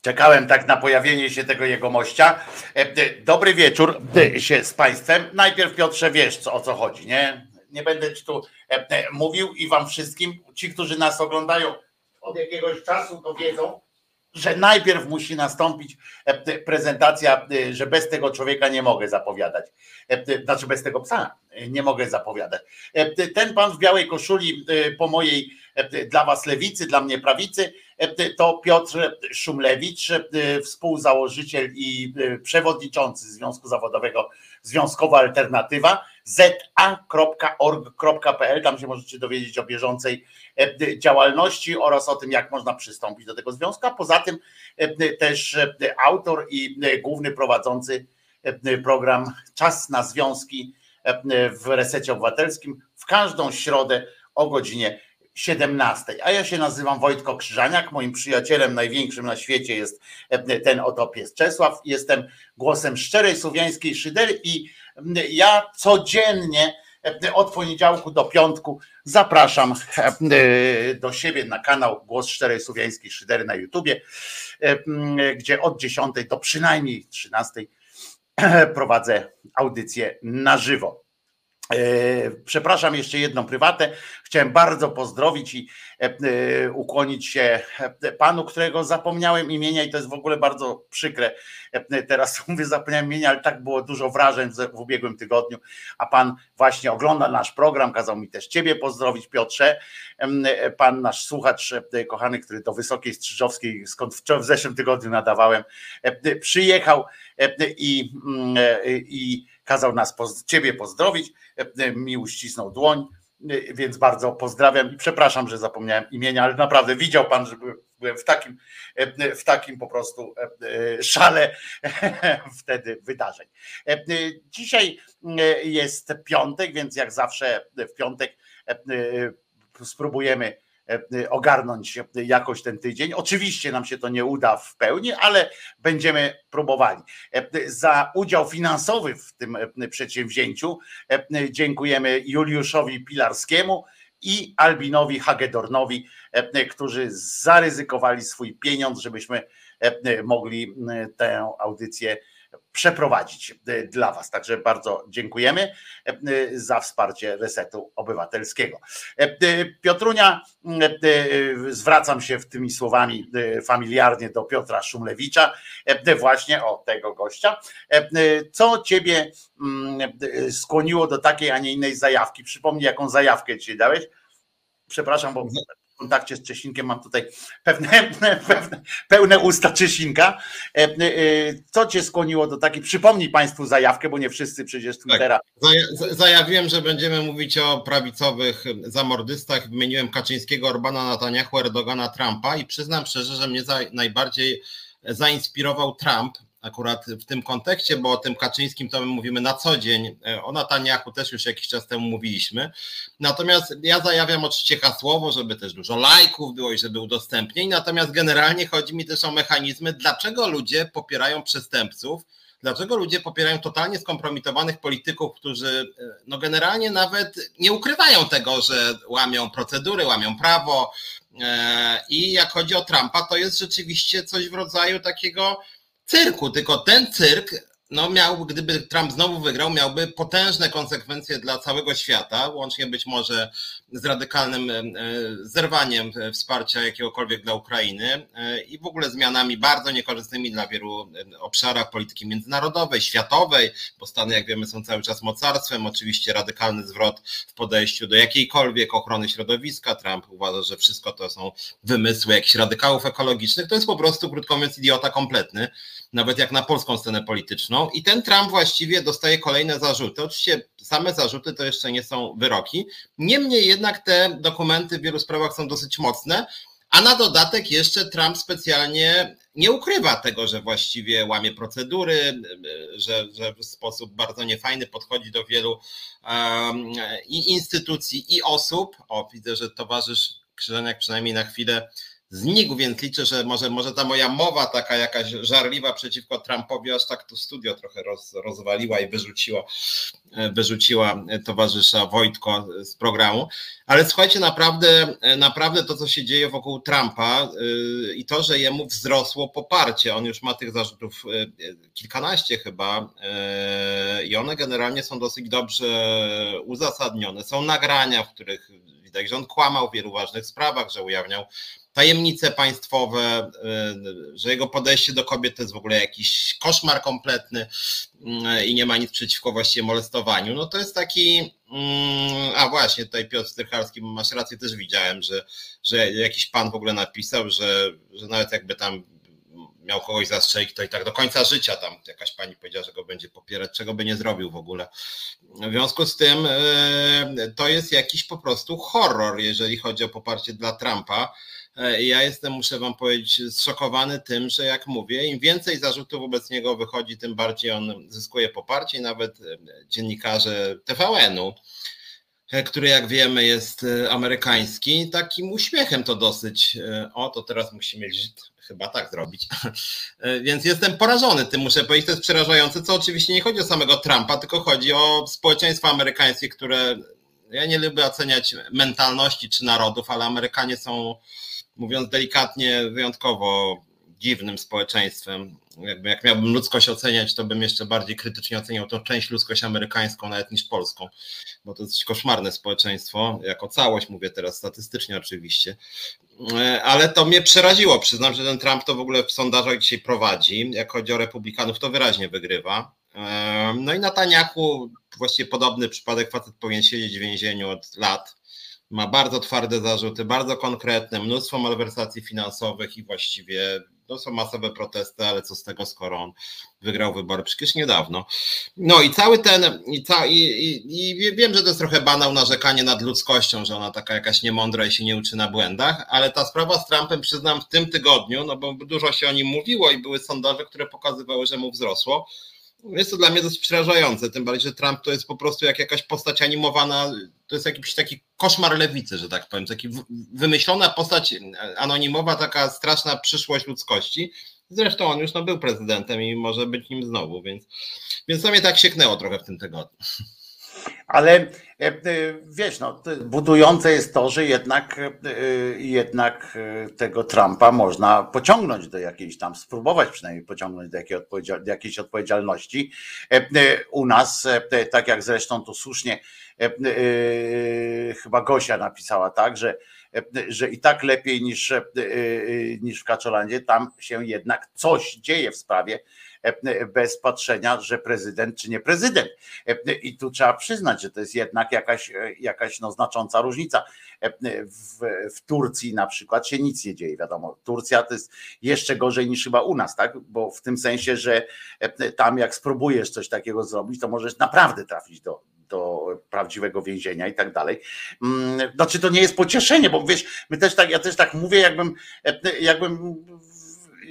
Czekałem tak na pojawienie się tego jego mościa. Dobry wieczór się z Państwem. Najpierw Piotrze wiesz co, o co chodzi, nie? Nie będę ci tu mówił i Wam wszystkim, ci, którzy nas oglądają od jakiegoś czasu, to wiedzą, że najpierw musi nastąpić e, prezentacja, e, że bez tego człowieka nie mogę zapowiadać. E, znaczy bez tego psa nie mogę zapowiadać. Ten pan w białej koszuli po mojej dla was lewicy, dla mnie prawicy, to Piotr Szumlewicz, współzałożyciel i przewodniczący Związku Zawodowego Związkowa Alternatywa za.org.pl. Tam się możecie dowiedzieć o bieżącej e, działalności oraz o tym, jak można przystąpić do tego związku. A poza tym e, też e, autor i główny prowadzący program Czas na Związki w Resecie Obywatelskim w każdą środę o godzinie 17. A ja się nazywam Wojtko Krzyżaniak. Moim przyjacielem największym na świecie jest ten oto pies Czesław. Jestem głosem szczerej słowiańskiej szydery i ja codziennie od poniedziałku do piątku zapraszam do siebie na kanał Głos Szczerej Słowiańskiej Szydery na YouTubie, gdzie od 10 do przynajmniej 13 prowadzę audycję na żywo. E, przepraszam jeszcze jedną prywatę. Chciałem bardzo pozdrowić i e, e, ukłonić się panu, którego zapomniałem imienia i to jest w ogóle bardzo przykre. Teraz mówię, zapomniałem imienia, ale tak było dużo wrażeń w ubiegłym tygodniu. A pan właśnie ogląda nasz program, kazał mi też ciebie pozdrowić, Piotrze. Pan nasz słuchacz, kochany, który do Wysokiej Strzyżowskiej, skąd w zeszłym tygodniu nadawałem, przyjechał i, i kazał nas, ciebie pozdrowić, e, e, mi uścisnął dłoń, e, więc bardzo pozdrawiam i przepraszam, że zapomniałem imienia, ale naprawdę widział pan, że byłem w takim, w takim po prostu szale wtedy wydarzeń. Dzisiaj jest piątek, więc jak zawsze w piątek spróbujemy ogarnąć jakoś ten tydzień. Oczywiście nam się to nie uda w pełni, ale będziemy próbowali. E, za udział finansowy w tym e, przedsięwzięciu dziękujemy Juliuszowi Pilarskiemu i Albinowi Hagedornowi, którzy zaryzykowali swój pieniądz, żebyśmy mogli tę audycję przeprowadzić e, dla Was. Także bardzo dziękujemy e, za wsparcie Resetu Obywatelskiego. E, Piotrunia, zwracam się w tymi słowami familiarnie do Piotra Szumlewicza, właśnie o tego gościa. Co Ciebie skłoniło do takiej, a nie innej zajawki? Przypomnij, jaką zajawkę Ci dałeś. Przepraszam, bo kontakcie z Czesinkiem mam tutaj pewne, pewne, pełne usta Czesinka. E, e, co cię skłoniło do takiej, przypomnij Państwu zajawkę, bo nie wszyscy przecież Twittera. Tak. Zajawiłem, że będziemy mówić o prawicowych zamordystach. Wymieniłem Kaczyńskiego, Orbana, Netanyahu, Erdogana, Trumpa i przyznam szczerze, że mnie najbardziej zainspirował Trump, akurat w tym kontekście, bo o tym Kaczyńskim to my mówimy na co dzień, e, o Nataniachu też już jakiś czas temu mówiliśmy. Natomiast ja zajawiam oczywiście hasłowo, żeby też dużo lajków było i żeby udostępnień, natomiast generalnie chodzi mi też o mechanizmy, dlaczego ludzie popierają przestępców, dlaczego ludzie popierają totalnie skompromitowanych polityków, którzy e, no generalnie nawet nie ukrywają tego, że łamią procedury, łamią prawo. E, I jak chodzi o Trumpa, to jest rzeczywiście coś w rodzaju takiego cyrku, tylko ten cyrk no miał, gdyby Trump znowu wygrał, miałby potężne konsekwencje dla całego świata, łącznie być może z radykalnym e, zerwaniem wsparcia jakiegokolwiek dla Ukrainy e, i w ogóle zmianami bardzo niekorzystnymi dla wielu obszarach polityki międzynarodowej, światowej, bo Stany, jak wiemy, są cały czas mocarstwem. Oczywiście radykalny zwrot w podejściu do jakiejkolwiek ochrony środowiska. Trump uważa, że wszystko to są wymysły jakichś radykałów ekologicznych. To jest po prostu, krótko mówiąc, idiota kompletny nawet jak na polską scenę polityczną. I ten Trump właściwie dostaje kolejne zarzuty. Oczywiście same zarzuty to jeszcze nie są wyroki. Niemniej jednak te dokumenty w wielu sprawach są dosyć mocne. A na dodatek jeszcze Trump specjalnie nie ukrywa tego, że właściwie łamie procedury, że, że w sposób bardzo niefajny podchodzi do wielu um, i instytucji, i osób. O, widzę, że towarzysz Krzyżaniak przynajmniej na chwilę znikł, więc liczę, że może, może ta moja mowa taka jakaś żarliwa przeciwko Trumpowi aż tak to studio trochę roz, rozwaliła i wyrzuciła, wyrzuciła towarzysza Wojtko z programu. Ale słuchajcie, naprawdę, naprawdę to, co się dzieje wokół Trumpa yy, i to, że jemu wzrosło poparcie, on już ma tych zarzutów kilkanaście chyba yy, i one generalnie są dosyć dobrze uzasadnione. Są nagrania, w których widać, że on kłamał w wielu ważnych sprawach, że ujawniał tajemnice państwowe, y, że jego podejście do kobiet to jest w ogóle jakiś koszmar kompletny y, i nie ma nic przeciwko właściwie molestowaniu, no to jest taki, mm, a właśnie tutaj Piotr Strycharski, masz rację, też widziałem, że, że jakiś pan w ogóle napisał, że, że nawet jakby tam miał kogoś zastrzelić, to i tak do końca życia tam jakaś pani powiedziała, że go będzie popierać, czego by nie zrobił w ogóle. W związku z tym y, to jest jakiś po prostu horror, jeżeli chodzi o poparcie dla Trumpa. E, ja jestem, muszę Wam powiedzieć, zszokowany tym, że jak mówię, im więcej zarzutów wobec niego wychodzi, tym bardziej on zyskuje poparcie i nawet e, dziennikarze TVN-u, e, który jak wiemy jest amerykański, takim uśmiechem to dosyć, o to teraz musi mieć chyba tak zrobić. Więc jestem porażony tym, muszę powiedzieć, to jest przerażające, co oczywiście nie chodzi o samego Trumpa, tylko chodzi o społeczeństwo amerykańskie, które ja nie lubię oceniać mentalności czy narodów, ale Amerykanie są mówiąc delikatnie, wyjątkowo dziwnym społeczeństwem. Jakby jak miałbym ludzkość oceniać, to bym jeszcze bardziej krytycznie oceniał tą część ludzkość amerykańską nawet niż polską, bo to jest koszmarne społeczeństwo, jako całość mówię teraz statystycznie oczywiście. Ale to mnie przeraziło. Przyznam, że ten Trump to w ogóle w sondażach dzisiaj prowadzi. Jak chodzi o republikanów, to wyraźnie wygrywa. No i Netanyahu, właściwie podobny przypadek, facet powinien siedzieć w więzieniu od lat ma bardzo twarde zarzuty, bardzo konkretne, mnóstwo malwersacji finansowych i właściwie to są masowe protesty, ale co z tego, skoro on wygrał wybory przecież niedawno. No i cały ten, i, ca, i, i, i wiem, że to jest trochę banał narzekanie nad ludzkością, że ona taka jakaś niemądra i się nie uczy na błędach, ale ta sprawa z Trumpem przyznam w tym tygodniu, no bo dużo się o nim mówiło i były sondaże, które pokazywały, że mu wzrosło jest to dla mnie dosyć przerażające, tym bardziej, że Trump to jest po prostu jak jakaś postać animowana, to jest jakiś taki koszmar lewicy, że tak powiem, taki wymyślona postać anonimowa, taka straszna przyszłość ludzkości. Zresztą on już no, był prezydentem i może być nim znowu, więc, więc to mnie tak sieknęło trochę w tym tygodniu. Ale e, e, wiesz, no, budujące jest to, że jednak, e, jednak tego Trumpa można pociągnąć do jakiejś tam, spróbować przynajmniej pociągnąć do jakiejś odpowiedzialności. U nas, tak jak zresztą tu słusznie chyba Gosia napisała tak, że, że i tak lepiej niż, niż w Kaczolandzie, tam się jednak coś dzieje w sprawie bez patrzenia, że prezydent czy nie prezydent. I tu trzeba przyznać, że to jest jednak jakaś, jakaś no, znacząca różnica. W, w Turcji na przykład się nic nie dzieje, wiadomo. Turcja to jest jeszcze gorzej niż chyba u nas, tak? Bo w tym sensie, że tam jak spróbujesz coś takiego zrobić, to możesz naprawdę trafić do, do prawdziwego więzienia i tak dalej. Mm, znaczy to nie jest pocieszenie, bo wiesz, my też tak, ja też tak mówię, jakbym, jakbym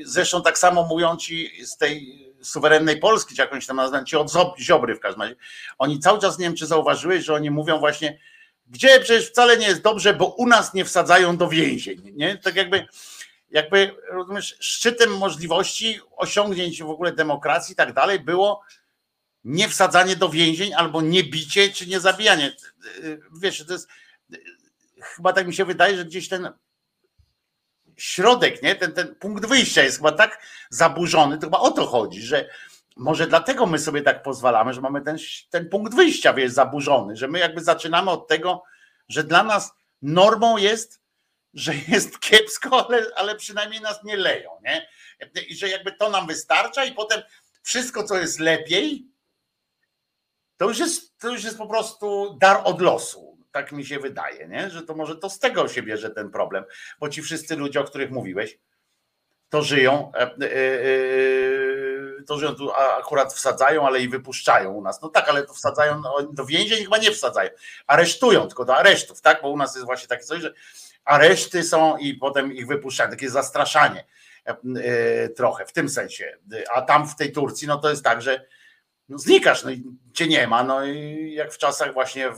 zresztą tak samo mówią ci z tej suwerennej Polski, czy jakąś tam nazwę, ci od Ziobry w każdym razie. Oni cały czas, nie wiem czy zauważyłeś, że oni mówią właśnie, gdzie przecież wcale nie jest dobrze, bo u nas nie wsadzają do więzień, nie? Tak jakby, jakby rozumiesz, szczytem możliwości osiągnięć w ogóle demokracji i tak dalej było nie wsadzanie do więzień albo nie bicie, czy nie zabijanie. Wiesz, to jest chyba tak mi się wydaje, że gdzieś ten środek, nie? Ten, ten punkt wyjścia jest chyba tak zaburzony, to chyba o to chodzi, że może dlatego my sobie tak pozwalamy, że mamy ten, ten punkt wyjścia wiesz, zaburzony, że my jakby zaczynamy od tego, że dla nas normą jest, że jest kiepsko, ale, ale przynajmniej nas nie leją, nie? I że jakby to nam wystarcza i potem wszystko, co jest lepiej, to już jest, to już jest po prostu dar od losu tak mi się wydaje, nie? że to może to z tego się bierze ten problem, bo ci wszyscy ludzie, o których mówiłeś, to żyją, e, e, e, to żyją tu akurat wsadzają, ale i wypuszczają u nas. No tak, ale to wsadzają no, do więzień chyba nie wsadzają. Aresztują, tylko do aresztów, tak? Bo u nas jest właśnie takie coś, że areszty są i potem ich wypuszczają, takie zastraszanie trochę w tym sensie. A tam w tej Turcji, no to jest tak, że no znikasz, no i cię nie ma, no i jak w czasach właśnie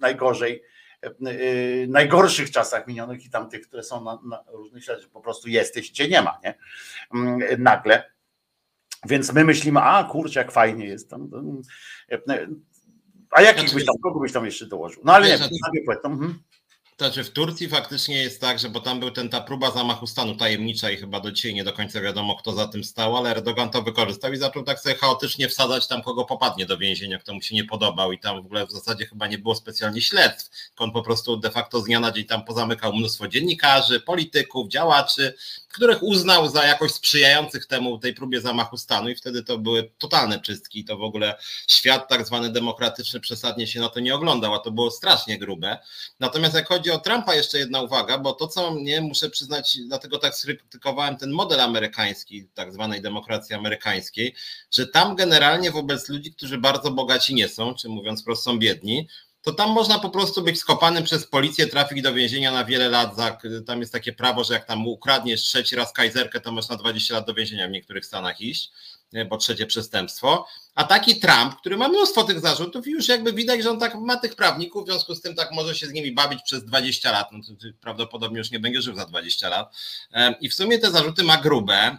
najgorzej najgorszych czasach minionych i tam tych, które są na, na różnych światach, po prostu jesteś, cię nie ma, nie? Mm, nagle. Więc my myślimy, a kurczę, jak fajnie jest tam. A jakich byś tam, kogo byś tam jeszcze dołożył? No ale nie, nie, nie, znaczy w Turcji faktycznie jest tak, że bo tam był ten, ta próba zamachu stanu tajemnicza i chyba do dzisiaj nie do końca wiadomo, kto za tym stał, ale Erdogan to wykorzystał i zaczął tak sobie chaotycznie wsadzać tam, kogo popadnie do więzienia, kto mu się nie podobał i tam w ogóle w zasadzie chyba nie było specjalnie śledztw, on po prostu de facto z dnia na dzień tam pozamykał mnóstwo dziennikarzy, polityków, działaczy, których uznał za jakoś sprzyjających temu, tej próbie zamachu stanu i wtedy to były totalne czystki to w ogóle świat tak zwany demokratyczny przesadnie się na to nie oglądał, a to było strasznie grube. Natomiast jak chodzi o Trumpa jeszcze jedna uwaga, bo to co mnie muszę przyznać, dlatego tak skrytykowałem ten model amerykański, tak zwanej demokracji amerykańskiej, że tam generalnie wobec ludzi, którzy bardzo bogaci nie są, czy mówiąc wprost są biedni, to tam można po prostu być skopanym przez policję, trafić do więzienia na wiele lat. Za, tam jest takie prawo, że jak tam ukradniesz trzeci raz kajzerkę, to można 20 lat do więzienia w niektórych stanach iść, bo trzecie przestępstwo. A taki Trump, który ma mnóstwo tych zarzutów, już jakby widać, że on tak ma tych prawników, w związku z tym tak może się z nimi bawić przez 20 lat. No prawdopodobnie już nie będzie żył za 20 lat. I w sumie te zarzuty ma grube.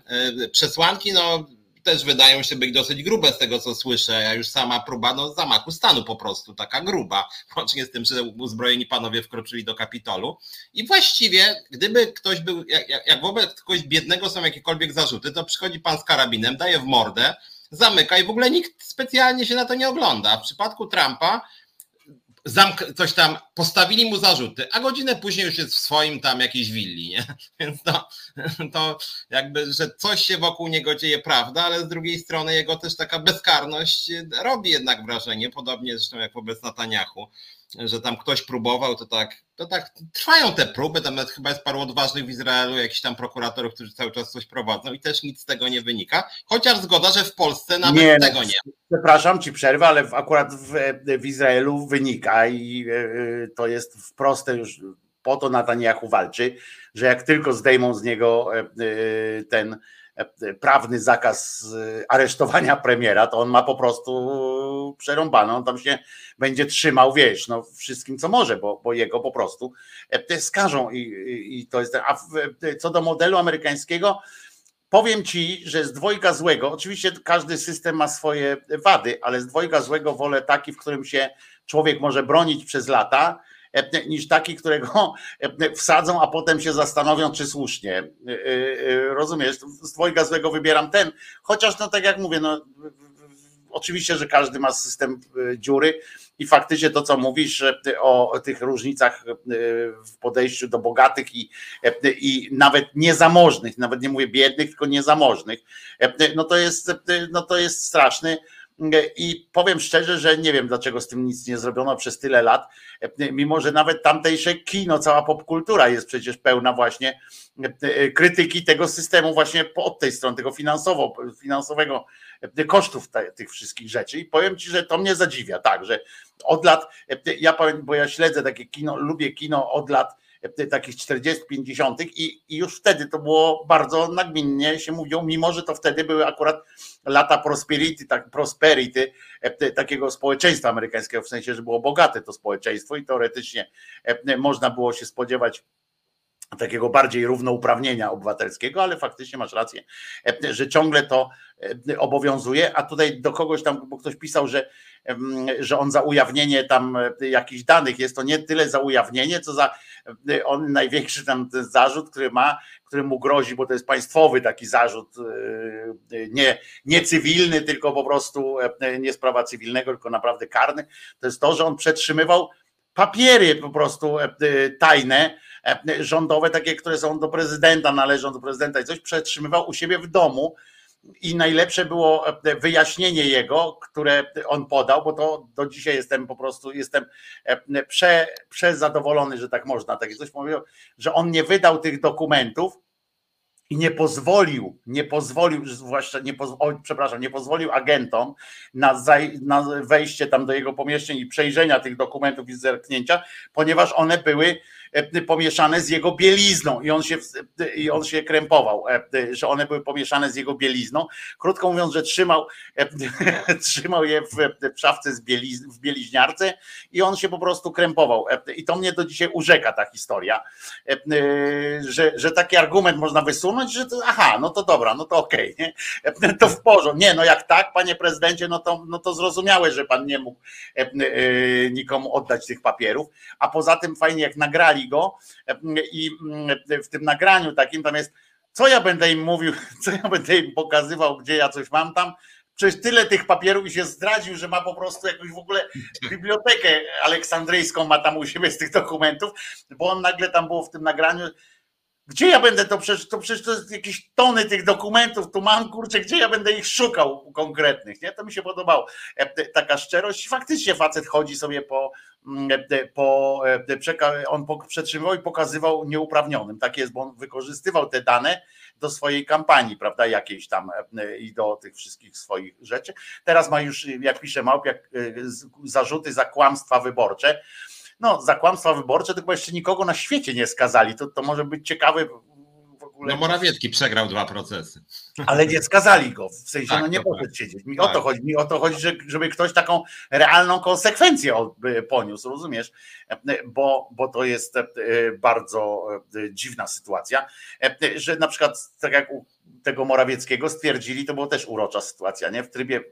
Przesłanki, no też wydają się być dosyć grube z tego, co słyszę. Ja już sama próba no, zamachu stanu po prostu, taka gruba, łącznie z tym, że uzbrojeni panowie wkroczyli do Kapitolu. I właściwie, gdyby ktoś był, jak, jak wobec kogoś biednego są jakiekolwiek zarzuty, to przychodzi pan z karabinem, daje w mordę, zamyka i w ogóle nikt specjalnie się na to nie ogląda. W przypadku Trumpa zamk- coś tam, postawili mu zarzuty, a godzinę później już jest w swoim tam jakiejś willi, nie? Więc to, to jakby, że coś się wokół niego dzieje, prawda, ale z drugiej strony jego też taka bezkarność robi jednak wrażenie, podobnie zresztą jak wobec Nataniachu że tam ktoś próbował, to tak, to tak trwają te próby, tam nawet chyba jest paru odważnych w Izraelu, jakichś tam prokuratorów, którzy cały czas coś prowadzą i też nic z tego nie wynika, chociaż zgoda, że w Polsce nawet nie, tego nie. Przepraszam ci przerwę, ale akurat w, w Izraelu wynika i e, to jest w proste już po to Netanyahu walczy, że jak tylko zdejmą z niego e, e, ten prawny zakaz aresztowania premiera, to on ma po prostu przerąbane. On tam się będzie trzymał, wiesz, no wszystkim co może, bo, bo jego po prostu skażą i, i to jest. A co do modelu amerykańskiego, powiem ci, że z dwojga złego, oczywiście każdy system ma swoje wady, ale z dwojga złego wolę taki, w którym się człowiek może bronić przez lata, E, niż taki, którego e, wsadzą, a potem się zastanowią, czy słusznie. E, rozumiesz? Z dwojga złego wybieram ten, chociaż no tak jak mówię, no oczywiście, że każdy ma system dziury i faktycznie to, co mówisz o tych różnicach w podejściu do bogatych i, i nawet niezamożnych, nawet nie mówię biednych, tylko niezamożnych, no to jest, no to jest straszny i powiem szczerze, że nie wiem, dlaczego z tym nic nie zrobiono przez tyle lat, mimo że nawet tamtejsze kino, cała popkultura jest przecież pełna właśnie krytyki tego systemu właśnie od tej strony, tego finansowo, finansowego kosztów tych wszystkich rzeczy. I powiem Ci, że to mnie zadziwia, tak, że od lat, ja powiem, bo ja śledzę takie kino, lubię kino od lat takich 40, 50 i, i już wtedy to było bardzo nagminnie się mówią, mimo że to wtedy były akurat lata prosperity, tak, prosperity e, takiego społeczeństwa amerykańskiego, w sensie, że było bogate to społeczeństwo i teoretycznie e, można było się spodziewać takiego bardziej równouprawnienia obywatelskiego, ale faktycznie masz rację, e, że ciągle to obowiązuje, a tutaj do kogoś tam, bo ktoś pisał, że, że on za ujawnienie tam jakichś danych jest to nie tyle za ujawnienie, co za on największy tam zarzut, który ma, który mu grozi, bo to jest państwowy taki zarzut, nie, nie cywilny, tylko po prostu nie sprawa cywilnego, tylko naprawdę karny, to jest to, że on przetrzymywał papiery po prostu tajne, rządowe, takie, które są do prezydenta, należą do prezydenta i coś przetrzymywał u siebie w domu, i najlepsze było e, wyjaśnienie jego, które on podał, bo to do dzisiaj jestem po prostu, jestem e, prze, przezadowolony, że tak można, takie coś powiedział, że on nie wydał tych dokumentów i nie pozwolił, nie pozwolił, zwłaszcza nie pozwolił, przepraszam, nie pozwolił agentom na, zaj, na wejście tam do jego pomieszczeń i przejrzenia tych dokumentów i zerknięcia, ponieważ one były pomieszane z jego bielizną i on się, i on się krępował, że one były pomieszane z jego bielizną. Krótko mówiąc, że trzymał, trzymał je w, szafce z bieliz, w bieliźniarce i on się po prostu krępował. I to mnie do dzisiaj urzeka ta historia, że, że taki argument można wysunąć, że to, aha, no to dobra, no to okej, okay, to w porządku. Nie, no jak tak, panie prezydencie, no to, no to zrozumiałe, że pan nie mógł nikomu oddać tych papierów, a poza tym fajnie jak nagrali go i w tym nagraniu takim tam jest, co ja będę im mówił, co ja będę im pokazywał, gdzie ja coś mam tam, przecież tyle tych papierów i się zdradził, że ma po prostu jakąś w ogóle bibliotekę aleksandryjską ma tam u siebie z tych dokumentów, bo on nagle tam było w tym nagraniu, gdzie ja będę to przecież, to przecież to jest jakieś tony tych dokumentów, tu mam, kurczę, gdzie ja będę ich szukał konkretnych, nie? To mi się podobało. E, taka szczerość, faktycznie facet chodzi sobie po, mm, e, po e, on przetrzymywał i pokazywał nieuprawnionym, tak jest, bo on wykorzystywał te dane do swojej kampanii, prawda, jakiejś tam i do tych wszystkich swoich rzeczy. Teraz ma już, jak pisze Małp, jak zarzuty za kłamstwa wyborcze, no, za kłamstwa wyborcze chyba jeszcze nikogo na świecie nie skazali. To, to może być ciekawe w ogóle. No Morawiecki przegrał dwa procesy. Ale nie skazali go, w sensie tak, no nie poszedł siedzieć. Mi tak. o to chodzi, mi o to chodzi, żeby ktoś taką realną konsekwencję poniósł, rozumiesz? Bo, bo to jest e, bardzo e, dziwna sytuacja, e, że na przykład tak jak u tego Morawieckiego stwierdzili, to była też urocza sytuacja, nie? W trybie,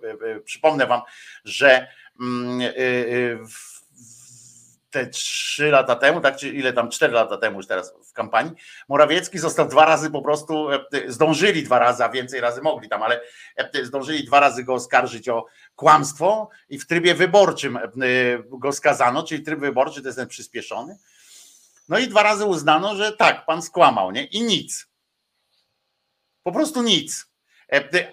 przypomnę wam, że mm, w te trzy lata temu, tak, czy ile tam, cztery lata temu już teraz w kampanii, Morawiecki został dwa razy po prostu, e, zdążyli dwa razy, a więcej razy mogli tam, ale e, zdążyli dwa razy go oskarżyć o kłamstwo i w trybie wyborczym e, go skazano, czyli tryb wyborczy to jest ten przyspieszony. No i dwa razy uznano, że tak, pan skłamał, nie? I nic. Po prostu nic.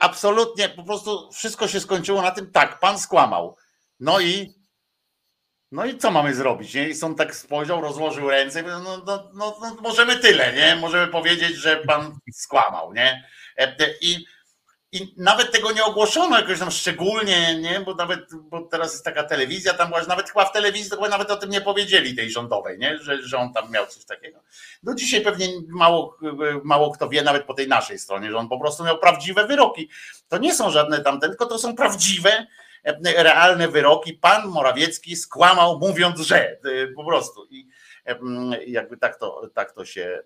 Absolutnie, po prostu wszystko się skończyło na tym, tak, pan skłamał. No i no i co mamy zrobić? Nie? I są tak spojrzał, rozłożył ręce, no, no, no, no, możemy tyle, nie? Możemy powiedzieć, że pan skłamał, nie? E, I, I nawet tego nie ogłoszono jakoś tam szczególnie, nie? Bo nawet, bo teraz jest taka telewizja, tam była, nawet chyba w telewizji to chyba nawet o tym nie powiedzieli tej rządowej, nie? Że, że on tam miał coś takiego. No dzisiaj pewnie mało, mało kto wie, nawet po tej naszej stronie, że on po prostu miał prawdziwe wyroki. To nie są żadne tamte, tylko to są prawdziwe realne wyroki. Pan Morawiecki skłamał, mówiąc, że e, po prostu. I jakby tak to, tak to się,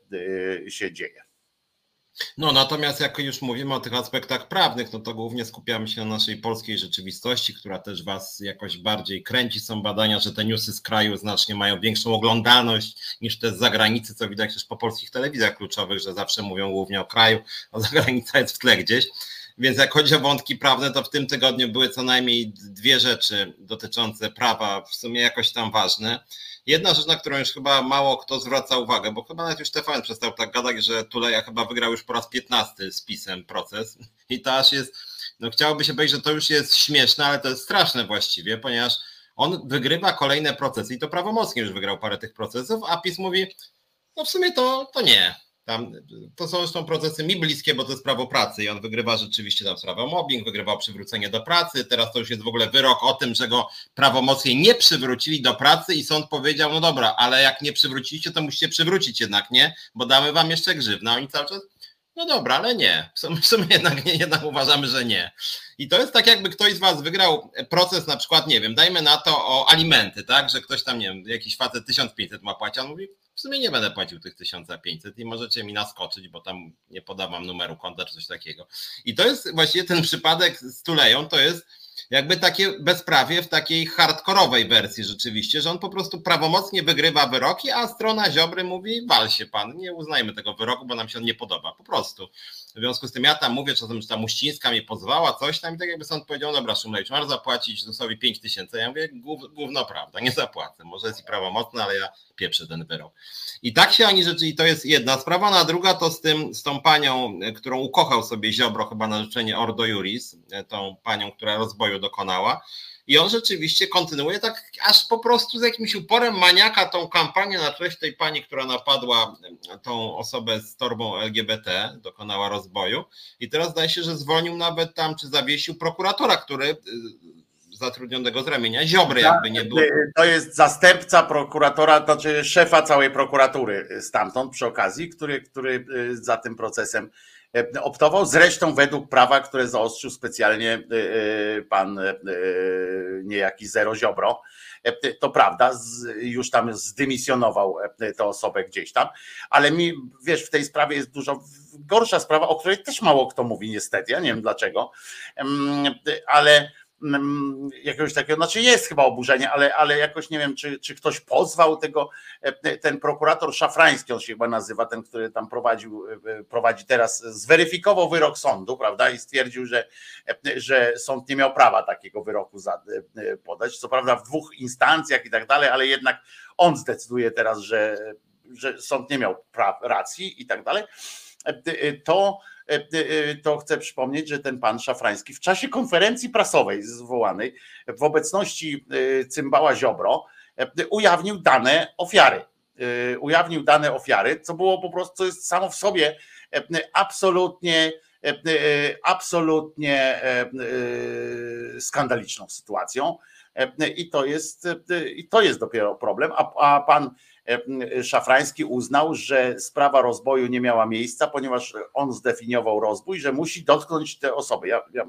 e, się dzieje. No natomiast jak już mówimy o tych aspektach prawnych, no to głównie skupiamy się na naszej polskiej rzeczywistości, która też was jakoś bardziej kręci. Są badania, że te newsy z kraju znacznie mają większą oglądalność niż te z zagranicy, co widać też po polskich telewizjach kluczowych, że zawsze mówią głównie o kraju, a zagranica jest w tle gdzieś. Więc jak chodzi o wątki prawne, to w tym tygodniu były co najmniej dwie rzeczy dotyczące prawa, w sumie jakoś tam ważne. Jedna rzecz, na którą już chyba mało kto zwraca uwagę, bo chyba nawet już TVN przestał tak gadać, że Tuleja chyba wygrał już po raz 15 z pisem proces i to aż jest, no chciałoby się powiedzieć, że to już jest śmieszne, ale to jest straszne właściwie, ponieważ on wygrywa kolejne procesy i to prawomocnie już wygrał parę tych procesów, a PiS mówi, no w sumie to, to nie, tam, to są zresztą procesy mi bliskie, bo to jest prawo pracy i on wygrywa rzeczywiście tam sprawę o mobbing, wygrywał przywrócenie do pracy. Teraz to już jest w ogóle wyrok o tym, że go prawomocnie nie przywrócili do pracy i sąd powiedział, no dobra, ale jak nie przywróciliście, to musicie przywrócić jednak, nie? Bo damy wam jeszcze grzywna. Oni cały czas, no dobra, ale nie. W sumie, jednak, nie, jednak uważamy, że nie. I to jest tak, jakby ktoś z Was wygrał proces, na przykład, nie wiem, dajmy na to o alimenty, tak? Że ktoś tam, nie wiem, jakiś facet 1500 ma płacić, on mówi, w sumie nie będę płacił tych 1500 i możecie mi naskoczyć, bo tam nie podawam numeru konta czy coś takiego. I to jest właściwie ten przypadek z Tuleją, to jest jakby takie bezprawie w takiej hardkorowej wersji rzeczywiście, że on po prostu prawomocnie wygrywa wyroki, a strona Ziobry mówi, wal się pan, nie uznajmy tego wyroku, bo nam się on nie podoba, po prostu. W związku z tym ja tam mówię czasem, że ta Muścińska mnie pozwała, coś tam i tak jakby sąd powiedział, dobra Szumlewicz, masz zapłacić ZUS-owi 5 tysięcy. Ja mówię, gówno prawda, nie zapłacę, może jest i prawomocne, ale ja pieprzę ten wyrok. I tak się oni rzeczy, i to jest jedna sprawa, na druga to z tym, z tą panią, którą ukochał sobie Ziobro chyba na życzenie Ordo Juris, tą panią, która rozboju dokonała, i on rzeczywiście kontynuuje tak aż po prostu z jakimś uporem maniaka tą kampanię na cześć tej pani, która napadła tą osobę z torbą LGBT, dokonała rozboju. I teraz zdaje się, że zwolnił nawet tam, czy zawiesił prokuratora, który y, zatrudnionego z ramienia Ziobry, jakby nie było. To jest zastępca prokuratora, to znaczy szefa całej prokuratury stamtąd przy okazji, który, który za tym procesem optował. Zresztą według prawa, które zaostrzył specjalnie pan niejaki Zero Ziobro, E, to prawda, już tam zdymisjonował e, tę osobę gdzieś tam, ale mi, wiesz, w tej sprawie jest dużo gorsza sprawa, o której też mało kto mówi niestety, ja nie wiem dlaczego, ale jakiegoś takiego, znaczy jest chyba oburzenie, ale, ale jakoś nie wiem, czy, czy ktoś pozwał tego, e, ten prokurator Szafrański, on się chyba nazywa, ten, który tam prowadził, e, prowadzi teraz, zweryfikował wyrok sądu, prawda, i stwierdził, że, e, że sąd nie miał prawa takiego wyroku podać, co prawda w dwóch instancjach i tak dalej, ale jednak on zdecyduje teraz, że, że sąd nie miał praw, racji i tak dalej, to E, e, to chcę przypomnieć, że ten pan Szafrański w czasie konferencji prasowej zwołanej w obecności e, cymbała Ziobro ujawnił dane ofiary. Ujawnił dane ofiary, co było po prostu, co jest samo w sobie absolutnie absolutnie skandaliczną sytuacją i to jest, i to jest dopiero problem, a, a pan E, Szafrański uznał, że sprawa rozboju nie miała miejsca, ponieważ on zdefiniował rozbój, że musi dotknąć te osoby. Ja, ja,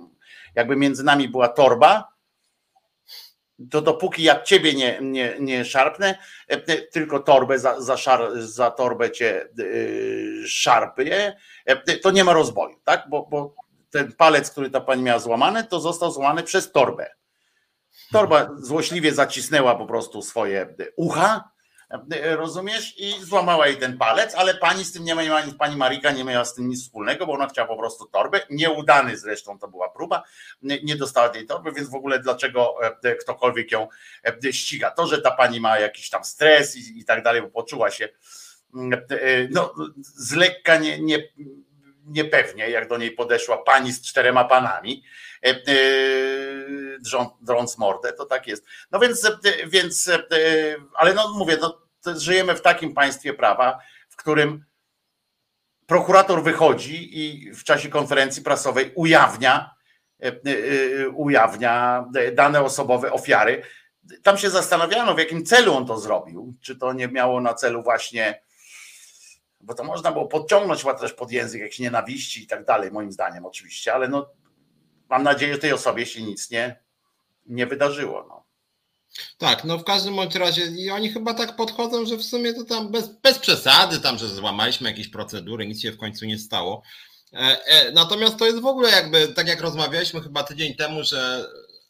jakby między nami była torba, to dopóki ja ciebie nie, nie, nie szarpnę, e, tylko torbę za, za, szar, za torbę cię yy, szarpie, to nie ma rozboju, tak? Bo, bo ten palec, który ta pani miała złamany, to został złamany przez torbę. Torba złośliwie zacisnęła po prostu swoje ucha, rozumiesz? I złamała jej ten palec, ale pani z tym nie miała, pani Marika nie miała z tym nic wspólnego, bo ona chciała po prostu torbę. Nieudany zresztą to była próba, nie dostała tej torby, więc w ogóle dlaczego e, ktokolwiek ją e, ściga? To, że ta pani ma jakiś tam stres i, i tak dalej, bo poczuła się mm, e, no, z lekka nie, nie, niepewnie, jak do niej podeszła pani z czterema panami, drąc mordę, to tak jest. No więc, więc ale no mówię, no, żyjemy w takim państwie prawa, w którym prokurator wychodzi i w czasie konferencji prasowej ujawnia, ujawnia dane osobowe ofiary. Tam się zastanawiano, w jakim celu on to zrobił. Czy to nie miało na celu właśnie bo to można było podciągnąć chyba też pod język jakiejś nienawiści i tak dalej, moim zdaniem oczywiście, ale no mam nadzieję, że tej osobie się nic nie, nie wydarzyło. No. Tak, no w każdym bądź razie i oni chyba tak podchodzą, że w sumie to tam bez, bez przesady, tam, że złamaliśmy jakieś procedury, nic się w końcu nie stało. E, e, natomiast to jest w ogóle jakby, tak jak rozmawialiśmy chyba tydzień temu, że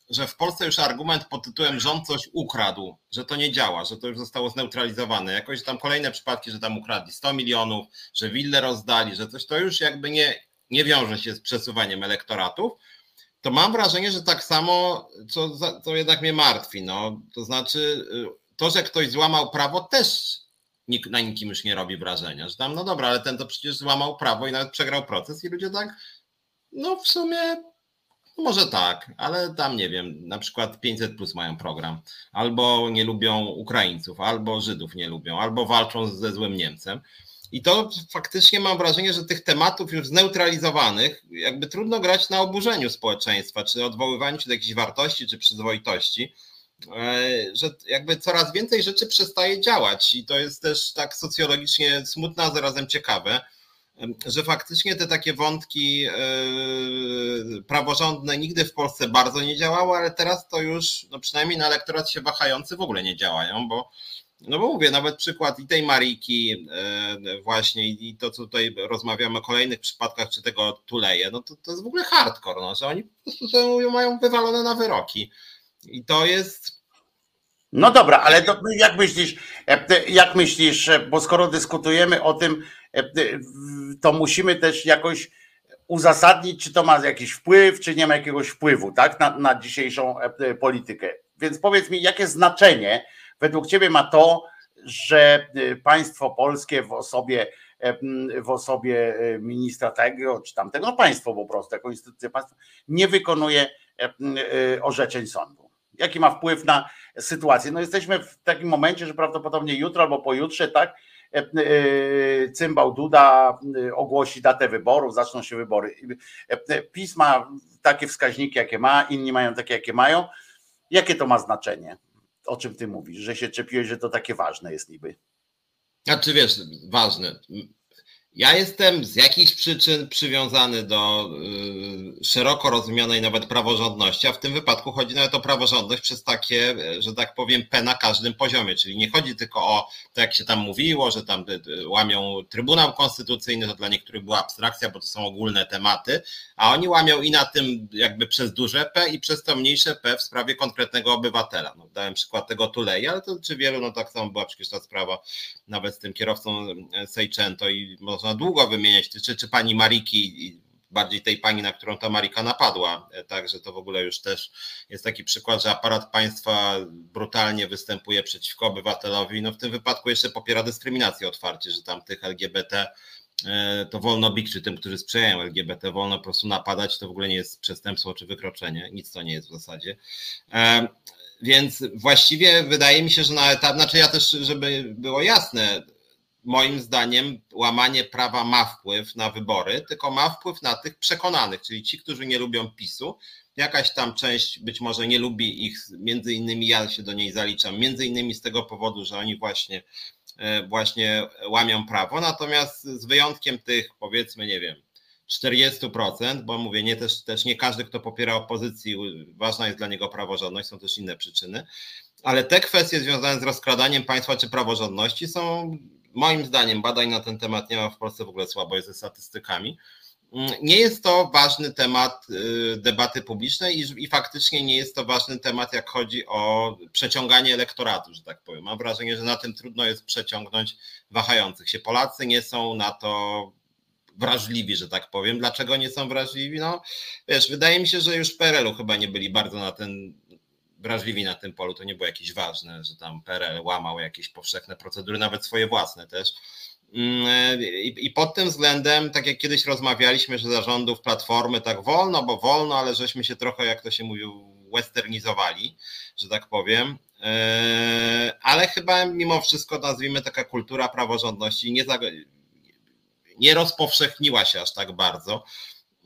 że w Polsce już argument pod tytułem rząd coś ukradł, że to nie działa, że to już zostało zneutralizowane. Jakoś tam kolejne przypadki, że tam ukradli 100 milionów, że willę rozdali, że coś to już jakby nie, nie wiąże się z przesuwaniem elektoratów. To mam wrażenie, że tak samo, co, co jednak mnie martwi. No, to znaczy, y, to, że ktoś złamał prawo, też na nikim już nie robi wrażenia. Że tam, no dobra, ale ten to przecież złamał prawo i nawet przegrał proces, i ludzie tak, no w sumie no może tak, ale tam nie wiem, na przykład 500 plus mają program, albo nie lubią Ukraińców, albo Żydów nie lubią, albo walczą ze złym Niemcem. I to faktycznie mam wrażenie, że tych tematów już zneutralizowanych, jakby trudno grać na oburzeniu społeczeństwa, czy odwoływaniu się do jakichś wartości, czy przyzwoitości, e, że jakby coraz więcej rzeczy przestaje działać. I to jest też tak socjologicznie smutne, a zarazem ciekawe że faktycznie te takie wątki e, praworządne nigdy w Polsce bardzo nie działały, ale teraz to już, no przynajmniej na elektorat się wahający w ogóle nie działają, bo no bo mówię, nawet przykład i tej Mariki e, właśnie i to, co tutaj rozmawiamy o kolejnych przypadkach, czy tego Tuleje, no to, to jest w ogóle hardcore, no, że oni po prostu mają wywalone na wyroki. I to jest no dobra, ale to jak myślisz, e, jak myślisz, bo skoro dyskutujemy o tym, E, e, to musimy też jakoś uzasadnić, czy to ma jakiś wpływ, czy nie ma jakiegoś wpływu tak, na, na dzisiejszą e, politykę. Więc powiedz mi, jakie znaczenie według Ciebie ma to, że państwo polskie w osobie, w osobie ministra tego czy tamtego, no państwo po prostu, jako instytucja państwa, nie wykonuje orzeczeń sądu. Jaki ma wpływ na sytuację? No jesteśmy w takim momencie, że prawdopodobnie jutro albo pojutrze, tak, cymbał Duda ogłosi datę wyborów, zaczną się wybory. PiS ma takie wskaźniki, jakie ma, inni mają takie, jakie mają. Jakie to ma znaczenie? O czym ty mówisz, że się czepiłeś, że to takie ważne jest niby? Znaczy wiesz, ważne. Ja jestem z jakichś przyczyn przywiązany do y, szeroko rozumianej nawet praworządności, a w tym wypadku chodzi nawet o praworządność przez takie, że tak powiem, P na każdym poziomie. Czyli nie chodzi tylko o to, jak się tam mówiło, że tam łamią Trybunał Konstytucyjny, to dla niektórych była abstrakcja, bo to są ogólne tematy, a oni łamią i na tym jakby przez duże P i przez to mniejsze P w sprawie konkretnego obywatela. No, dałem przykład tego Tulei, ale to czy wielu, no tak samo była przecież ta sprawa nawet z tym kierowcą Seicento i można długo wymieniać, czy, czy pani Mariki, bardziej tej pani, na którą ta Marika napadła. Także to w ogóle już też jest taki przykład, że aparat państwa brutalnie występuje przeciwko obywatelowi. No w tym wypadku jeszcze popiera dyskryminację otwarcie, że tam tych LGBT e, to wolno bić, czy tym, którzy sprzyjają LGBT, wolno po prostu napadać, to w ogóle nie jest przestępstwo czy wykroczenie, nic to nie jest w zasadzie. E, więc właściwie wydaje mi się, że na etap, znaczy ja też, żeby było jasne, moim zdaniem łamanie prawa ma wpływ na wybory, tylko ma wpływ na tych przekonanych, czyli ci, którzy nie lubią PiSu. Jakaś tam część być może nie lubi ich, między innymi ja się do niej zaliczam, między innymi z tego powodu, że oni właśnie, e, właśnie łamią prawo. Natomiast z wyjątkiem tych, powiedzmy, nie wiem, 40%, bo mówię, nie też, też nie każdy, kto popiera opozycji, ważna jest dla niego praworządność, są też inne przyczyny, ale te kwestie związane z rozkradaniem państwa czy praworządności są moim zdaniem badań na ten temat nie ma w Polsce w ogóle słabo jest ze statystykami. Mm, nie jest to ważny temat y, debaty publicznej i, i faktycznie nie jest to ważny temat, jak chodzi o przeciąganie elektoratu, że tak powiem. Mam wrażenie, że na tym trudno jest przeciągnąć wahających się. Polacy nie są na to wrażliwi, że tak powiem. Dlaczego nie są wrażliwi? No wiesz, wydaje mi się, że już w PRL-u chyba nie byli bardzo na ten wrażliwi na tym polu, to nie było jakieś ważne, że tam PRL łamał jakieś powszechne procedury, nawet swoje własne też. Mm, I, pod tym względem, tak jak kiedyś rozmawialiśmy, że zarządów Platformy tak wolno, bo wolno, ale żeśmy się trochę, jak to się mówił, westernizowali, że tak powiem. E, ale chyba mimo wszystko, nazwijmy taka kultura praworządności nie, nie rozpowszechniła się aż tak bardzo.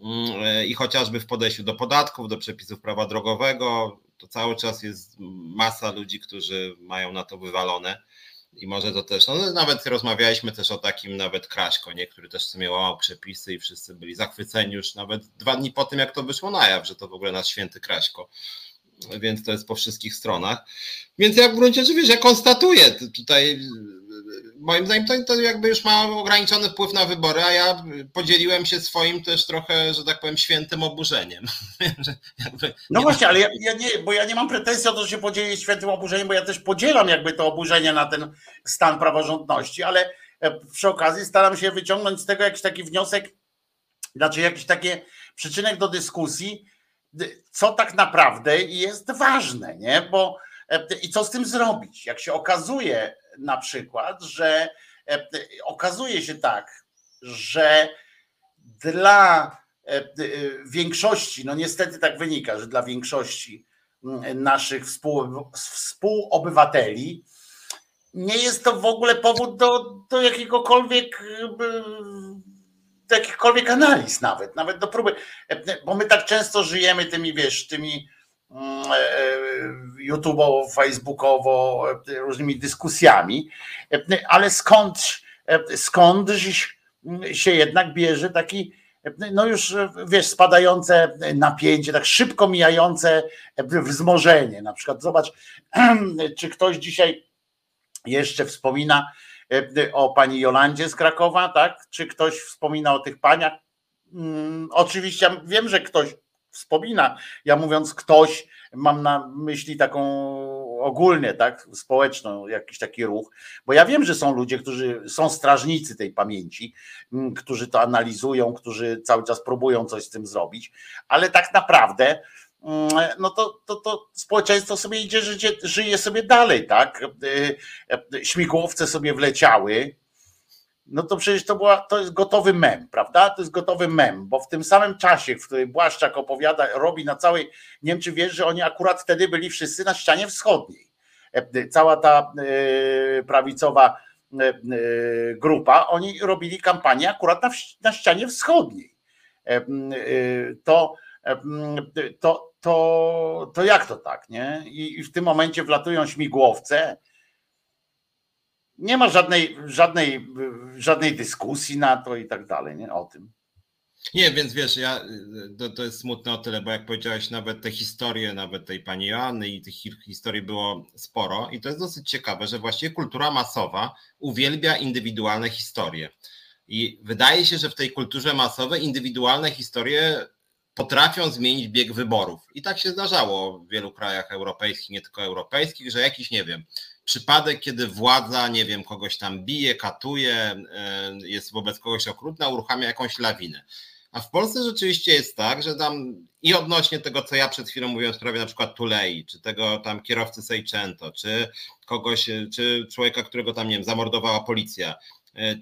Mm, e, I chociażby w podejściu do podatków, do przepisów prawa drogowego, to cały czas jest masa ludzi, którzy mają na to wywalone. I może to też, no nawet rozmawialiśmy też o takim nawet Kraśko, nie? który też sobie łamał przepisy i wszyscy byli zachwyceni już nawet dwa dni po tym, jak to wyszło na jaw, że to w ogóle nasz święty Kraśko. Więc to jest po wszystkich stronach. Więc ja w gruncie rzeczy, ja konstatuję tutaj moim zdaniem to, to jakby już ma ograniczony wpływ na wybory, a ja podzieliłem się swoim też trochę, że tak powiem, świętym oburzeniem. no właśnie, ale ja, ja, nie, bo ja nie mam pretensji o to, że się podzielić świętym oburzeniem, bo ja też podzielam jakby to oburzenie na ten stan praworządności, ale e, przy okazji staram się wyciągnąć z tego jakiś taki wniosek, znaczy jakiś taki przyczynek do dyskusji, co tak naprawdę jest ważne, nie? Bo e, i co z tym zrobić? Jak się okazuje, na przykład, że e, okazuje się tak, że dla e, e, większości, no niestety tak wynika, że dla większości naszych współ, współobywateli nie jest to w ogóle powód do, do jakiegokolwiek do jakichkolwiek analiz nawet, nawet do próby, bo my tak często żyjemy tymi, wiesz, tymi YouTube'owo, Facebookowo, e, różnymi dyskusjami, ale skąd, skąd się jednak bierze taki, no już wiesz, spadające napięcie, tak szybko mijające wzmożenie. Na przykład zobacz, czy ktoś dzisiaj jeszcze wspomina o pani Jolandzie z Krakowa, tak? Czy ktoś wspomina o tych paniach? Hmm, oczywiście wiem, że ktoś wspomina. Ja mówiąc ktoś, mam na myśli taką ogólnie, tak, społeczną, jakiś taki ruch, bo ja wiem, że są ludzie, którzy są strażnicy tej pamięci, mm, którzy to analizują, którzy cały czas próbują coś z tym zrobić, ale tak naprawdę mm, no to, to, to społeczeństwo sobie idzie, życie, żyje sobie dalej, tak? Y, y, śmigłowce sobie wleciały, no to przecież to, była, to jest gotowy mem, prawda? To jest gotowy mem, bo w tym samym czasie, w którym Błaszczak opowiada, robi na całej, nie wiesz, że oni akurat wtedy byli wszyscy na ścianie wschodniej. E, cała ta e, prawicowa e, grupa, oni robili kampanię akurat na, na ścianie wschodniej. To to, to, to jak to tak, nie? I w tym momencie wlatują śmigłowce. Nie ma żadnej, żadnej, żadnej dyskusji na to i tak dalej, nie? O tym. Nie, więc wiesz, ja, to, to jest smutne o tyle, bo jak powiedziałeś, nawet te historie, nawet tej pani Joanny i tych historii było sporo i to jest dosyć ciekawe, że właściwie kultura masowa uwielbia indywidualne historie. I wydaje się, że w tej kulturze masowej indywidualne historie potrafią zmienić bieg wyborów. I tak się zdarzało w wielu krajach europejskich, nie tylko europejskich, że jakiś, nie wiem, przypadek, kiedy władza, nie wiem, kogoś tam bije, katuje, e, jest wobec kogoś okrutna, uruchamia jakąś lawinę. A w Polsce rzeczywiście jest tak, że tam i odnośnie tego, co ja przed chwilą mówiłem w sprawie na przykład Tulei, czy tego tam kierowcy Seicento, czy kogoś, czy człowieka, którego tam, nie wiem, zamordowała policja, e,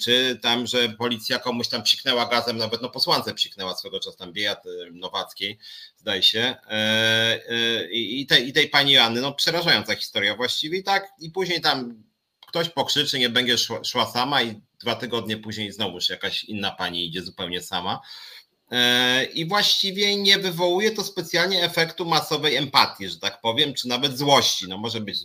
czy tam, że policja komuś tam psiknęła gazem, nawet no posłance psiknęła swego czasu tam Biejat e, Nowackiej, zdaje się, e, i tej, i tej pani Anny, no przerażająca historia właściwie i tak, i później tam ktoś pokrzyczy, nie będzie szła, szła sama i dwa tygodnie później znowuż jakaś inna pani idzie zupełnie sama. E, i właściwie nie wywołuje to specjalnie efektu masowej empatii, że tak powiem, czy nawet złości. No może być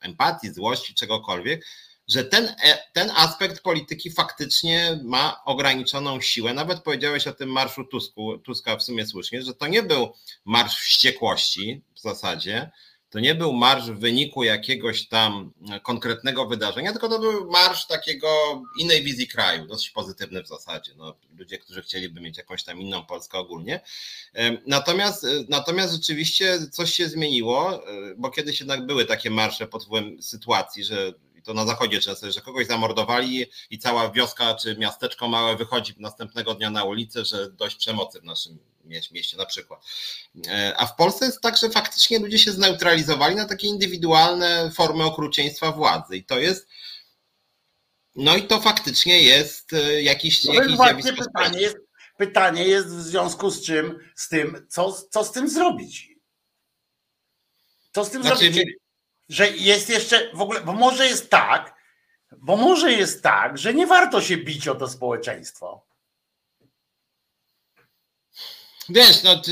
empatii, złości, czegokolwiek, że ten, e, ten aspekt polityki faktycznie ma ograniczoną siłę. Nawet powiedziałeś o tym marszu Tusku, Tuska w sumie słusznie, że to nie był marsz wściekłości w zasadzie, to nie był marsz w wyniku jakiegoś tam konkretnego wydarzenia, tylko to był marsz takiego innej wizji kraju, dosyć pozytywny w zasadzie. No, ludzie, którzy chcieliby mieć jakąś tam inną Polskę ogólnie. Natomiast, natomiast rzeczywiście coś się zmieniło, e, bo kiedyś jednak były takie marsze pod wpływem sytuacji, że i to na zachodzie często, że kogoś zamordowali i cała wioska czy miasteczko małe wychodzi następnego dnia na ulicę, że dość przemocy w naszym mieście na przykład. E, a w Polsce jest tak, że faktycznie ludzie się zneutralizowali na takie indywidualne formy okrucieństwa władzy i to jest no i to faktycznie jest e, jakiś, no jakiś właśnie pytanie jest, pytanie jest w związku z czym, z tym, co, co z tym zrobić? Co z tym znaczy, zrobić? Że jest jeszcze w ogóle, bo może jest tak, bo może jest tak, że nie warto się bić o to społeczeństwo. Wiesz, no,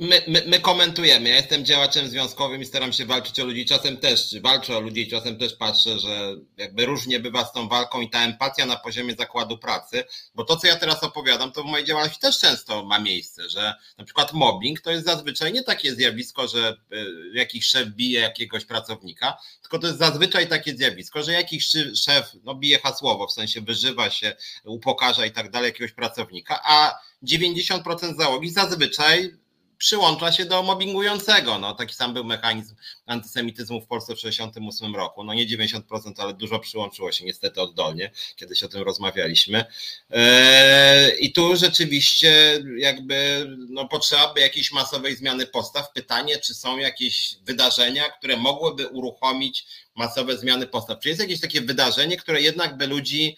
my, my, my, komentujemy. Ja jestem działaczem związkowym i staram się walczyć o ludzi. Czasem też walczę o ludzi, czasem też patrzę, że jakby różnie bywa z tą walką i ta empatia na poziomie zakładu pracy, bo to, co ja teraz opowiadam, to w mojej działalności też często ma miejsce, że na przykład mobbing to jest zazwyczaj nie takie zjawisko, że y, jakiś szef bije jakiegoś pracownika, tylko to jest zazwyczaj takie zjawisko, że jakiś szef no, bije hasłowo, w sensie wyżywa się, upokarza i tak dalej jakiegoś pracownika, a 90% załogi zazwyczaj przyłącza się do mobbingującego. No, taki sam był mechanizm antysemityzmu w Polsce w 1968 roku. No nie 90%, ale dużo przyłączyło się niestety oddolnie. Kiedyś o tym rozmawialiśmy. Eee, I tu rzeczywiście jakby no, potrzeba by jakiejś masowej zmiany postaw. Pytanie, czy są jakieś wydarzenia, które mogłyby uruchomić masowe zmiany postaw? Czy jest jakieś takie wydarzenie, które jednak by ludzi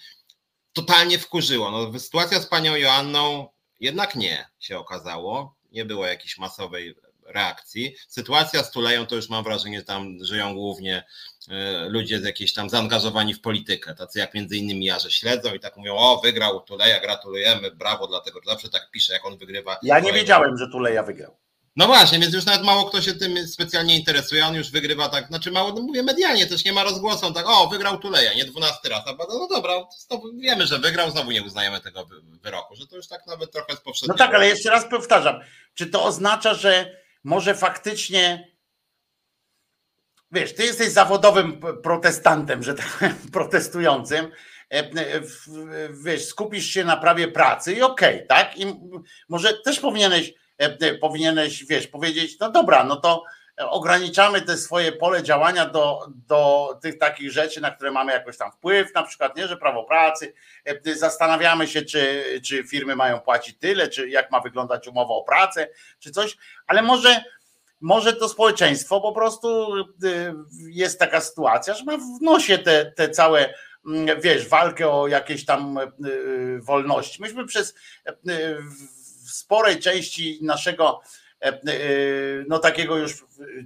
totalnie wkurzyło? No, sytuacja z panią Joanną jednak nie się okazało, nie było jakiejś masowej reakcji. Sytuacja z Tuleją to już mam wrażenie, że tam żyją głównie e, ludzie z jakiejś tam zaangażowani w politykę, tacy jak między innymi ja, że śledzą i tak mówią, o wygrał Tuleja, gratulujemy, brawo, dlatego zawsze tak pisze, jak on wygrywa. Ja nie wiedziałem, że Tuleja wygrał. No właśnie, więc już nawet mało kto się tym specjalnie interesuje, on już wygrywa tak, znaczy mało, no mówię medialnie, też nie ma rozgłosu, tak, o, wygrał Tuleja, nie 12 raz, a no dobra, znowu wiemy, że wygrał, znowu nie uznajemy tego wyroku, że to już tak nawet trochę jest powszechne. No tak, ale jeszcze raz powtarzam, czy to oznacza, że może faktycznie wiesz, ty jesteś zawodowym protestantem, że tak protestującym, e, wiesz, skupisz się na prawie pracy i okej, okay, tak? I może też powinieneś powinieneś, wiesz, powiedzieć, no dobra, no to ograniczamy te swoje pole działania do, do tych takich rzeczy, na które mamy jakoś tam wpływ, na przykład, nie, że prawo pracy, e, zastanawiamy się, czy, czy firmy mają płacić tyle, czy jak ma wyglądać umowa o pracę, czy coś, ale może, może to społeczeństwo po prostu jest taka sytuacja, że ma w nosie te, te całe mm, wiesz, walkę o jakieś tam wolności. Myśmy przez sporej części naszego e, e, no takiego już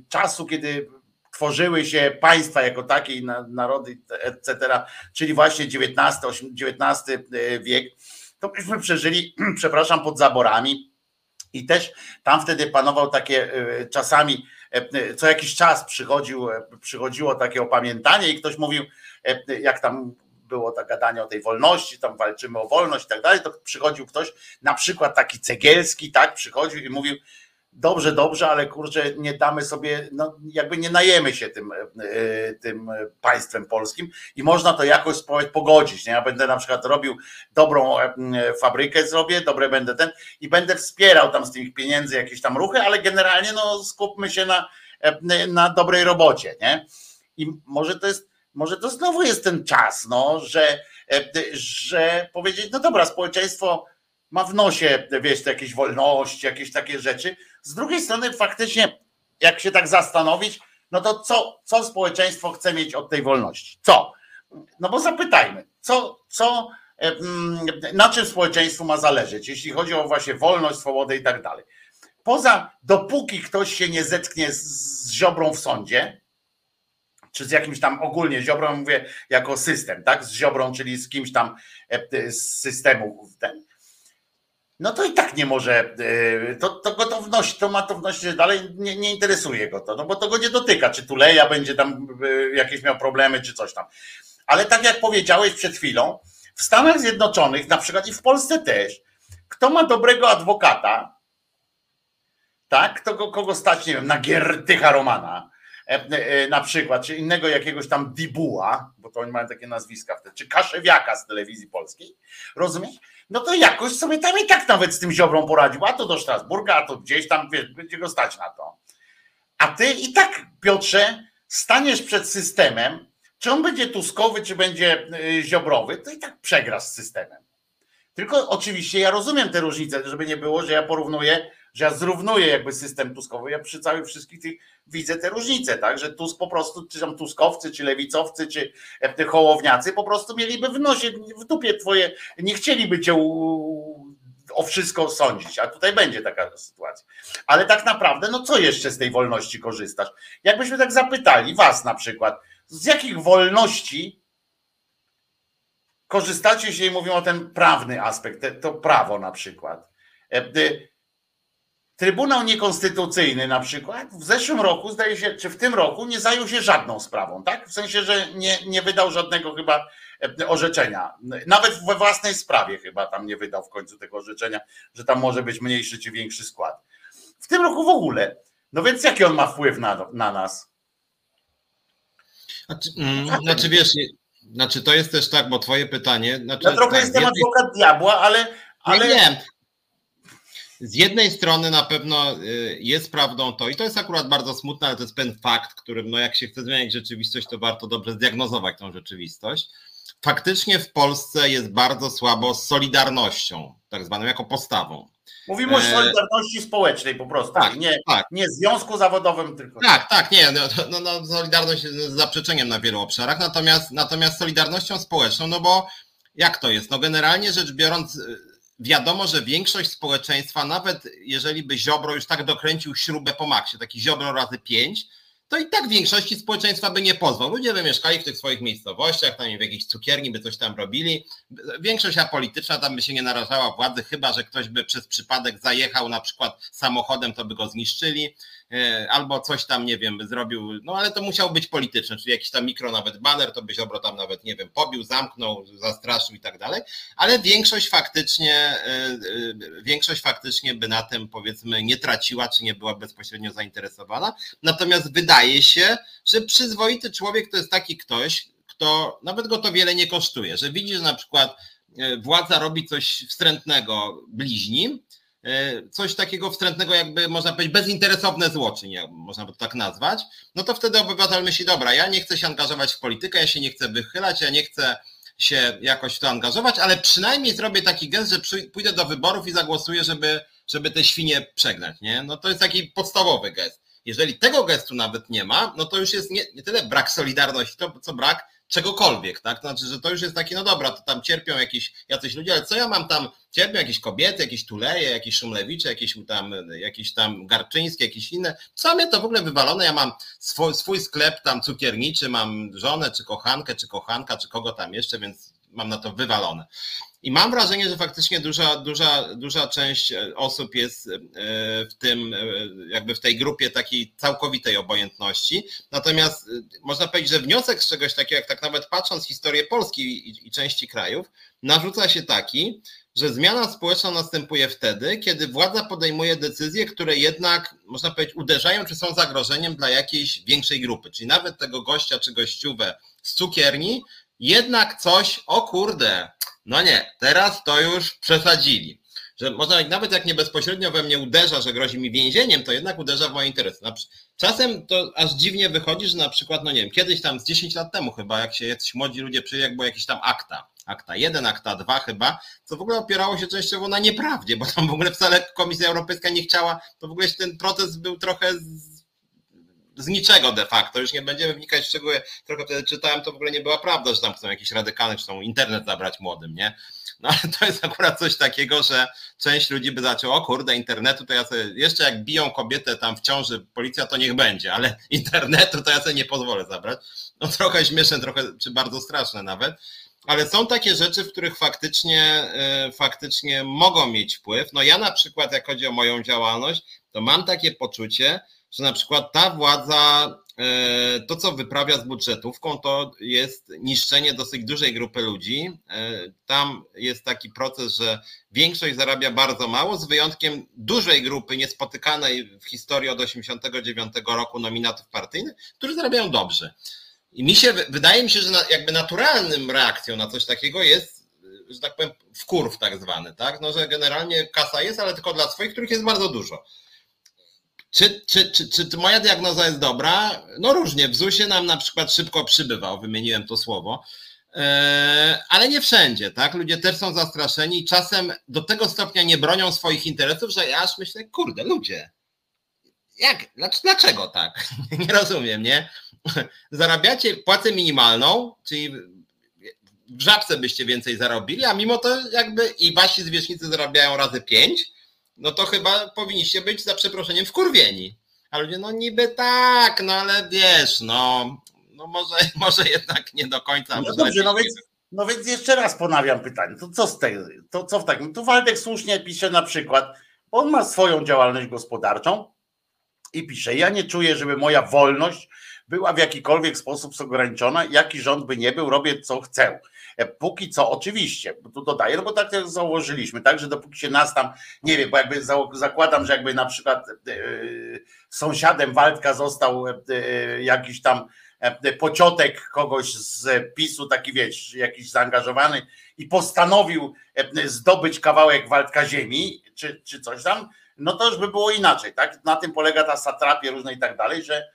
czasu, kiedy tworzyły się państwa jako takie, narody, etc., czyli właśnie XIX, XIX e, wiek, to myśmy przeżyli, przepraszam, pod zaborami I też tam wtedy panował takie czasami, co jakiś czas przychodził, przychodziło takie opamiętanie i ktoś mówił, jak tam było to gadanie o tej wolności, tam walczymy o wolność i tak dalej, to przychodził ktoś, na przykład taki Cegielski, tak, przychodził i mówił, dobrze, dobrze, ale kurczę, nie damy sobie, no jakby nie najemy się tym, e, tym państwem polskim i można to jakoś pogodzić. Nie? Ja będę na przykład robił dobrą e, fabrykę, zrobię, dobre będę ten i będę wspierał tam z tych pieniędzy jakieś tam ruchy, ale generalnie no skupmy się na, e, na dobrej robocie, nie? I może to jest, może to znowu jest ten czas, no, że, że powiedzieć, no dobra, społeczeństwo ma w nosie, wiesz, jakieś wolności, jakieś takie rzeczy. Z drugiej strony faktycznie, jak się tak zastanowić, no to co, co społeczeństwo chce mieć od tej wolności? Co? No bo zapytajmy, co, co, na czym społeczeństwu ma zależeć, jeśli chodzi o właśnie wolność, swobodę i tak dalej. Poza, dopóki ktoś się nie zetknie z, z ziobrą w sądzie, czy z jakimś tam ogólnie ziobrą, mówię jako system, tak? Z ziobrą, czyli z kimś tam e, z systemu ten, no to i tak nie może, e, to, to go to to ma to wnosić dalej, nie, nie interesuje go to, no bo to go nie dotyka, czy Tuleja będzie tam e, jakieś miał problemy, czy coś tam. Ale tak jak powiedziałeś przed chwilą, w Stanach Zjednoczonych, na przykład i w Polsce też, kto ma dobrego adwokata, tak, kogo, kogo stać, nie wiem, na Giertycha Romana, na przykład, czy innego jakiegoś tam Dibuła, bo to oni mają takie nazwiska wtedy, czy Kaszewiaka z telewizji polskiej, rozumiesz? no to jakoś sobie tam i tak nawet z tym ziobrą poradził, a to do Strasburga, a to gdzieś tam, wiesz, będzie go stać na to. A ty i tak, Piotrze, staniesz przed systemem, czy on będzie tuskowy, czy będzie y, ziobrowy, to i tak przegrasz z systemem. Tylko oczywiście ja rozumiem te różnice, żeby nie było, że ja porównuję, że ja zrównuję jakby system tuskowy. Ja przy całych wszystkich tych widzę te różnice, tak? Że Tusk po prostu, czy tam tuskowcy, czy lewicowcy, czy e, hołowniacy po prostu mieliby w nosie, w dupie twoje, nie chcieliby cię o wszystko sądzić, a tutaj będzie taka sytuacja. Ale tak naprawdę, no co jeszcze z tej wolności korzystasz? Jakbyśmy tak zapytali was na przykład, z jakich wolności korzystacie, jeśli mówią o ten prawny aspekt, to prawo na przykład. Trybunał Niekonstytucyjny na przykład w zeszłym roku, zdaje się, czy w tym roku nie zajął się żadną sprawą, tak? W sensie, że nie, nie wydał żadnego chyba e, orzeczenia. Nawet we własnej sprawie chyba tam nie wydał w końcu tego orzeczenia, że tam może być mniejszy czy większy skład. W tym roku w ogóle. No więc jaki on ma wpływ na, na nas? Znaczy, znaczy wiesz, znaczy to jest też tak, bo twoje pytanie. Znaczy, ja trochę tak, jestem adwokat diabła, ale. ale... Nie, nie, z jednej strony na pewno y, jest prawdą to, i to jest akurat bardzo smutne, ale to jest pewien fakt, którym, no jak się chce zmieniać rzeczywistość, to warto dobrze zdiagnozować tą rzeczywistość. Faktycznie w Polsce jest bardzo słabo z solidarnością, tak zwaną jako postawą. Mówimy o e, solidarności społecznej po prostu, tak, nie, tak. nie związku zawodowym tylko. Tak, tak, nie, no, no, no, solidarność jest zaprzeczeniem na wielu obszarach, natomiast, natomiast solidarnością społeczną, no bo jak to jest? No generalnie rzecz biorąc, wiadomo, że większość społeczeństwa, nawet jeżeli by Ziobro już tak dokręcił śrubę po maksie, taki Ziobro razy pięć, to i tak większości społeczeństwa by nie pozwał. Ludzie by mieszkali w tych swoich miejscowościach, tam w jakiejś cukierni by coś tam robili. Większość apolityczna tam by się nie narażała władzy, chyba że ktoś by przez przypadek zajechał na przykład samochodem, to by go zniszczyli. E, albo coś tam, nie wiem, zrobił, no ale to musiał być polityczne, czyli jakiś tam mikro nawet baner, to byś obro tam nawet, nie wiem, pobił, zamknął, zastraszył i tak dalej, ale większość faktycznie, e, e, większość faktycznie by na tym powiedzmy nie traciła, czy nie była bezpośrednio zainteresowana, natomiast wydaje się, że przyzwoity człowiek to jest taki ktoś, kto nawet go to wiele nie kosztuje, że widzi, że na przykład władza robi coś wstrętnego bliźnim, coś takiego wstrętnego, jakby można powiedzieć, bezinteresowne zło, czy nie, można by to tak nazwać, no to wtedy obywatel myśli, dobra, ja nie chcę się angażować w politykę, ja się nie chcę wychylać, ja nie chcę się jakoś w to angażować, ale przynajmniej zrobię taki gest, że pójdę do wyborów i zagłosuję, żeby, żeby te świnie przegnać, nie? No to jest taki podstawowy gest. Jeżeli tego gestu nawet nie ma, no to już jest nie, nie tyle brak solidarności, to co brak czegokolwiek, tak? Znaczy, że to już jest takie, no dobra, to tam cierpią jakieś jacyś ludzie, ale co ja mam tam, cierpią jakieś kobiety, jakieś tuleje, jakieś szumlewicze, jakieś tam, jakieś tam garczyńskie, jakieś inne, co mnie to w ogóle wywalone, ja mam swój, swój sklep tam cukierniczy, mam żonę, czy kochankę, czy kochanka, czy kogo tam jeszcze, więc mam na to wywalone. I mam wrażenie, że faktycznie duża, duża, duża część osób jest w tym, jakby w tej grupie takiej całkowitej obojętności. Natomiast można powiedzieć, że wniosek z czegoś takiego, jak tak nawet patrząc historię Polski i, i części krajów, narzuca się taki, że zmiana społeczna następuje wtedy, kiedy władza podejmuje decyzje, które jednak, można powiedzieć, uderzają czy są zagrożeniem dla jakiejś większej grupy. Czyli nawet tego gościa czy gościówę z cukierni, jednak coś, o kurde, no nie, teraz to już przesadzili. Że można nawet jak nie bezpośrednio we mnie uderza, że grozi mi więzieniem, to jednak uderza w moje interesy. Czasem to aż dziwnie wychodzi, że na przykład, no nie wiem, kiedyś tam z 10 lat temu chyba, jak się jacyś młodzi ludzie przyjęli, jak było jakieś tam akta akta 1, akta 2 chyba, co w ogóle opierało się częściowo na nieprawdzie, bo tam w ogóle wcale Komisja Europejska nie chciała, to w ogóle ten proces był trochę z, z niczego de facto, już nie będziemy wnikać w szczegóły, trochę wtedy czytałem, to w ogóle nie była prawda, że tam chcą jakiś radykalny, czy chcą internet zabrać młodym, nie? No ale to jest akurat coś takiego, że część ludzi by zaczęło, o kurde, internetu to ja sobie, jeszcze jak biją kobietę tam w ciąży policja, to niech będzie, ale internetu to ja sobie nie pozwolę zabrać. No trochę śmieszne, trochę, czy bardzo straszne nawet ale są takie rzeczy, w których faktycznie, e, faktycznie mogą mieć wpływ. No ja na przykład, jak chodzi o moją działalność, to mam takie poczucie, że na przykład ta władza, e, to co wyprawia z budżetówką, to jest niszczenie dosyć dużej grupy ludzi. E, tam jest taki proces, że większość zarabia bardzo mało, z wyjątkiem dużej grupy niespotykanej w historii od 1989 roku nominatów partyjnych, którzy zarabiają dobrze. I mi się, wydaje mi się, że jakby naturalnym reakcją na coś takiego jest, że tak powiem, wkurw tak zwany, tak? No, że generalnie kasa jest, ale tylko dla swoich, których jest bardzo dużo. Czy, czy, czy, czy moja diagnoza jest dobra? No różnie. W nam na przykład szybko przybywał, wymieniłem to słowo, e, ale nie wszędzie, tak? Ludzie też są zastraszeni i czasem do tego stopnia nie bronią swoich interesów, że ja aż myślę, kurde, ludzie, jak, dlaczego tak? Nie rozumiem, nie? zarabiacie płacę minimalną, czyli w żabce byście więcej zarobili, a mimo to jakby i wasi zwierzchnicy zarabiają razy pięć, no to chyba powinniście być za przeproszeniem wkurwieni. A ludzie, no niby tak, no ale wiesz, no, no może, może jednak nie do końca. No dobrze, no więc, no więc jeszcze raz ponawiam pytanie, to co z tego, to co w takim, tu Waldek słusznie pisze na przykład, on ma swoją działalność gospodarczą i pisze, ja nie czuję, żeby moja wolność była w jakikolwiek sposób ograniczona, jaki rząd by nie był, robię co chcę. E, póki co, oczywiście, tu dodaję, no bo tak jak założyliśmy, tak, że dopóki się nas tam, nie wiem, bo jakby zakładam, że jakby na przykład yy, sąsiadem Waldka został yy, jakiś tam pociotek kogoś z PiSu, taki wiesz, jakiś zaangażowany i postanowił zdobyć kawałek Waldka ziemi, czy, czy coś tam, no to już by było inaczej, tak? Na tym polega ta satrapia różna i tak dalej, że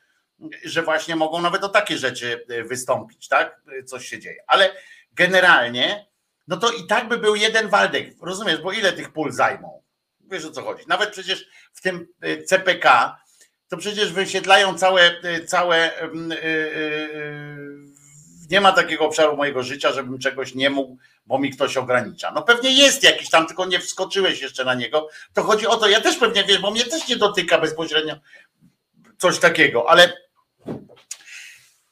że właśnie mogą nawet o takie rzeczy wystąpić, tak? Coś się dzieje. Ale generalnie, no to i tak by był jeden Waldek, rozumiesz, bo ile tych pól zajmą? Wiesz o co chodzi. Nawet przecież w tym e, CPK to przecież wysiedlają całe, e, całe nie ma takiego obszaru mojego życia, żebym czegoś nie mógł, bo mi ktoś ogranicza. No pewnie jest jakiś tam, tylko nie wskoczyłeś jeszcze na niego. To chodzi o to, ja też pewnie wiesz, bo mnie też nie dotyka bezpośrednio coś takiego, ale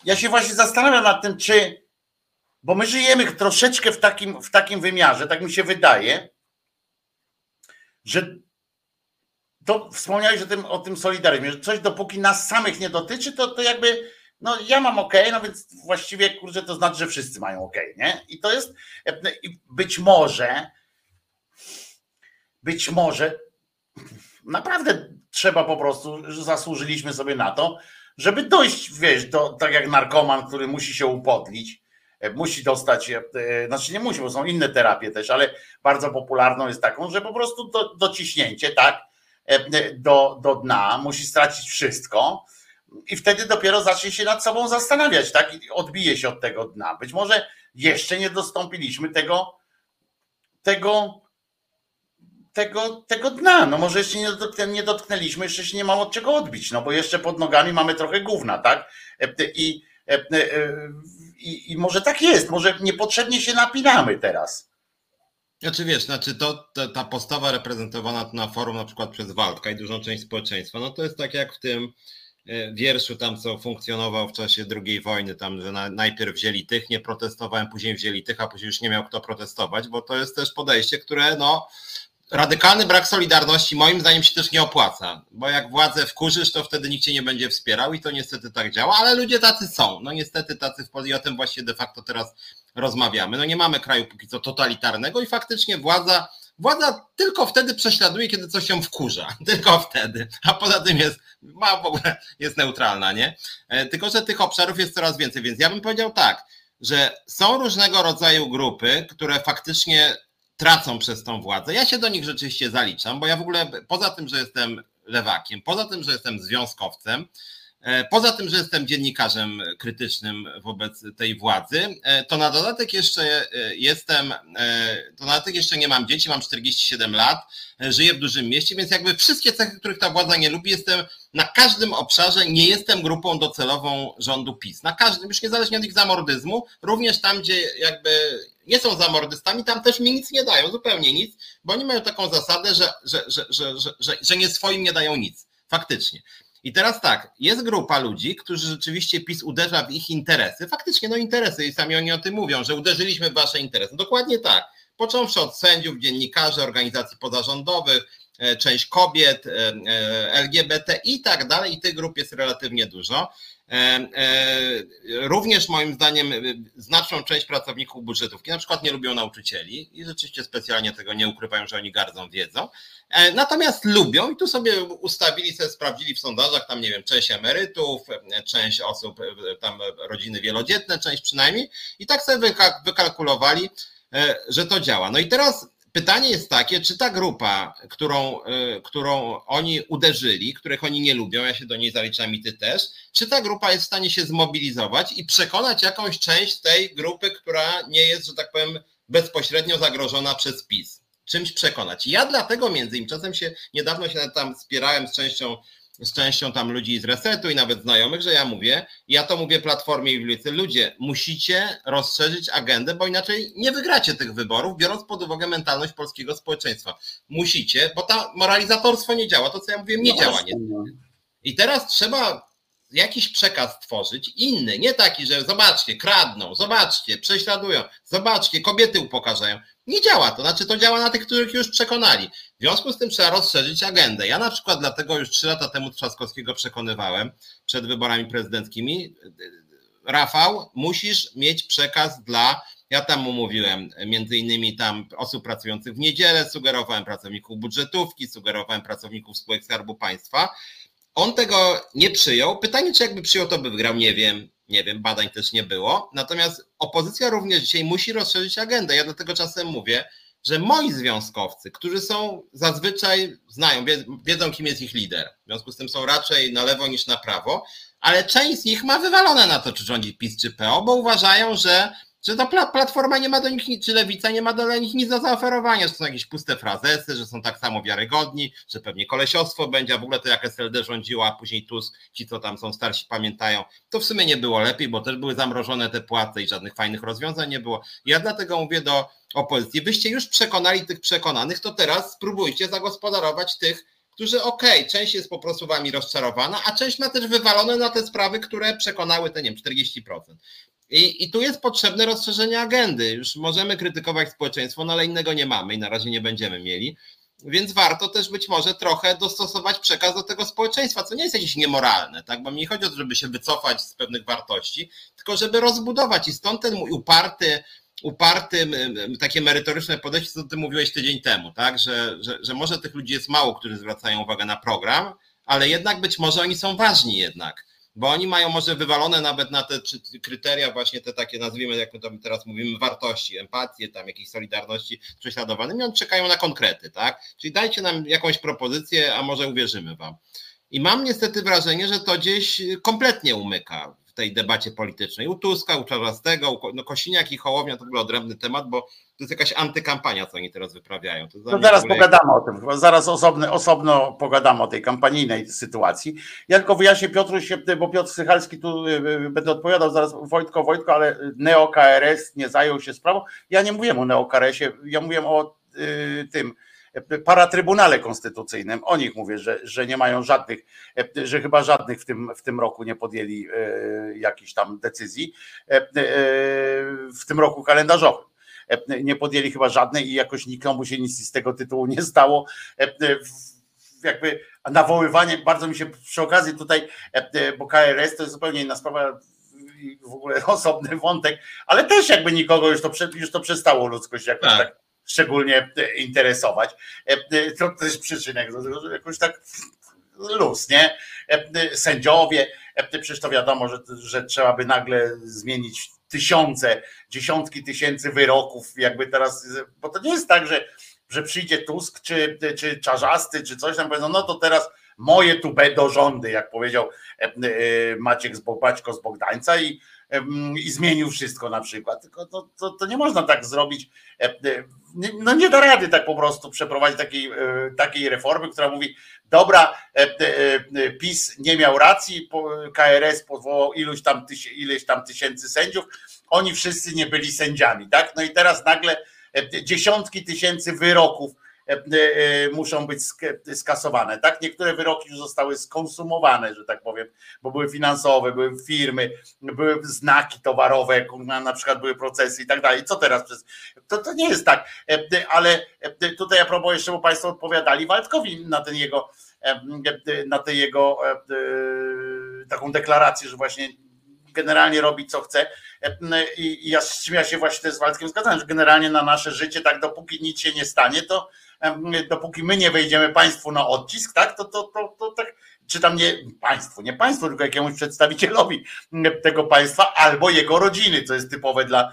ja się właśnie zastanawiam nad tym, czy, bo my żyjemy troszeczkę w takim, w takim wymiarze, tak mi się wydaje, że to wspomniałeś o tym, o tym solidaryzmie, że coś dopóki nas samych nie dotyczy, to, to jakby, no ja mam ok, no więc właściwie kurczę, to znaczy, że wszyscy mają ok, nie? I to jest, być może, być może, naprawdę trzeba po prostu, zasłużyliśmy sobie na to, żeby dojść, wiesz, do, tak jak narkoman, który musi się upodlić, musi dostać, e, znaczy nie musi, bo są inne terapie też, ale bardzo popularną jest taką, że po prostu do, dociśnięcie, tak, e, do, do dna, musi stracić wszystko i wtedy dopiero zacznie się nad sobą zastanawiać, tak, i odbije się od tego dna. Być może jeszcze nie dostąpiliśmy tego, tego tego, tego dna. No może jeszcze nie, dotknę, nie dotknęliśmy, jeszcze się nie ma od czego odbić, no bo jeszcze pod nogami mamy trochę gówna, tak? E, I, e, e, i, i może tak jest, może niepotrzebnie się napinamy teraz. Znaczy wiesz, znaczy to, to, ta postawa reprezentowana na forum na przykład przez Waldka i dużą część społeczeństwa, no to jest tak jak w tym wierszu tam, co funkcjonował w czasie II wojny, tam, że na, najpierw wzięli tych, nie protestowałem, później wzięli tych, a później już nie miał kto protestować, bo to jest też podejście, które no, radykalny brak solidarności moim zdaniem się też nie opłaca, bo jak władzę wkurzysz, to wtedy nikt cię nie będzie wspierał i to niestety tak działa, ale ludzie tacy są. No niestety tacy w Polsce i o tym właśnie de facto teraz rozmawiamy. No nie mamy kraju póki co totalitarnego i faktycznie władza Władza tylko wtedy prześladuje, kiedy coś się wkurza. Tylko wtedy. A poza tym jest, ma w ogóle, jest neutralna, nie? E, tylko, że tych obszarów jest coraz więcej. Więc ja bym powiedział tak, że są różnego rodzaju grupy, które faktycznie tracą przez tą władzę. Ja się do nich rzeczywiście zaliczam, bo ja w ogóle poza tym, że jestem lewakiem, poza tym, że jestem związkowcem, e, Poza tym, że jestem dziennikarzem krytycznym wobec tej władzy, e, to na dodatek jeszcze e, jestem, to na dodatek jeszcze nie mam dzieci, mam 47 lat, żyję w dużym mieście, więc jakby wszystkie cechy, których ta władza nie lubi, jestem na każdym obszarze, nie jestem grupą docelową rządu PiS. Na każdym, już niezależnie od ich zamordyzmu, również tam, gdzie jakby nie są zamordystami, tam też mi nic nie dają, zupełnie nic, bo oni mają taką zasadę, że, że, że, że, że, że, że nie swoim nie dają nic. Faktycznie. I teraz tak, jest grupa ludzi, którzy rzeczywiście PiS uderza w ich interesy. Faktycznie, no interesy, i sami oni o tym mówią, że uderzyliśmy w wasze interesy. Dokładnie tak. Począwszy od sędziów, dziennikarzy, organizacji pozarządowych, e, część kobiet, e, e, LGBT i tak dalej. I tych grup jest relatywnie dużo. E, e, również moim zdaniem e, znaczną część pracowników budżetówki na przykład nie lubią nauczycieli i rzeczywiście specjalnie tego nie ukrywają, że oni gardzą wiedzą. Natomiast lubią i tu sobie ustawili, sobie sprawdzili w sondażach, tam nie wiem, część emerytów, część osób, tam rodziny wielodzietne, część przynajmniej i tak sobie wykalkulowali, że to działa. No i teraz Pytanie jest takie, czy ta grupa, którą, y, którą oni uderzyli, których oni nie lubią, ja się do niej zaliczam i ty też, czy ta grupa jest w stanie się zmobilizować i przekonać jakąś część tej grupy, która nie jest, że tak powiem, bezpośrednio zagrożona przez PiS? Czymś przekonać. Ja dlatego między innymi, czasem się niedawno się tam spierałem z częścią z częścią tam ludzi z resetu i nawet znajomych, że ja mówię, ja to mówię Platformie i ulicy, ludzie, musicie rozszerzyć agendę, bo inaczej nie wygracie tych wyborów, biorąc pod uwagę mentalność polskiego społeczeństwa. Musicie, bo ta moralizatorstwo nie działa, to co ja mówię, nie no działa. Nie. No. I teraz trzeba jakiś przekaz tworzyć, inny, nie taki, że zobaczcie, kradną, zobaczcie, prześladują, zobaczcie, kobiety upokarzają. Nie działa to, znaczy to działa na tych, których już przekonali. W związku z tym trzeba rozszerzyć agendę. Ja na przykład dlatego już trzy lata temu Trzaskowskiego przekonywałem przed wyborami prezydenckimi, Rafał, musisz mieć przekaz dla, ja tam mu mówiłem, między innymi tam osób pracujących w niedzielę, sugerowałem pracowników budżetówki, sugerowałem pracowników spółek Skarbu Państwa. On tego nie przyjął. Pytanie, czy jakby przyjął, to by wygrał, nie wiem. Nie wiem, badań też nie było. Natomiast opozycja również dzisiaj musi rozszerzyć agendę. Ja dlatego czasem mówię, że moi związkowcy, którzy są zazwyczaj, znają, wiedzą, kim jest ich lider, w związku z tym są raczej na lewo niż na prawo, ale część z nich ma wywalone na to, czy rządzi PiS czy PO, bo uważają, że że ta platforma nie ma do nich, czy lewica nie ma do nich nic do zaoferowania, że są jakieś puste frazesy, że są tak samo wiarygodni, że pewnie kolesiostwo będzie, a w ogóle to jak SLD rządziła, a później Tusk, ci co tam są starsi pamiętają, to w sumie nie było lepiej, bo też były zamrożone te płace i żadnych fajnych rozwiązań nie było. Ja dlatego mówię do opozycji, byście już przekonali tych przekonanych, to teraz spróbujcie zagospodarować tych, którzy okej, okay, część jest po prostu wami rozczarowana, a część ma też wywalone na te sprawy, które przekonały te, nie wiem, 40%. I, I tu jest potrzebne rozszerzenie agendy. Już możemy krytykować społeczeństwo, no ale innego nie mamy i na razie nie będziemy mieli. Więc warto też być może trochę dostosować przekaz do tego społeczeństwa, co nie jest jakieś niemoralne, tak? Bo mi nie chodzi o to, żeby się wycofać z pewnych wartości, tylko żeby rozbudować. I stąd ten mój uparty, uparty, takie merytoryczne podejście, co ty mówiłeś tydzień temu, tak? Że, że, że może tych ludzi jest mało, którzy zwracają uwagę na program, ale jednak być może oni są ważni jednak bo oni mają może wywalone nawet na te kryteria właśnie te takie nazwijmy, jak my to teraz mówimy, wartości, empatię, tam jakiejś solidarności z prześladowanymi, oni czekają na konkrety, tak? Czyli dajcie nam jakąś propozycję, a może uwierzymy wam. I mam niestety wrażenie, że to gdzieś kompletnie umyka tej debacie politycznej. U Tuska, u Czarzastego, no Kosiniak i Hołownia to był odrębny temat, bo to jest jakaś antykampania, co oni teraz wyprawiają. To no zaraz ogóle... pogadamy o tym, zaraz osobny, osobno pogadamy o tej kampanijnej sytuacji. Ja tylko wyjaśnię Piotruś, bo Piotr Sychalski tu y, y, będę odpowiadał zaraz Wojtko, Wojtko, ale neo-KRS nie zajął się sprawą. Ja nie mówiłem o neo-KRS-ie, ja mówiłem o y, tym paratrybunale konstytucyjnym. O nich mówię, że, że nie mają żadnych, że chyba żadnych w tym, w tym roku nie podjęli jakichś tam decyzji w tym roku kalendarzowym nie podjęli chyba żadnej i jakoś nikomu się nic z tego tytułu nie stało. Jakby nawoływanie, bardzo mi się przy okazji tutaj, bo KRS to jest zupełnie inna sprawa, w ogóle osobny wątek, ale też jakby nikogo już to, już to przestało ludzkość jakoś tak, tak szczególnie interesować. To też przyczynek, jakoś tak luz, nie? Sędziowie, przecież to wiadomo, że, że trzeba by nagle zmienić tysiące, dziesiątki tysięcy wyroków, jakby teraz, bo to nie jest tak, że, że przyjdzie Tusk czy, czy Czarzasty, czy coś tam, powiedzą, no to teraz moje tu będą rządy, jak powiedział e, e, Maciek z Baćko z Bogdańca i, i zmienił wszystko na przykład. Tylko to, to, to, nie można tak zrobić. E, no nie da rady tak po prostu przeprowadzić takiej, takiej reformy, która mówi, dobra, PiS nie miał racji, KRS powołał iluś tam, ileś tam tysięcy sędziów, oni wszyscy nie byli sędziami, tak? No i teraz nagle dziesiątki tysięcy wyroków E, e, muszą być skasowane. Tak, niektóre wyroki już zostały skonsumowane, że tak powiem, bo były finansowe, były firmy, były znaki towarowe, na przykład były procesy i tak dalej. Co teraz przez. To, to nie jest tak, e, ale tutaj a propos jeszcze, bo Państwo odpowiadali Waldkowi na ten jego, na tę jego taką deklarację, że właśnie generalnie robi co chce. I ja ja się właśnie z Waldkiem zgadzam, że generalnie na nasze życie, tak dopóki nic się nie stanie, to dopóki my nie wejdziemy państwu na odcisk, tak, to, to, to, to tak, czy tam nie państwu, nie państwu, tylko jakiemuś przedstawicielowi tego państwa albo jego rodziny, co jest typowe dla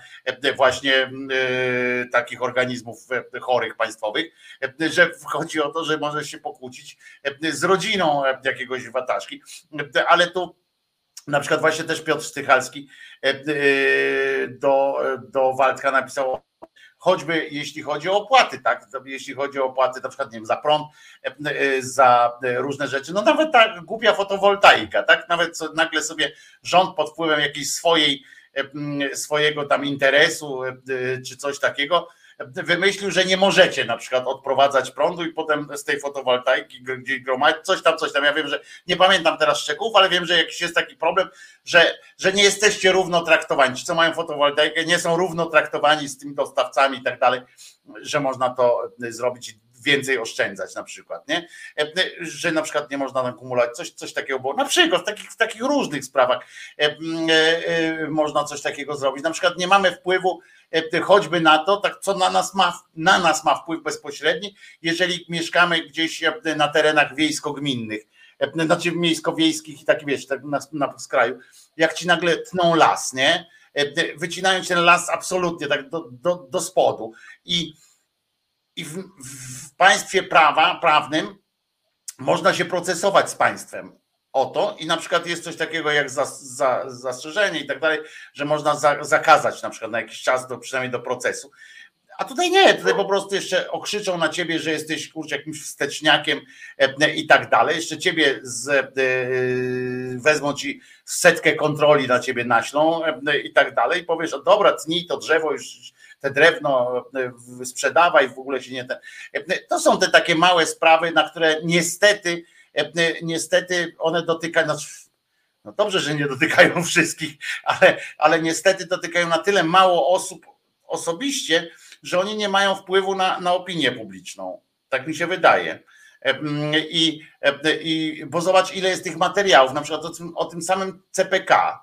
właśnie e, takich organizmów chorych państwowych, że chodzi o to, że może się pokłócić z rodziną jakiegoś wataszki, ale tu na przykład właśnie też Piotr Stychalski do, do Waldka napisał choćby jeśli chodzi o opłaty, tak? Jeśli chodzi o opłaty, na przykład nie wiem, za prąd, e, e, za różne rzeczy, no nawet ta głupia fotowoltaika, tak? Nawet nagle sobie rząd pod wpływem jakiejś swojej, e, swojego tam interesu czy coś takiego wymyślił, że nie możecie na przykład odprowadzać prądu i potem z tej fotowoltaiki gdzieś gromadzić, coś tam, coś tam. Ja wiem, że nie pamiętam teraz szczegółów, ale wiem, że jakiś jest taki problem, że, że nie jesteście równo traktowani. Ci, co mają fotowoltaikę, nie są równo traktowani z tymi dostawcami i tak dalej, że można to zrobić więcej oszczędzać na przykład, nie? Że na przykład nie można akumulować, coś, coś takiego było. Na przykład w takich, w takich różnych sprawach e, e, e, można coś takiego zrobić. Na przykład nie mamy wpływu E, choćby na to, tak co na nas ma, na nas ma wpływ bezpośredni, jeżeli mieszkamy gdzieś e, na terenach wiejsko-gminnych, e, znaczy miejsko-wiejskich i tak wiesz, tak na, na skraju, jak ci nagle tną las, nie? Wycinają ten las absolutnie tak do, do, do spodu i, i w, w państwie prawa, prawnym można się procesować z państwem o to i na przykład jest coś takiego jak za, za, zastrzeżenie i tak dalej, że można za, zakazać na przykład na jakiś czas, do, przynajmniej do procesu. A tutaj nie, tutaj po prostu jeszcze okrzyczą na ciebie, że jesteś kurczę jakimś wsteczniakiem e, i tak dalej. Jeszcze ciebie z, e, wezmą ci setkę kontroli na ciebie naślą e, i tak dalej. Powiesz, o dobra, tnij to drzewo już te drewno sprzedawaj, w ogóle się nie ten. To są te takie małe sprawy, na które niestety E, niestety one dotykają, znaczy, no dobrze, że nie dotykają wszystkich, ale, ale niestety dotykają na tyle mało osób osobiście, że oni nie mają wpływu na, na opinię publiczną. Tak mi się wydaje. E, I, e, I bo zobacz, ile jest tych materiałów, na przykład o tym, o tym samym CPK.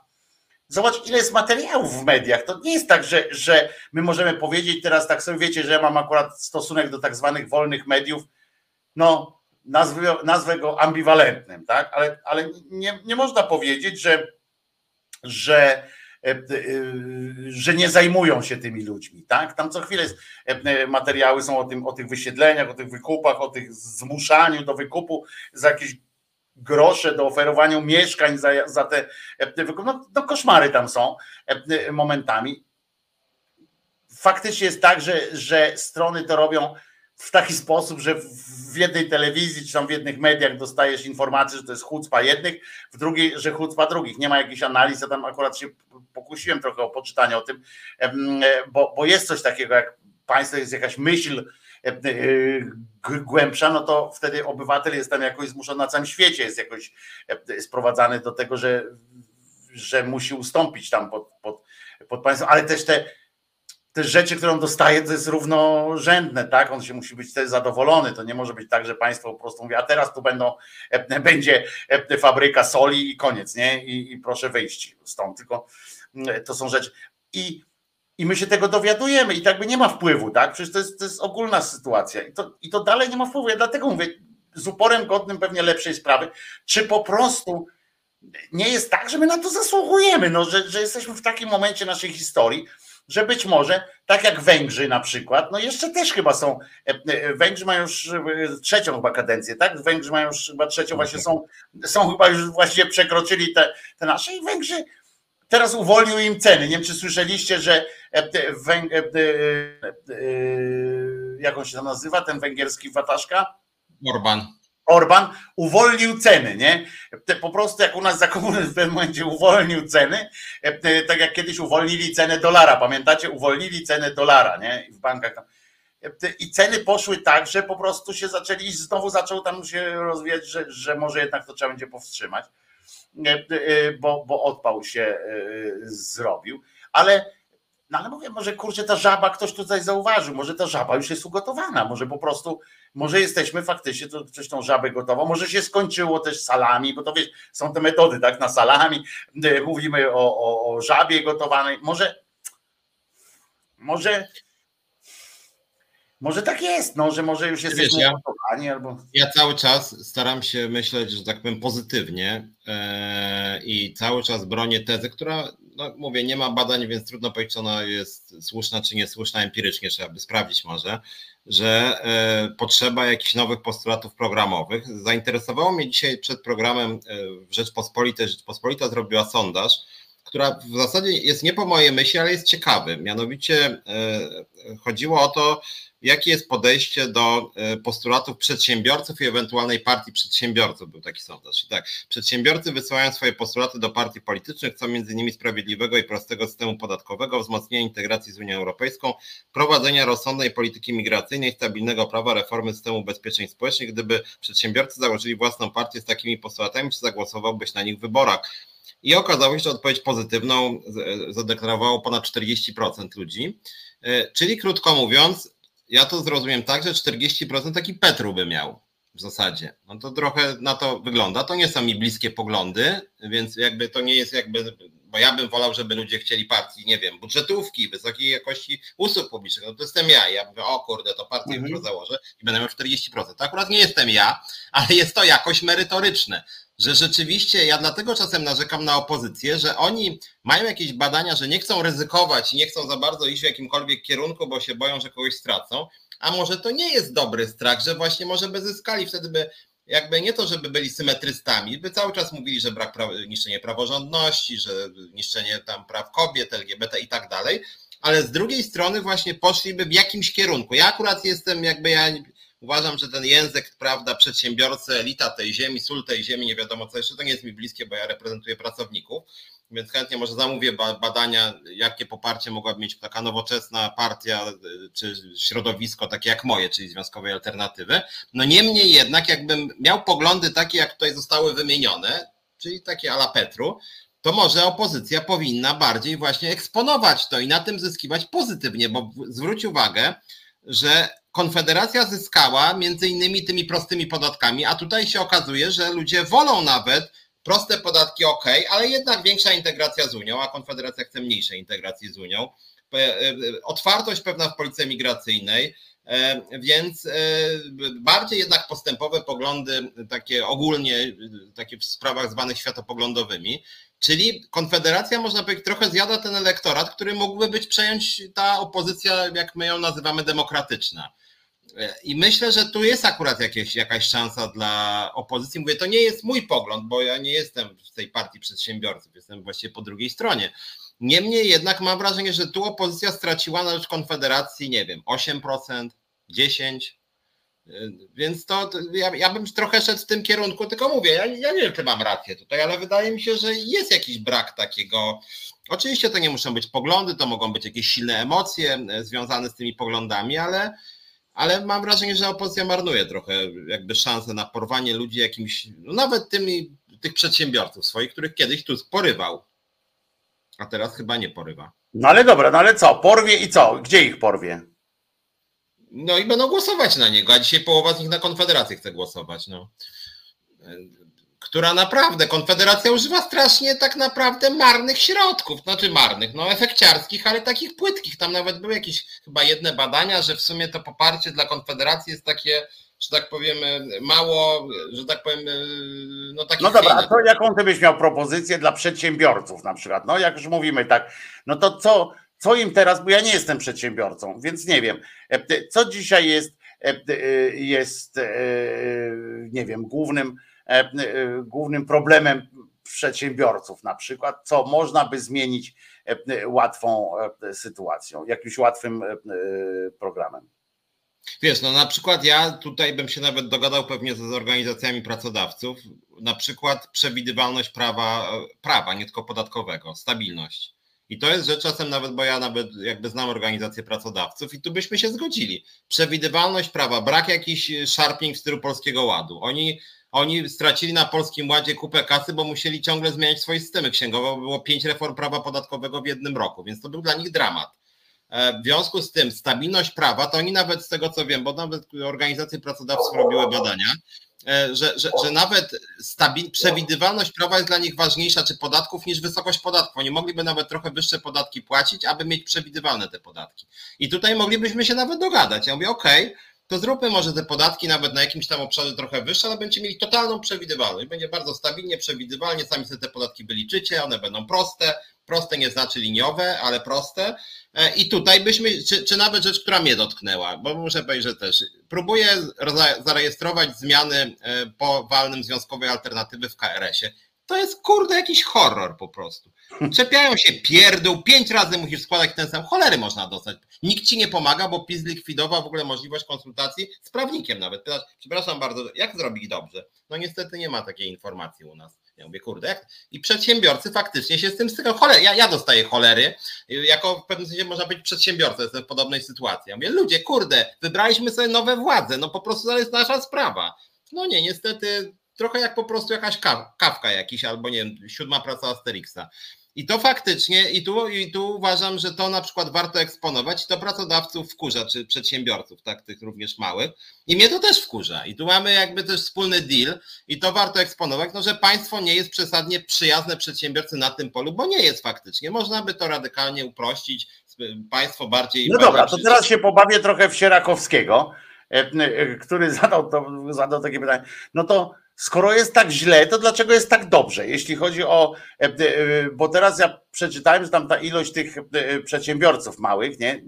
Zobacz, ile jest materiałów w mediach. To nie jest tak, że, że my możemy powiedzieć teraz, tak sobie wiecie, że ja mam akurat stosunek do tak zwanych wolnych mediów. No, nazwę, nazwę go ambiwalentnym, tak? ale, ale nie, nie można powiedzieć, że, że, e, e, że nie zajmują się tymi ludźmi. Tak? Tam co chwilę e, materiały są o, tym, o tych wysiedleniach, o tych wykupach, o tych zmuszaniu do wykupu za jakieś grosze, do oferowania mieszkań za, za te, wykupy. No, no koszmary tam są momentami. Faktycznie jest tak, że, że strony to robią w taki sposób, że w jednej telewizji czy tam w jednych mediach dostajesz informację, że to jest chucpa jednych, w drugiej, że chucpa drugich. Nie ma jakichś analiz. Ja tam akurat się pokusiłem trochę o poczytanie o tym, bo, bo jest coś takiego jak państwo, jest jakaś myśl głębsza, no to wtedy obywatel jest tam jakoś zmuszony na całym świecie, jest jakoś sprowadzany do tego, że, że musi ustąpić tam pod, pod, pod państwem, ale też te, te rzeczy, które on dostaje, to jest równorzędne, tak? On się musi być też zadowolony. To nie może być tak, że państwo po prostu mówi, a teraz tu będą, będzie fabryka soli i koniec, nie? I, i proszę wyjść stąd. Tylko to są rzeczy. I i my się tego dowiadujemy i tak by nie ma wpływu, tak? Przecież to jest, to jest ogólna sytuacja i to, i to dalej nie ma wpływu. Ja dlatego mówię, z uporem godnym pewnie lepszej sprawy, czy po prostu nie jest tak, że my na to zasługujemy, no, że, że jesteśmy w takim momencie naszej historii, że być może, tak jak Węgrzy na przykład, no jeszcze też chyba są, e, e, Węgrzy mają już e, trzecią chyba kadencję, tak? Węgrzy mają już chyba trzecią, właśnie są, są chyba już właściwie przekroczyli te, te nasze i Węgrzy teraz uwolnił im ceny. Nie wiem, czy słyszeliście, że Węg... jak on się tam nazywa, ten węgierski wataszka? Orban. Orban uwolnił ceny, nie? Po prostu jak u nas za komunizm w pewnym momencie uwolnił ceny, tak jak kiedyś uwolnili cenę dolara, pamiętacie? Uwolnili cenę dolara, nie? W bankach tam. I ceny poszły tak, że po prostu się zaczęli i znowu zaczął tam się rozwijać, że, że może jednak to trzeba będzie powstrzymać, bo, bo odpał się zrobił. Ale no ale mówię, może kurczę, ta żaba ktoś tutaj zauważył, może ta żaba już jest ugotowana, może po prostu, może jesteśmy faktycznie, to coś tą żabę gotowo, może się skończyło też salami, bo to wiesz, są te metody, tak, na salami, mówimy o, o, o żabie gotowanej, może, może może tak jest, no, że może już jesteśmy Wiesz, ja, albo... Ja cały czas staram się myśleć, że tak powiem, pozytywnie e, i cały czas bronię tezy, która, no mówię, nie ma badań, więc trudno powiedzieć, czy ona jest słuszna, czy niesłuszna empirycznie, trzeba by sprawdzić może, że e, potrzeba jakichś nowych postulatów programowych. Zainteresowało mnie dzisiaj przed programem e, w Rzeczpospolitej, Rzeczpospolita zrobiła sondaż, która w zasadzie jest nie po mojej myśli, ale jest ciekawy. Mianowicie chodziło o to, jakie jest podejście do e, postulatów przedsiębiorców i ewentualnej partii przedsiębiorców, był taki sondaż. I tak, przedsiębiorcy wysyłają swoje postulaty do partii politycznych, chcą między innymi sprawiedliwego i prostego systemu podatkowego, wzmocnienia integracji z Unią Europejską, prowadzenia rozsądnej polityki migracyjnej, stabilnego prawa, reformy systemu ubezpieczeń społecznych. Gdyby przedsiębiorcy założyli własną partię z takimi postulatami, czy zagłosowałbyś na nich w wyborach? I okazało się, że odpowiedź pozytywną e, zadeklarowało ponad 40% ludzi. E, czyli krótko mówiąc, ja to zrozumiem tak, że 40% taki Petru by miał w zasadzie. No to trochę na to wygląda. To nie są mi bliskie poglądy, więc jakby to nie jest jakby, bo ja bym wolał, żeby ludzie chcieli partii, nie wiem, budżetówki, wysokiej jakości usług publicznych. No to jestem ja. Ja mówię, o kurde, to partię mhm. założę i będę miał 40%. To akurat nie jestem ja, ale jest to jakoś merytoryczne że rzeczywiście ja dlatego czasem narzekam na opozycję, że oni mają jakieś badania, że nie chcą ryzykować i nie chcą za bardzo iść w jakimkolwiek kierunku, bo się boją, że kogoś stracą. A może to nie jest dobry strach, że właśnie może by zyskali, wtedy by jakby nie to, żeby byli symetrystami, by cały czas mówili, że brak pra niszczenie praworządności, że niszczenie tam praw kobiet, LGBT i tak dalej, ale z drugiej strony właśnie poszliby w jakimś kierunku. Ja akurat jestem jakby ja Uważam, że ten język, prawda, przedsiębiorcy, elita tej ziemi, sól tej ziemi, nie wiadomo co jeszcze, to nie jest mi bliskie, bo ja reprezentuję pracowników, więc chętnie może zamówię badania, jakie poparcie mogłaby mieć taka nowoczesna partia czy środowisko takie jak moje, czyli Związkowej Alternatywy. No niemniej jednak, jakbym miał poglądy takie, jak tutaj zostały wymienione, czyli takie ala Petru, to może opozycja powinna bardziej właśnie eksponować to i na tym zyskiwać pozytywnie, bo zwróć uwagę, że Konfederacja zyskała między innymi tymi prostymi podatkami, a tutaj się okazuje, że ludzie wolą nawet proste podatki ok, ale jednak większa integracja z Unią, a Konfederacja chce mniejszej integracji z Unią. E, e, otwartość pewna w polityce migracyjnej, e, więc bardziej jednak postępowe poglądy, takie ogólnie, takie w sprawach zwanych światopoglądowymi. Czyli Konfederacja, można powiedzieć, trochę zjada ten elektorat, który mógłby być przejąć ta opozycja, jak my ją nazywamy, demokratyczna. I myślę, że tu jest akurat jakieś, jakaś szansa dla opozycji. Mówię, to nie jest mój pogląd, bo ja nie jestem w tej partii przedsiębiorców, jestem właściwie po drugiej stronie. Niemniej jednak mam wrażenie, że tu opozycja straciła na rzecz Konfederacji, nie wiem, 8%, 10%. Więc to, ja, ja bym trochę szedł w tym kierunku, tylko mówię, ja, ja nie wiem, czy mam rację tutaj, ale wydaje mi się, że jest jakiś brak takiego. Oczywiście to nie muszą być poglądy, to mogą być jakieś silne emocje e, związane z tymi poglądami, ale ale mam wrażenie, że opozycja marnuje trochę jakby szansę na porwanie ludzi jakimś, no nawet tymi, tych przedsiębiorców swoich, których kiedyś tu porywał, a teraz chyba nie porywa. No ale dobra, no ale co, porwie i co? Gdzie ich porwie? No i będą głosować na niego, a dzisiaj połowa z nich na Konfederację chce głosować. No. Która naprawdę, Konfederacja używa strasznie tak naprawdę marnych środków, znaczy marnych, no efekciarskich, ale takich płytkich. Tam nawet były jakieś chyba jedne badania, że w sumie to poparcie dla Konfederacji jest takie, że tak powiem, mało, że tak powiem, no takie. No dobra, a to jaką ty byś miał propozycję dla przedsiębiorców na przykład? No jak już mówimy tak, no to co, co im teraz, bo ja nie jestem przedsiębiorcą, więc nie wiem, e, co dzisiaj jest, e, e, jest nie wiem, głównym, głównym problemem przedsiębiorców na przykład, co można by zmienić łatwą sytuacją, jakimś łatwym programem. Wiesz, no na przykład ja tutaj bym się nawet dogadał pewnie z organizacjami pracodawców, na przykład przewidywalność prawa, prawa nie tylko podatkowego, stabilność. I to jest rzecz czasem nawet, bo ja nawet jakby znam organizację pracodawców i tu byśmy się zgodzili. Przewidywalność prawa, brak jakichś szarpnięć w stylu polskiego ładu. Oni, oni stracili na polskim ładzie kupę kasy, bo musieli ciągle zmieniać swoje systemy księgowe, bo było pięć reform prawa podatkowego w jednym roku, więc to był dla nich dramat. E, w związku z tym stabilność prawa, to oni nawet z tego co wiem, bo nawet organizacje pracodawców robiły badania, że, że, że nawet stabil, przewidywalność prawa jest dla nich ważniejsza, czy podatków, niż wysokość podatków. Oni mogliby nawet trochę wyższe podatki płacić, aby mieć przewidywalne te podatki. I tutaj moglibyśmy się nawet dogadać. Ja mówię, okej, okay, to zróbmy może te podatki nawet na jakimś tam obszarze trochę wyższe, ale będziecie mieli totalną przewidywalność. Będzie bardzo stabilnie, przewidywalnie, sami sobie te podatki wyliczycie, one będą proste, proste nie znaczy liniowe, ale proste. E, I tutaj byśmy, czy, czy nawet rzecz, która mnie dotknęła, bo muszę powiedzieć, że też próbuję zarejestrować zmiany e, po walnym związkowej alternatywy w KRS-ie. To jest kurde jakiś horror po prostu. Czepiają się pierdół, pięć razy musisz składać ten sam, cholery można dostać. Nikt ci nie pomaga, bo PiS likwidował w ogóle możliwość konsultacji z prawnikiem nawet. Przepraszam bardzo, jak zrobić dobrze? No niestety nie ma takiej informacji u nas. Ja mówię, kurde, jak? I przedsiębiorcy faktycznie się z tym stykają. Cholery, ja, ja dostaję cholery, jako w pewnym sensie można być przedsiębiorcą, jestem w podobnej sytuacji. Ja mówię, ludzie, kurde, wybraliśmy sobie nowe władze, no po prostu to jest nasza sprawa. No nie, niestety trochę jak po prostu jakaś kawka jakiś, albo nie wiem, siódma praca Asterixa. I to faktycznie, i tu, i tu uważam, że to na przykład warto eksponować, i to pracodawców wkurza, czy przedsiębiorców, tak, tych również małych. I mnie to też wkurza. I tu mamy jakby też wspólny deal, i to warto eksponować, no, że państwo nie jest przesadnie przyjazne przedsiębiorcy na tym polu, bo nie jest faktycznie. Można by to radykalnie uprościć, państwo bardziej. No dobra, to teraz się pobawię trochę w Sierakowskiego, e, e, który zadał, to, zadał takie pytanie. No to skoro jest tak źle, to dlaczego jest tak dobrze? Jeśli chodzi o, e, e, bo teraz ja przeczytałem, że tam ta ilość tych e, przedsiębiorców małych, nie,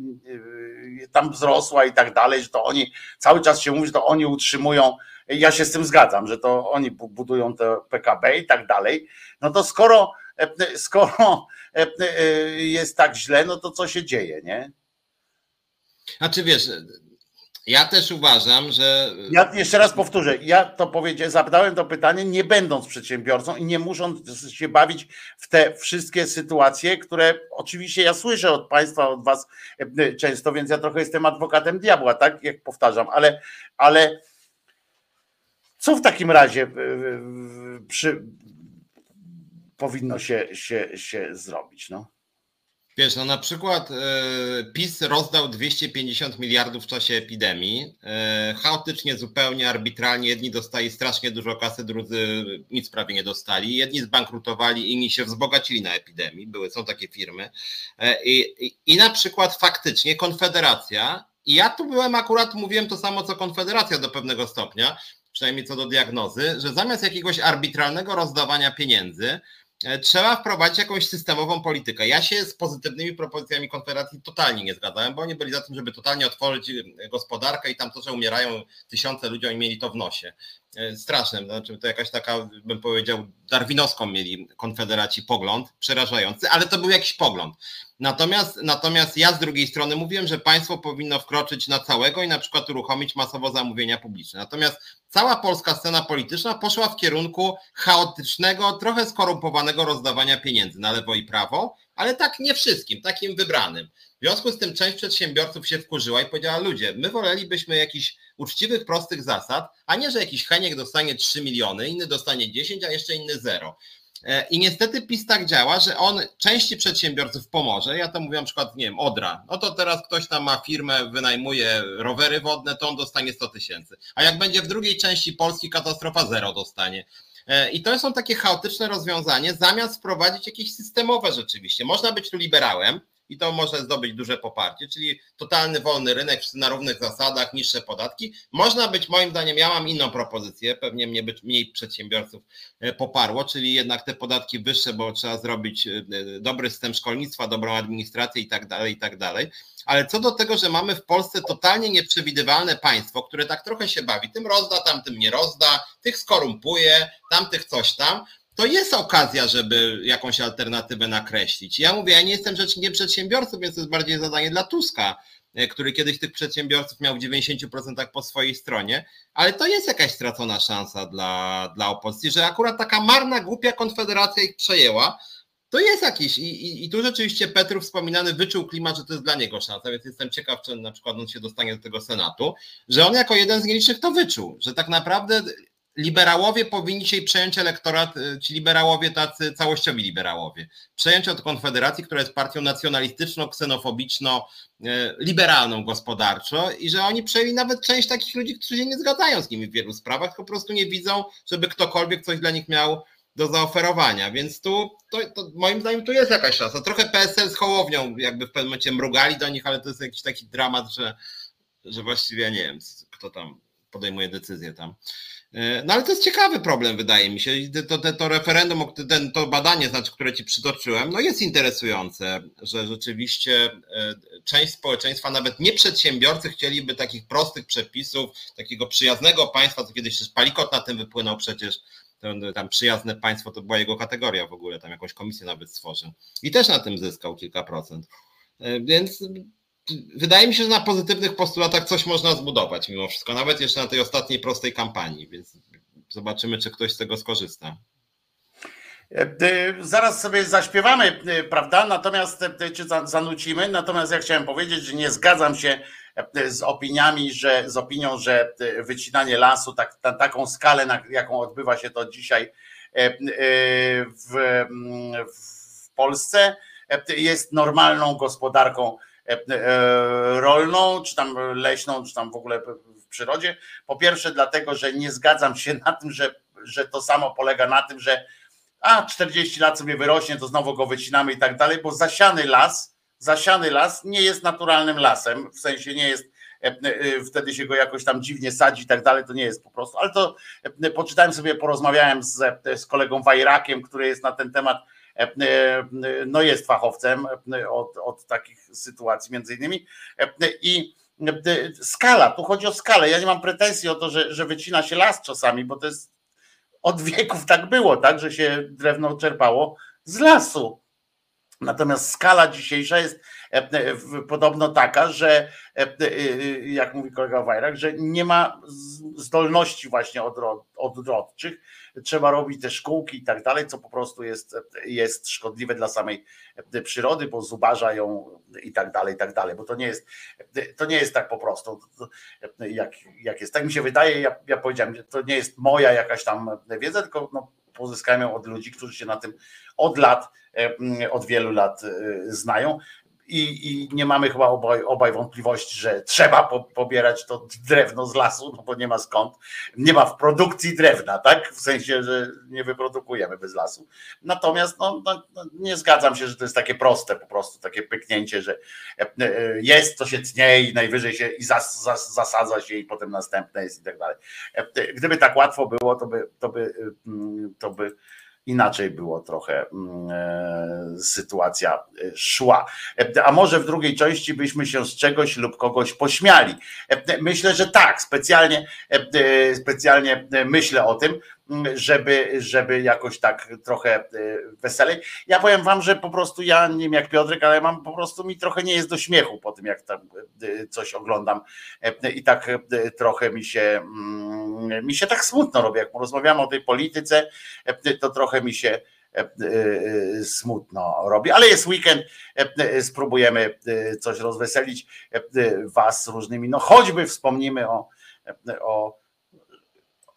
tam wzrosła i tak dalej, że to oni, cały czas się mówi, że to oni utrzymują, ja się z tym zgadzam, że to oni budują te PKB i tak dalej, no to skoro, skoro jest tak źle, no to co się dzieje, nie? Znaczy wiesz, ja też uważam, że. Ja jeszcze raz powtórzę, ja to powiedziałem, zadałem to pytanie, nie będąc przedsiębiorcą i nie musząc się bawić w te wszystkie sytuacje, które oczywiście ja słyszę od Państwa, od Was e, często, więc ja trochę jestem adwokatem diabła, tak? Jak powtarzam, ale, ale co w takim razie e, przy, powinno się, się, się zrobić? No? Wiesz, no na przykład e, PiS rozdał 250 miliardów w czasie epidemii. E, chaotycznie, zupełnie arbitralnie. Jedni dostali strasznie dużo kasy, drudzy nic prawie nie dostali. Jedni zbankrutowali, inni się wzbogacili na epidemii. Były, są takie firmy. E, I, i, i na przykład faktycznie Konfederacja, i ja tu byłem akurat, mówiłem to samo co Konfederacja do pewnego stopnia, przynajmniej co do diagnozy, że zamiast jakiegoś arbitralnego rozdawania pieniędzy, trzeba wprowadzić jakąś systemową politykę. Ja się z pozytywnymi propozycjami Konfederacji totalnie nie zgadzałem, bo oni byli za tym, żeby totalnie otworzyć e, gospodarkę i tam to, że umierają tysiące ludzi, oni mieli to w nosie. E, strasznym, znaczy to jakaś taka, bym powiedział, darwinowską mieli konfederaci pogląd, przerażający, ale to był jakiś pogląd. Natomiast, natomiast ja z drugiej strony mówiłem, że państwo powinno wkroczyć na całego i na przykład uruchomić masowo zamówienia publiczne. Natomiast cała polska scena polityczna poszła w kierunku chaotycznego, trochę skorumpowanego rozdawania pieniędzy na lewo i prawo, ale tak nie wszystkim, takim wybranym. W związku z tym część przedsiębiorców się wkurzyła i powiedziała, ludzie, my wolelibyśmy jakichś uczciwych, prostych zasad, a nie, że jakiś Heniek dostanie 3 miliony, inny dostanie 10, a jeszcze inny 0. E, I niestety PiS tak działa, że on części przedsiębiorców pomoże. Ja to mówię na przykład, nie wiem, Odra. No to teraz ktoś tam ma firmę, wynajmuje rowery wodne, to on dostanie 100 tysięcy. A jak będzie w drugiej części Polski katastrofa, zero dostanie. E, I to są takie chaotyczne rozwiązanie, zamiast wprowadzić jakieś systemowe rzeczywiście. Można być tu liberałem, i to może zdobyć duże poparcie, czyli totalny wolny rynek, wszyscy na równych zasadach, niższe podatki. Można być, moim zdaniem, ja mam inną propozycję, pewnie mnie być mniej przedsiębiorców e, poparło, czyli jednak te podatki wyższe, bo trzeba zrobić e, dobry system szkolnictwa, dobrą administrację i tak dalej, i tak dalej. Ale co do tego, że mamy w Polsce totalnie nieprzewidywalne państwo, które tak trochę się bawi, tym rozda, tamtym nie rozda, tych skorumpuje, tamtych coś tam, to jest okazja, żeby jakąś alternatywę nakreślić. Ja mówię, ja nie jestem rzecznikiem przedsiębiorców, więc to jest bardziej zadanie dla Tuska, e, który kiedyś tych przedsiębiorców miał w 90% po swojej stronie, ale to jest jakaś stracona szansa dla, dla opozycji, że akurat taka marna, głupia konfederacja ich przejęła, to jest jakiś, i, i, i tu rzeczywiście Petru wspominany wyczuł klimat, że to jest dla niego szansa, więc jestem ciekaw, czy na przykład on się dostanie do tego Senatu, że on jako jeden z nielicznych to wyczuł, że tak naprawdę liberałowie powinni się przejąć elektorat, y, ci liberałowie tacy całościowi liberałowie, przejąć od Konfederacji, która jest partią nacjonalistyczną, ksenofobiczną, y, liberalną gospodarczo i że oni przejęli nawet część takich ludzi, którzy się nie zgadzają z nimi w wielu sprawach, po prostu nie widzą, żeby ktokolwiek coś dla nich miał do zaoferowania, więc tu to, to moim zdaniem tu jest jakaś szansa. Trochę PSL z Hołownią jakby w pewnym momencie mrugali do nich, ale to jest jakiś taki dramat, że, że właściwie nie wiem, kto tam podejmuje decyzję tam. E, no ale to jest ciekawy problem, wydaje mi się. To, to, to referendum, ten, to badanie, znaczy, które ci przytoczyłem, no jest interesujące, że rzeczywiście e, część społeczeństwa, nawet nie przedsiębiorcy, chcieliby takich prostych przepisów, takiego przyjaznego państwa, co kiedyś Palikot na tym wypłynął przecież, tam przyjazne państwo to była jego kategoria w ogóle, tam jakąś komisję nawet stworzył. I też na tym zyskał kilka procent. E, więc wydaje mi się, że na pozytywnych postulatach coś można zbudować mimo wszystko, nawet jeszcze na tej ostatniej prostej kampanii, więc zobaczymy, czy ktoś z tego skorzysta. E, zaraz sobie zaśpiewamy, e, prawda? Natomiast, e, czy zanucimy, natomiast ja chciałem powiedzieć, że nie zgadzam się z opiniami, że z opinią, że wycinanie lasu, tak, na taką skalę, na jaką odbywa się to dzisiaj w, w Polsce, jest normalną gospodarką E, e, rolną, czy tam leśną, czy tam w ogóle w przyrodzie. Po pierwsze, dlatego, że nie zgadzam się na tym, że, że to samo polega na tym, że a 40 lat sobie wyrośnie, to znowu go wycinamy i tak dalej, bo zasiany las, zasiany las nie jest naturalnym lasem, w sensie nie jest e, wtedy się go jakoś tam dziwnie sadzi i tak dalej, to nie jest po prostu, ale to poczytałem sobie, porozmawiałem z, z kolegą Wajrakiem, który jest na ten temat E, e, no jest fachowcem e, od, od takich sytuacji między innymi i skala, tu chodzi o skalę, ja nie mam pretensji o to, że, że wycina się las czasami, bo to jest od wieków tak było, tak, że się drewno czerpało z lasu. Natomiast skala dzisiejsza jest podobno taka, że jak mówi kolega Wajrak, że nie ma zdolności właśnie odrodczych, trzeba robić te szkółki i tak dalej, co po prostu jest, jest szkodliwe dla samej przyrody, bo zubaża ją i tak dalej, i tak dalej, bo to nie jest, to nie jest tak po prostu, jak, jak jest. Tak mi się wydaje, ja, ja powiedziałem, to nie jest moja jakaś tam wiedza, tylko no, pozyskałem ją od ludzi, którzy się na tym od lat, od wielu lat znają i, i nie mamy chyba obaj, obaj wątpliwości, że trzeba po, pobierać to drewno z lasu, no bo nie ma skąd. Nie ma w produkcji drewna, tak? W sensie, że nie wyprodukujemy bez lasu. Natomiast no, no, no nie zgadzam się, że to jest takie proste, po prostu takie pyknięcie, że e, e, jest, to się tnie i najwyżej się i zas, zas, zasadza się i potem następne jest i tak dalej. E, gdyby tak łatwo było, to by, to by, mm, to by inaczej było trochę mm, e, sytuacja e, szła. E, a może w drugiej części byśmy się z czegoś lub kogoś pośmiali. Myślę, że tak, specjalnie, specjalnie myślę o tym, żeby, żeby jakoś tak trochę e, weselej. Ja powiem wam, że po prostu ja nie wiem jak Piotrek, ale mam po prostu mi trochę nie jest do śmiechu po tym, jak tam e, coś oglądam. E, i tak trochę mi się mm, mi się tak smutno robi, jak rozmawiamy o tej polityce, to trochę mi się smutno robi, ale jest weekend, spróbujemy coś rozweselić was różnymi, no choćby wspomnimy o, o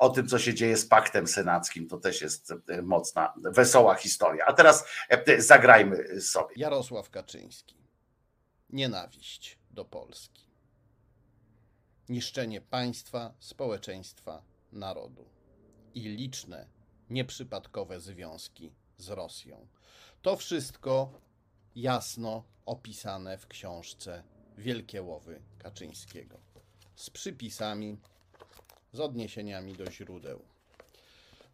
o tym, co się dzieje z paktem senackim. To też jest e, mocna, wesoła historia. A teraz e, zagrajmy sobie. Jarosław Kaczyński. Nienawiść do Polski. Niszczenie państwa, społeczeństwa, narodu i liczne, nieprzypadkowe związki z Rosją. To wszystko jasno opisane w książce Wielkie Łowy Kaczyńskiego z przypisami z odniesieniami do źródeł.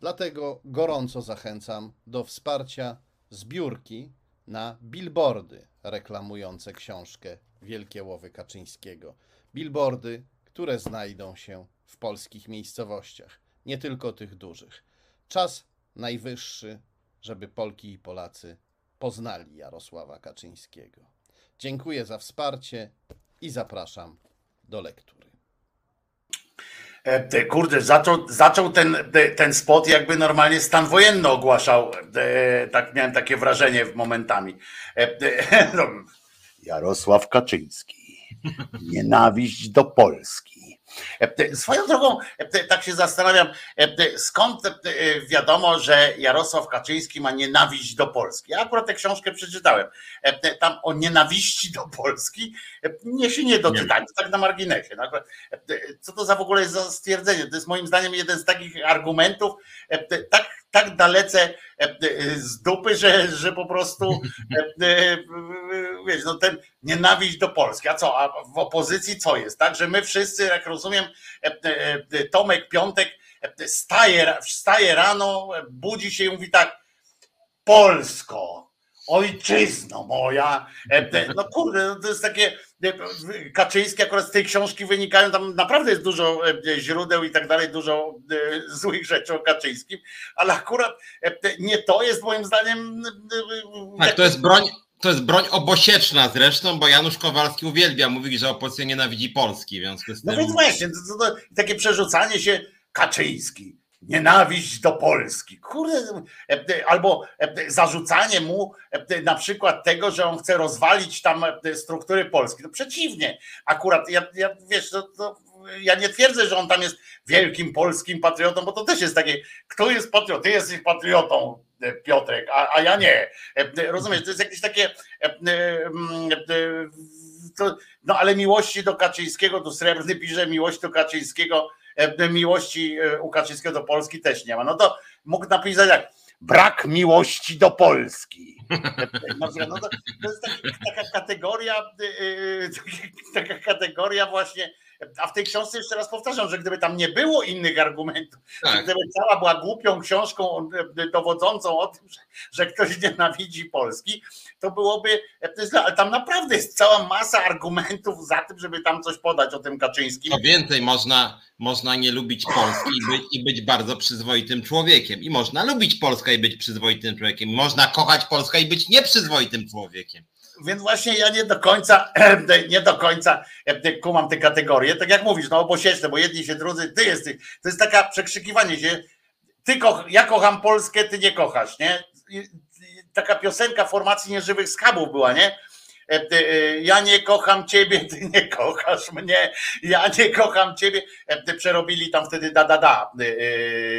Dlatego gorąco zachęcam do wsparcia zbiórki na billboardy reklamujące książkę Wielkie Łowy Kaczyńskiego. Billboardy, które znajdą się w polskich miejscowościach, nie tylko tych dużych. Czas najwyższy, żeby Polki i Polacy poznali Jarosława Kaczyńskiego. Dziękuję za wsparcie i zapraszam do lektury. E, kurde, zaczął, zaczął ten, ten spot jakby normalnie stan wojenny ogłaszał. E, tak miałem takie wrażenie momentami. E, no, Jarosław Kaczyński. Nienawiść do Polski. E, swoją drogą, e, tak się zastanawiam, e, skąd wiadomo, że Jarosław Kaczyński ma nienawiść do Polski. Ja akurat tę książkę przeczytałem. Tam o nienawiści do Polski nie się nie doczytałem, tak na marginesie. No co to za w ogóle jest za stwierdzenie? To jest moim zdaniem jeden z takich argumentów, tak, tak dalece z dupy, że, że po prostu wiesz, no ten nienawiść do Polski. A co? A w opozycji co jest? Tak, że my wszyscy, jak rozumiem, Tomek Piątek staje, wstaje rano, budzi się i mówi tak, Polsko, ojczyzno moja. No kurde, no to jest takie Kaczyńskie akurat z tej książki wynikają, tam naprawdę jest dużo źródeł i tak dalej, dużo złych rzeczy o Kaczyńskim, ale akurat nie to jest moim zdaniem. Tak, to jest broń, to jest broń obosieczna zresztą, bo Janusz Kowalski uwielbia mówić, że opozycja nienawidzi Polski. W związku z tym... No więc właśnie, to, to, takie przerzucanie się Kaczyński, nienawiść do Polski. Kurde, albo zarzucanie mu na przykład tego, że on chce rozwalić tam struktury Polski. No przeciwnie, akurat ja, ja wiesz, to, to ja nie twierdzę, że on tam jest wielkim polskim patriotą, bo to też jest takie, kto jest patriotą? Ty jesteś patriotą, Piotrek, a, a ja nie. Rozumiesz, to jest jakieś takie. No ale miłości do Kaczyńskiego, do Srebrny pisze miłość do Kaczyńskiego, miłości u Kaczyńskiego do Polski też nie ma. No to mógł napisać jak brak miłości do Polski. No, to, to jest taka, taka kategoria, taka kategoria właśnie a w tej książce jeszcze raz powtarzam, że gdyby tam nie było innych argumentów, tak. gdyby cała była głupią książką e, dowodzącą o tym, że, że ktoś nienawidzi Polski, to byłoby, e, ale tam naprawdę jest cała masa argumentów za tym, żeby tam coś podać o tym Kaczyńskim. Co więcej, można, można nie lubić Polski i być, i być bardzo przyzwoitym człowiekiem. I można lubić Polskę i być przyzwoitym człowiekiem. Można kochać Polskę i być nieprzyzwoitym człowiekiem więc właśnie ja nie do końca, nie do końca kumam te kategorie. Tak jak mówisz, no obosieczne, bo jedni się drudzy, ty jesteś. To jest taka przekrzykiwanie się. Ty ja kocham Polskę, ty nie kochasz, nie? Taka piosenka formacji nieżywych skabów była, nie? Ja nie kocham ciebie, ty nie kochasz mnie, ja nie kocham ciebie. Przerobili tam wtedy da da da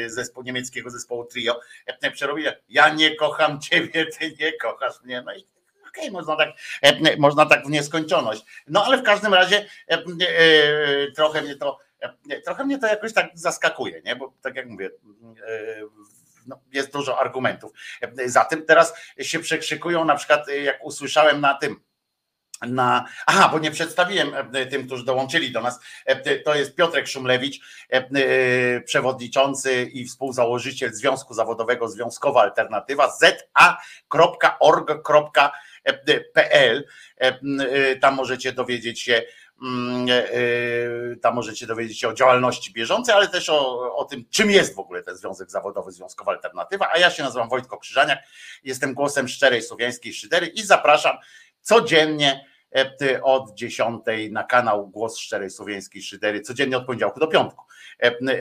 zespół niemieckiego zespołu trio. Przerobili, ja nie kocham ciebie, ty nie kochasz mnie. No i okej, okay, można, tak, e, można tak w nieskończoność. No ale w każdym razie e, e, trochę mnie to trochę mnie to jakoś tak zaskakuje, nie? Bo tak jak mówię, no, jest dużo argumentów. Za tym teraz się przekrzykują, na przykład jak usłyszałem na tym, na. Aha, bo nie przedstawiłem tym, którzy dołączyli do nas. To jest Piotrek Szumlewicz, przewodniczący i współzałożyciel Związku Zawodowego Związkowa Alternatywa za.org.pl pl. E, e, tam możecie dowiedzieć się, mm, e, tam możecie dowiedzieć się o działalności bieżącej, ale też o, o tym, czym jest w ogóle ten Związek Zawodowy, Związkowa Alternatywa. A ja się nazywam Wojtko Krzyżaniak, jestem głosem szczerej słowiańskiej szydery i zapraszam codziennie od 10 na kanał Głos Szczerej Słowiańskiej Szydery, codziennie od poniedziałku do piątku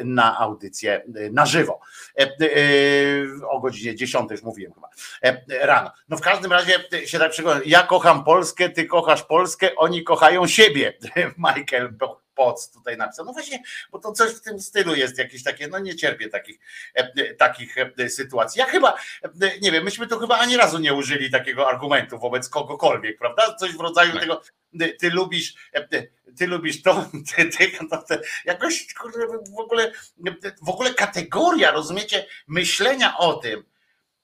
na audycję na żywo. O godzinie 10 już mówiłem chyba rano. No w każdym razie się tak przekonam, ja kocham Polskę, ty kochasz Polskę, oni kochają siebie. Michael Poc tutaj napisał. No właśnie, bo to coś w tym stylu jest jakieś takie, no nie cierpię takich, takich sytuacji. Ja chyba, nie wiem, myśmy tu chyba ani razu nie użyli takiego argumentu wobec kogokolwiek, prawda? Coś w rodzaju tak. tego, ty lubisz, ty lubisz to, ty, ty, to, to, jakoś w ogóle, w ogóle kategoria, rozumiecie, myślenia o tym,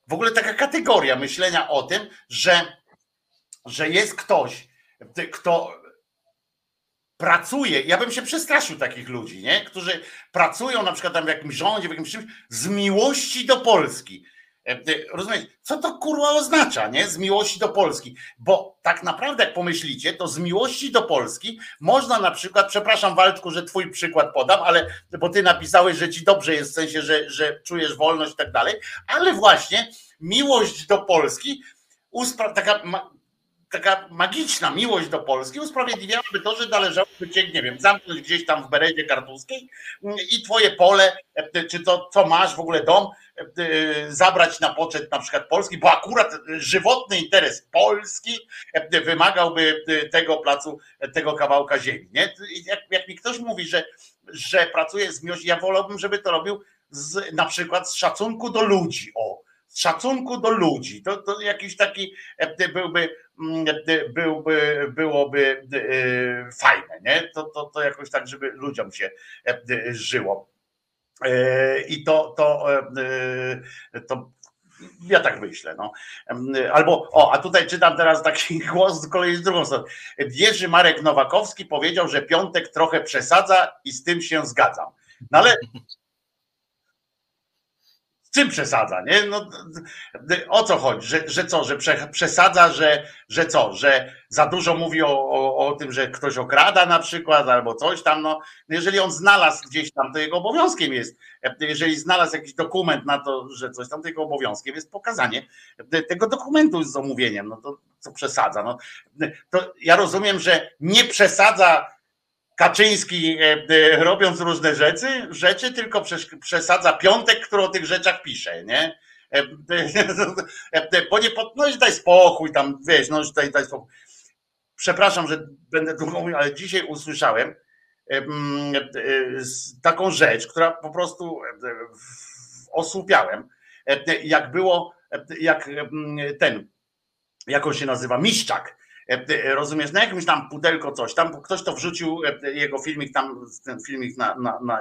w ogóle taka kategoria myślenia o tym, że, że jest ktoś, kto pracuje, ja bym się przestraszył takich ludzi, nie? którzy pracują na przykład tam w jakimś rządzie, w jakimś czymś, z miłości do Polski. E, rozumiecie, co to kurwa oznacza, nie? Z miłości do Polski. Bo tak naprawdę, jak pomyślicie, to z miłości do Polski można na przykład, przepraszam Waldku, że twój przykład podam, ale bo ty napisałeś, że ci dobrze jest, w sensie, że, że czujesz wolność i tak dalej, ale właśnie miłość do Polski, taka taka magiczna miłość do Polski usprawiedliwiałaby to, że należałoby cię, nie wiem, zamknąć gdzieś tam w Beredzie Kartuskiej mm, i twoje pole, e, czy to, co masz, w ogóle dom, e, zabrać na poczet na przykład Polski, bo akurat żywotny interes Polski e, wymagałby tego placu, tego kawałka ziemi. Nie? Jak, jak mi ktoś mówi, że, że pracuje z miłości, ja wolałbym, żeby to robił z, na przykład z szacunku do ludzi, o, z szacunku do ludzi. To, to jakiś taki byłby byłby, byłoby e, fajne, nie? To, to, to jakoś tak, żeby ludziom się e, żyło. E, I to, to, to ja tak myślę. No. Albo, o, a tutaj czytam teraz taki głos z kolei z drugą stronę. Jerzy Marek Nowakowski powiedział, że piątek trochę przesadza i z tym się zgadzam. No ale czym przesadza, nie? No, o co chodzi? Że, że co, że przesadza, że, że co, że za dużo mówi o, o, o tym, że ktoś okrada na przykład, albo coś tam, no, jeżeli on znalazł gdzieś tam, to jego obowiązkiem jest, jeżeli znalazł jakiś dokument na to, że coś tam, to jego obowiązkiem jest pokazanie tego dokumentu z zamówieniem, no to co przesadza, no, to ja rozumiem, że nie przesadza Kaczyński e, e, robiąc różne rzeczy, rzeczy tylko przesadza piątek, który o tych rzeczach pisze, nie? E, bo nie pod, no daj spokój tam, wiesz, no daj, daj spokój. Przepraszam, że będę długo mówił, ale dzisiaj usłyszałem taką rzecz, która po prostu osłupiałem, jak było, jak ten, jak on się nazywa, Miszczak, rozumiesz, na jakimś tam pudelko coś, tam ktoś to wrzucił, e, jego filmik tam, ten filmik na, na, na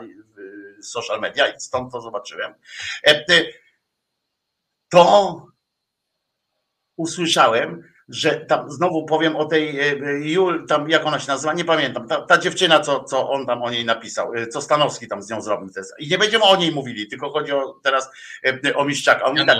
social media i stąd to zobaczyłem. To usłyszałem, że tam znowu powiem o tej Jul, tam jak ona się nazywa, nie pamiętam, ta, ta, dziewczyna, co, co on tam o niej napisał, co Stanowski tam z nią zrobił. I nie będziemy o niej mówili, tylko chodzi o teraz o Miszczaka. On tak,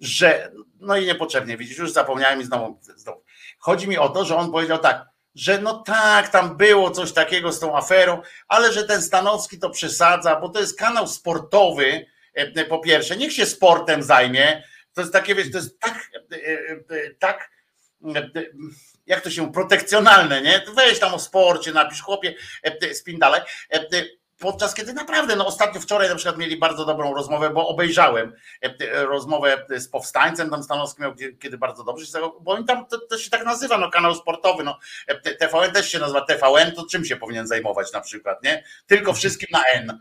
że, no i niepotrzebnie, widzisz, już zapomniałem i znowu, znowu. Chodzi mi o to, że on powiedział tak, że no tak, tam było coś takiego z tą aferą, ale że ten Stanowski to przesadza, bo to jest kanał sportowy, e, e, po pierwsze, niech się sportem zajmie, to jest takie, wiesz, to jest tak, e, tak, jak to się, protekcjonalne, nie? Weź tam o sporcie, napisz chłopie, spin dalej podczas kiedy naprawdę, no ostatnio wczoraj na przykład mieli bardzo dobrą rozmowę, bo obejrzałem e, e, rozmowę z powstańcem tam Stanowskim, kiedy bardzo dobrze się bo oni tam, to, to, się tak nazywa, no kanał sportowy, no e, TVN też się nazywa TVN, to czym się powinien zajmować na przykład, nie? Tylko wszystkim na N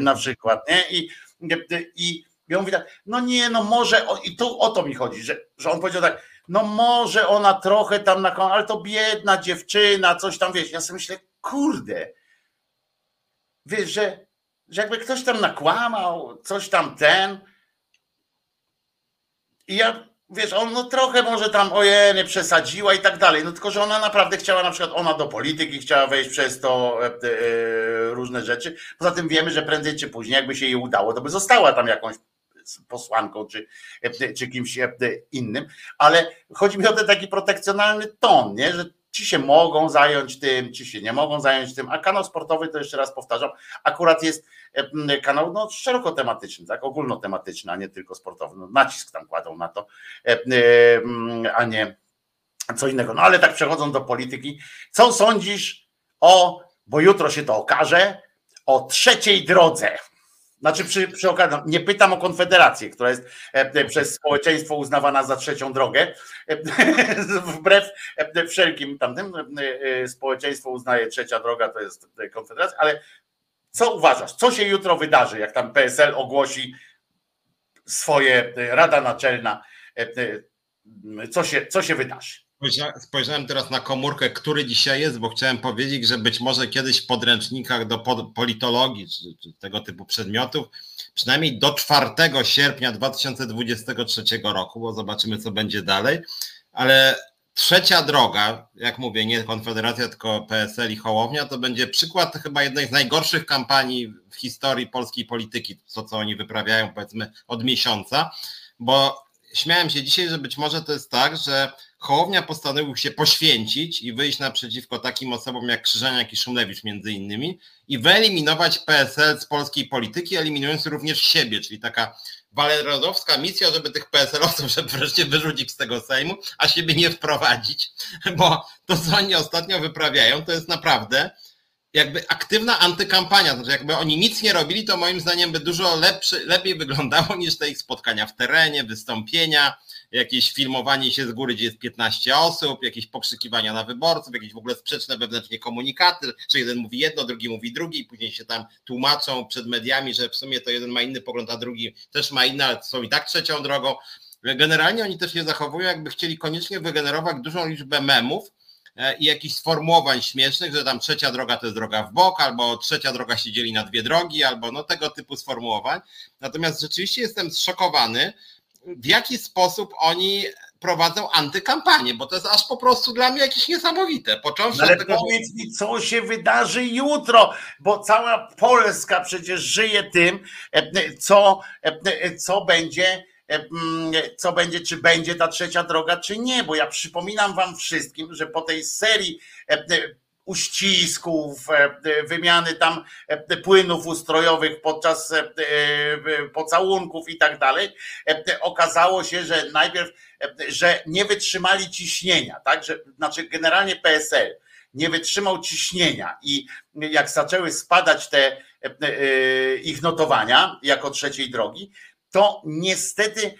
na przykład, nie? I, i, i on mówi tak, no nie, no może, i tu o to mi chodzi, że, że on powiedział tak, no może ona trochę tam na ale to biedna dziewczyna, coś tam, wiesz, ja sobie myślę, kurde, wiesz, że, że jakby ktoś tam nakłamał, coś tam ten. I ja, wiesz, on no trochę może tam ojej, nie przesadziła i tak dalej. No tylko, że ona naprawdę chciała, na przykład ona do polityki chciała wejść przez to e, e, różne rzeczy. Poza tym wiemy, że prędzej czy później, jakby się jej udało, to by została tam jakąś posłanką czy, e, czy kimś innym, ale chodzi mi o ten taki protekcjonalny ton, nie? że ci się mogą zająć tym, ci się nie mogą zająć tym, a kanał sportowy, to jeszcze raz powtarzam, akurat jest e, kanał no, szeroko tematyczny, tak, ogólnotematyczny, a nie tylko sportowy. No, nacisk tam kładą na to, e, a nie co innego. No ale tak przechodząc do polityki, co sądzisz o, bo jutro się to okaże, o trzeciej drodze? Znaczy przy, przy okazji, no, nie pytam o Konfederację, która jest e, przez społeczeństwo uznawana za trzecią drogę. E, wbrew e, wszelkim tamtym społeczeństwo uznaje trzecia droga to jest Konfederacja, ale co uważasz? Co się jutro wydarzy, jak tam PSL ogłosi swoje Rada Naczelna? Co się, co się wydarzy? Spojrzałem teraz na komórkę, który dzisiaj jest, bo chciałem powiedzieć, że być może kiedyś w podręcznikach do politologii czy, czy tego typu przedmiotów, przynajmniej do 4 sierpnia 2023 roku, bo zobaczymy, co będzie dalej. Ale trzecia droga, jak mówię, nie Konfederacja, tylko PSL i Hołownia, to będzie przykład chyba jednej z najgorszych kampanii w historii polskiej polityki, to co oni wyprawiają, powiedzmy, od miesiąca, bo śmiałem się dzisiaj, że być może to jest tak, że Hołownia postanowił się poświęcić i wyjść naprzeciwko takim osobom jak Krzyżaniak i Szumlewicz między innymi i wyeliminować PSL z polskiej polityki, eliminując również siebie, czyli taka walerodowska misja, żeby tych PSL-owców wreszcie wyrzucić z tego Sejmu, a siebie nie wprowadzić, bo to, co oni ostatnio wyprawiają, to jest naprawdę jakby aktywna antykampania, znaczy jakby oni nic nie robili, to moim zdaniem by dużo lepszy, lepiej wyglądało niż te ich spotkania w terenie, wystąpienia, jakieś filmowanie się z góry, gdzie jest 15 osób, jakieś pokrzykiwania na wyborców, jakieś w ogóle sprzeczne wewnętrznie komunikaty, że jeden mówi jedno, drugi mówi drugi i później się tam tłumaczą przed mediami, że w sumie to jeden ma inny pogląd, a drugi też ma inny, ale są i tak trzecią drogą. Generalnie oni też się zachowują, jakby chcieli koniecznie wygenerować dużą liczbę memów, i jakichś sformułowań śmiesznych, że tam trzecia droga to jest droga w bok, albo trzecia droga się dzieli na dwie drogi, albo no tego typu sformułowań. Natomiast rzeczywiście jestem zszokowany, w jaki sposób oni prowadzą antykampanię, bo to jest aż po prostu dla mnie jakieś niesamowite. Począwszy no Ale tego, powiedz mi, co się wydarzy jutro, bo cała Polska przecież żyje tym, e, co, e, co będzie e, co będzie, czy będzie ta trzecia droga, czy nie, bo ja przypominam wam wszystkim, że po tej serii uścisków, e, e, wymiany tam e, płynów ustrojowych podczas pocałunków i tak dalej, okazało się, że najpierw, że nie wytrzymali ciśnienia, tak, że znaczy generalnie PSL nie wytrzymał ciśnienia i jak zaczęły spadać te ich notowania jako trzeciej drogi, to niestety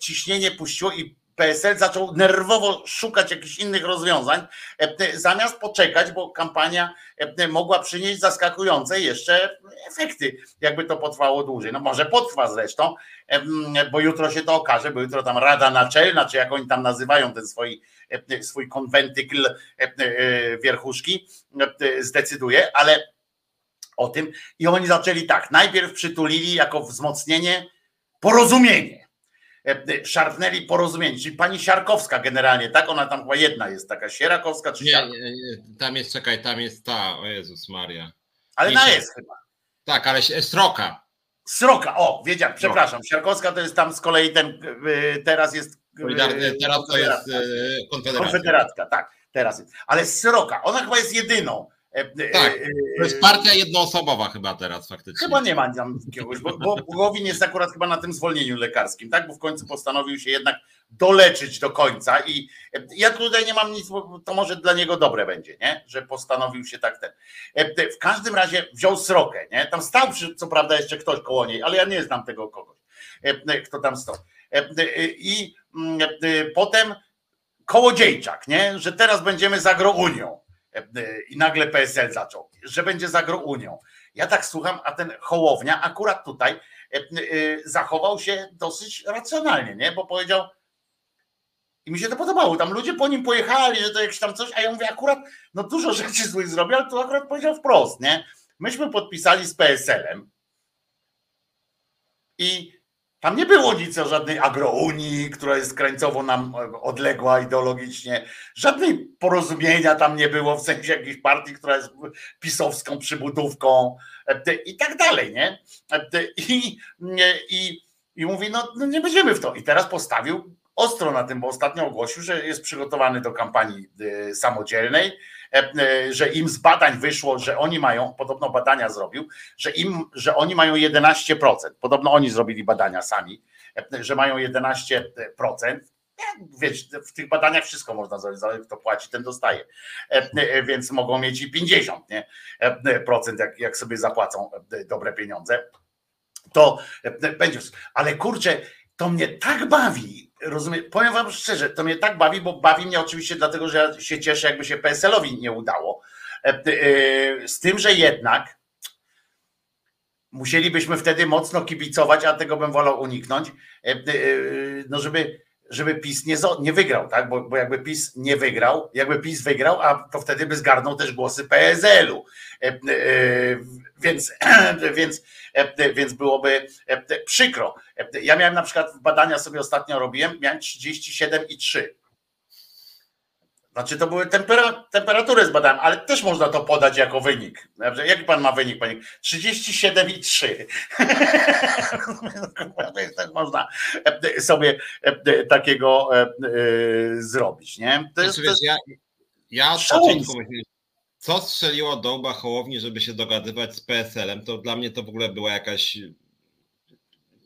ciśnienie puściło i PSL zaczął nerwowo szukać jakichś innych rozwiązań, e, zamiast poczekać, bo kampania e, mogła przynieść zaskakujące jeszcze efekty, jakby to potrwało dłużej. No może potrwa zresztą, e, bo jutro się to okaże, bo jutro tam Rada Naczelna, czy jak oni tam nazywają ten swój, swój konwentykl wierchuszki, zdecyduje, ale o tym i oni zaczęli tak, najpierw przytulili jako wzmocnienie porozumienie E, e, szarpnęli porozumienie, czyli pani Siarkowska generalnie, tak? Ona tam chyba jedna jest, taka Sierakowska czy nie, nie, nie, tam jest, czekaj, tam jest ta, o Jezus Maria. Ale na jest chyba. Tak, ale Sroka. Sroka, o, wiedziałem, przepraszam, Siarkowska to jest tam z kolei ten, e, teraz jest... Teraz to jest Konfederacja. Konfederacja, tak, teraz jest. Ale Sroka, ona chyba jest jedyną tak, e, to jest partia jednoosobowa chyba teraz faktycznie. Chyba nie ma tam jakiegoś, bo, bo Gowin jest akurat chyba na tym zwolnieniu lekarskim, tak? Bo w końcu postanowił się jednak doleczyć do końca i ja tutaj nie mam nic, to może dla niego dobre będzie, nie? Że postanowił się tak ten. W każdym razie wziął srokę, nie? Tam stał co prawda jeszcze ktoś koło niej, ale ja nie znam tego kogoś, kto tam stał. I mm, potem Kołodziejczak, nie? Że teraz będziemy za Unią i nagle PSL zaczął, że będzie za Unią. Ja tak słucham, a ten Hołownia akurat tutaj e, e, zachował się dosyć racjonalnie, nie? Bo powiedział, i mi się to podobało. Tam ludzie po nim pojechali, że to jakieś tam coś, a ja mówię, akurat, no dużo rzeczy złych zrobił, ale to akurat powiedział wprost, nie? Myśmy podpisali z PSL-em i tam nie było nic o żadnej agrounii, która jest krańcowo nam odległa ideologicznie. Żadnej porozumienia tam nie było w sensie jakiejś partii, która jest pisowską przybudówką i tak dalej, nie? I, i, i mówi, no, no nie będziemy w to. I teraz postawił ostro na tym, bo ostatnio ogłosił, że jest przygotowany do kampanii y, samodzielnej E, e, że im z badań wyszło, że oni mają, podobno badania zrobił, że im, że oni mają 11%. Podobno oni zrobili badania sami, e, że mają 11%. wiesz, w tych badaniach wszystko można zrobić, kto płaci, ten dostaje, więc mogą mieć i 50 nie? procent, jak, jak sobie zapłacą dobre pieniądze, to będzie, ale kurczę, to mnie tak bawi, rozumiem, powiem wam szczerze, to mnie tak bawi, bo bawi mnie oczywiście dlatego, że ja się cieszę, jakby się PSL-owi nie udało, z tym, że jednak musielibyśmy wtedy mocno kibicować, a tego bym wolał uniknąć, no żeby żeby PiS nie, nie wygrał, tak? Bo, bo jakby PiS nie wygrał, jakby PiS wygrał, a to wtedy by zgarnął też głosy PSL-u. E, e, więc, więc, e, więc byłoby przykro. Ja miałem na przykład badania sobie ostatnio robiłem, miałem 37,3 znaczy to były tempera, temperatury zbadałem, ale też można to podać jako wynik. Jaki pan ma wynik, panie? 37,3. tak można e, sobie e, takiego e, zrobić, nie? To jest, znaczy, wiesz, ja, ja od początku co strzeliło do łba Hołowni, żeby się dogadywać z PSL-em, to dla mnie to w ogóle była jakaś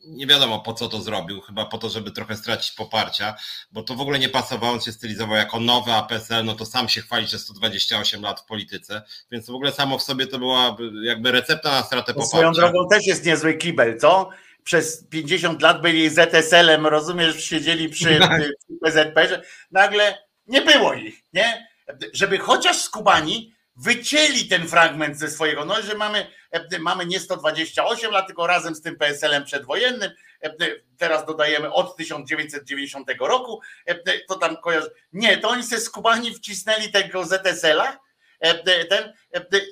nie wiadomo po co to zrobił, chyba po to, żeby trochę stracić poparcia, bo to w ogóle nie pasowało, on się stylizował jako nowy APSL, no to sam się chwali, że 128 lat w polityce, więc w ogóle samo w sobie to była jakby recepta na stratę poparcia. Swoją drogą też jest niezły kibel, co? Przez 50 lat byli ZSL-em, rozumiesz, siedzieli przy, tak. przy PZP, że nagle nie było ich, nie? Żeby chociaż skubani wycięli ten fragment ze swojego, no że mamy, mamy nie 128 lat, tylko razem z tym PSL-em przedwojennym, teraz dodajemy od 1990 roku, to tam kojarzy, nie, to oni se skubani wcisnęli tego ZSL-a, ten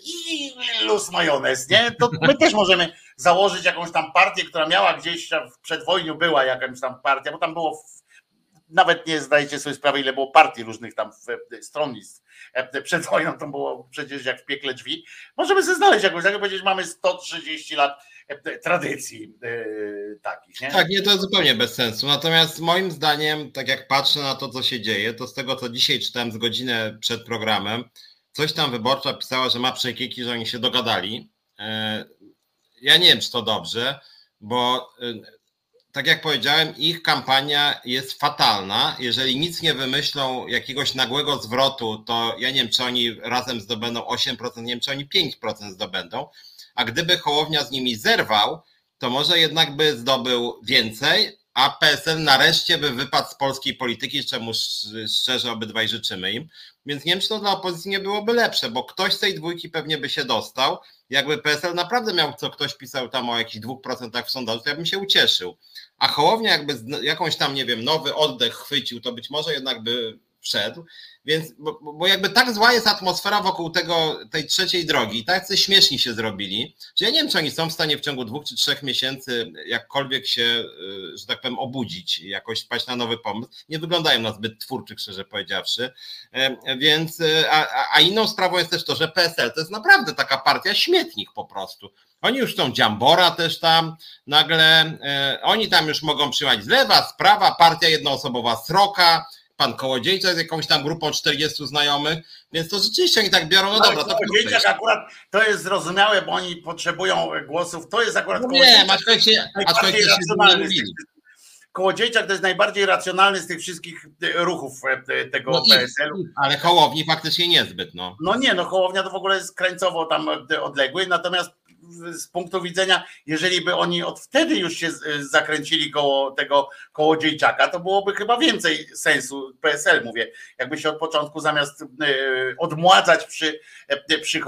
i luz majonez, nie? To my też możemy założyć jakąś tam partię, która miała gdzieś w przedwojniu była jakaś tam partia, bo tam było nawet nie zdajecie sobie sprawy, ile było partii różnych tam stronnictw przed wojną, to było przecież jak w piekle drzwi. Możemy sobie znaleźć jakąś, jak powiedzieć, mamy 130 lat e, tradycji yy, takich. Nie? Tak, nie, to zupełnie bez sensu. Natomiast moim zdaniem, tak jak patrzę na to, co się dzieje, to z tego, co dzisiaj czytałem z godzinę przed programem, coś tam wyborcza pisała, że ma przekieki, że oni się dogadali. Ja nie wiem, czy to dobrze, bo tak jak powiedziałem, ich kampania jest fatalna. Jeżeli nic nie wymyślą jakiegoś nagłego zwrotu, to ja nie wiem, czy oni razem zdobędą 8%, nie wiem, czy oni 5% zdobędą. A gdyby Hołownia z nimi zerwał, to może jednak by zdobył więcej, a PSL nareszcie by wypadł z polskiej polityki, czemu szczerze obydwaj życzymy im. Więc nie wiem, czy to dla opozycji nie byłoby lepsze, bo ktoś z tej dwójki pewnie by się dostał. Jakby PSL naprawdę miał, co ktoś pisał tam o jakichś 2% w sondażu, to ja bym się ucieszył. A Hołownia jakby jakąś tam, nie wiem, nowy oddech chwycił, to być może jednak by wszedł. Więc, bo, bo, jakby tak zła jest atmosfera wokół tego, tej trzeciej drogi, tak śmieszni się zrobili, że ja nie wiem, czy oni są w stanie w ciągu dwóch czy trzech miesięcy jakkolwiek się, y, że tak powiem, obudzić, jakoś spać na nowy pomysł. Nie wyglądają na zbyt twórczych, szczerze powiedziawszy. Więc, y, a, a inną sprawą jest też to, że PSL to jest naprawdę taka partia śmietnik po prostu. Oni już są Dziambora też tam nagle, e, oni tam już mogą przyjmować z lewa, z prawa, partia jednoosobowa Sroka, pan Kołodziejca z jakąś tam grupą 40 znajomych, więc to rzeczywiście oni tak biorą, no Ale dobra, to Kołodziejczak akurat to jest zrozumiałe, bo oni potrzebują głosów, to jest akurat no Nie, aczkolwiek się, aczkolwiek się Kołodziejczak to jest najbardziej racjonalny z tych wszystkich e, ruchów e, tego no PSL-u. Ale Hołowni faktycznie niezbyt, no. No nie, no Hołownia to w ogóle jest krańcowo tam odległy, natomiast z punktu widzenia, jeżeli by oni od wtedy już się zakręcili koło tego kołodziejczaka, to byłoby chyba więcej sensu, PSL mówię, jakby się od początku zamiast e, odmładzać przy, e, przy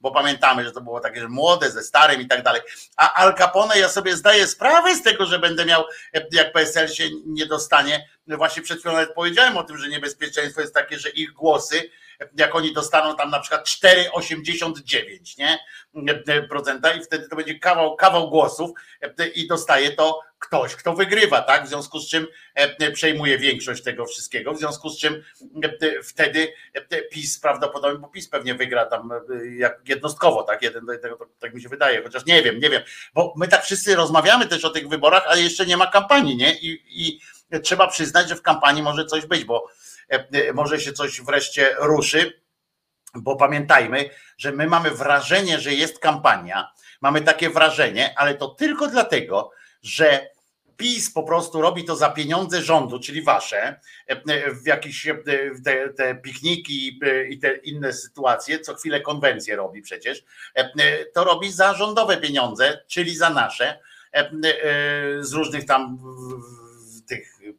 bo pamiętamy, że to było takie, że młode ze starym i tak dalej, a Al Capone ja sobie zdaję sprawę z tego, że będę miał, e, jak PSL się nie dostanie, właśnie przed chwilą nawet powiedziałem o tym, że niebezpieczeństwo jest takie, że ich głosy jak oni dostaną tam na przykład 4,89 nie? procenta i wtedy to będzie kawał, kawał głosów i dostaje to ktoś, kto wygrywa, tak? W związku z czym przejmuje większość tego wszystkiego, w związku z czym wtedy PiS prawdopodobnie, bo PiS pewnie wygra tam jak jednostkowo, tak? Jeden do tego, tak mi się wydaje, chociaż nie wiem, nie wiem, bo my tak wszyscy rozmawiamy też o tych wyborach, ale jeszcze nie ma kampanii, nie? I, i trzeba przyznać, że w kampanii może coś być, bo E, e, może się coś wreszcie ruszy, bo pamiętajmy, że my mamy wrażenie, że jest kampania, mamy takie wrażenie, ale to tylko dlatego, że PiS po prostu robi to za pieniądze rządu, czyli wasze, w jakieś te, te pikniki i te inne sytuacje, co chwilę konwencje robi przecież, to robi za rządowe pieniądze, czyli za nasze, z różnych tam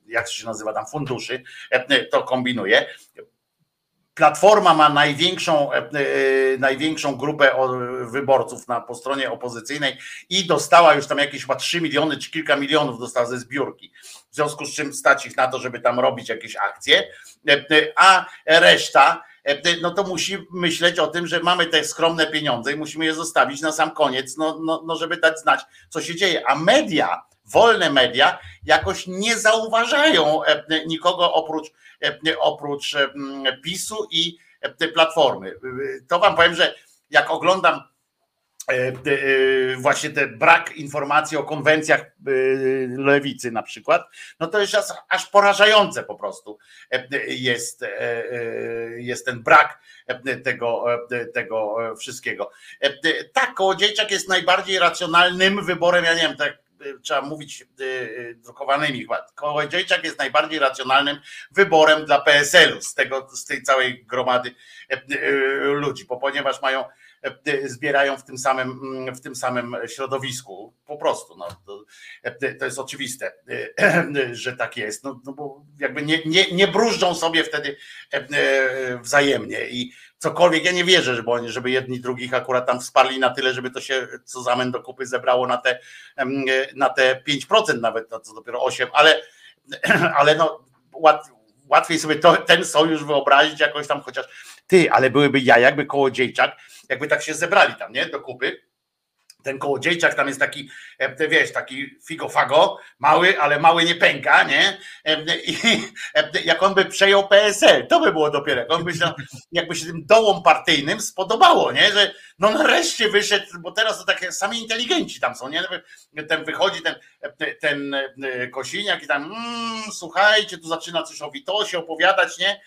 jak się nazywa tam, funduszy, to kombinuje. Platforma ma największą, e, e, największą grupę wyborców na, po stronie opozycyjnej i dostała już tam jakieś chyba 3 miliony czy kilka milionów dostała ze zbiórki. W związku z czym stać ich na to, żeby tam robić jakieś akcje, e, a reszta no to musi myśleć o tym, że mamy te skromne pieniądze i musimy je zostawić na sam koniec, no, no, no żeby dać znać, co się dzieje. A media, wolne media jakoś nie zauważają nikogo oprócz E, oprócz e, PiSu i e, Platformy. To wam powiem, że jak oglądam właśnie ten brak informacji o konwencjach lewicy na przykład, no to jest aż porażające po prostu jest, jest ten brak tego, tego wszystkiego. Tak, Kołodziejczak jest najbardziej racjonalnym wyborem, ja nie wiem, tak trzeba mówić y, y, drukowanymi chyba. Kołodziejczak jest najbardziej racjonalnym wyborem dla PSL-u z, tego, z tej całej gromady e, y, ludzi, bo ponieważ mają e, zbierają w tym samym, mm, w tym samym środowisku. Po prostu. No, to, e, to jest oczywiste, że tak jest. No, no bo jakby nie, nie, nie sobie wtedy wzajemnie i cokolwiek. Ja nie wierzę, żeby, oni, żeby jedni drugich akurat tam wsparli na tyle, żeby to się co zamen do kupy zebrało na te, na te 5% nawet, to co dopiero 8%, ale, ale no łat, łatwiej sobie to, ten sojusz wyobrazić jakoś tam chociaż ty, ale byłyby ja, jakby kołodziejczak, jakby tak się zebrali tam, nie, do kupy ten kołodziejczak tam jest taki, wiesz, taki figofago, mały, ale mały nie pęka, nie? I jak on by przejął PSL, to by było dopiero, jak on by się, jakby się tym dołom partyjnym spodobało, nie? Że no nareszcie wyszedł, bo teraz to takie sami inteligenci tam są, nie? Ten wychodzi ten, ten Kosiniak i tam, mm, słuchajcie, tu zaczyna coś o Witosie opowiadać, nie?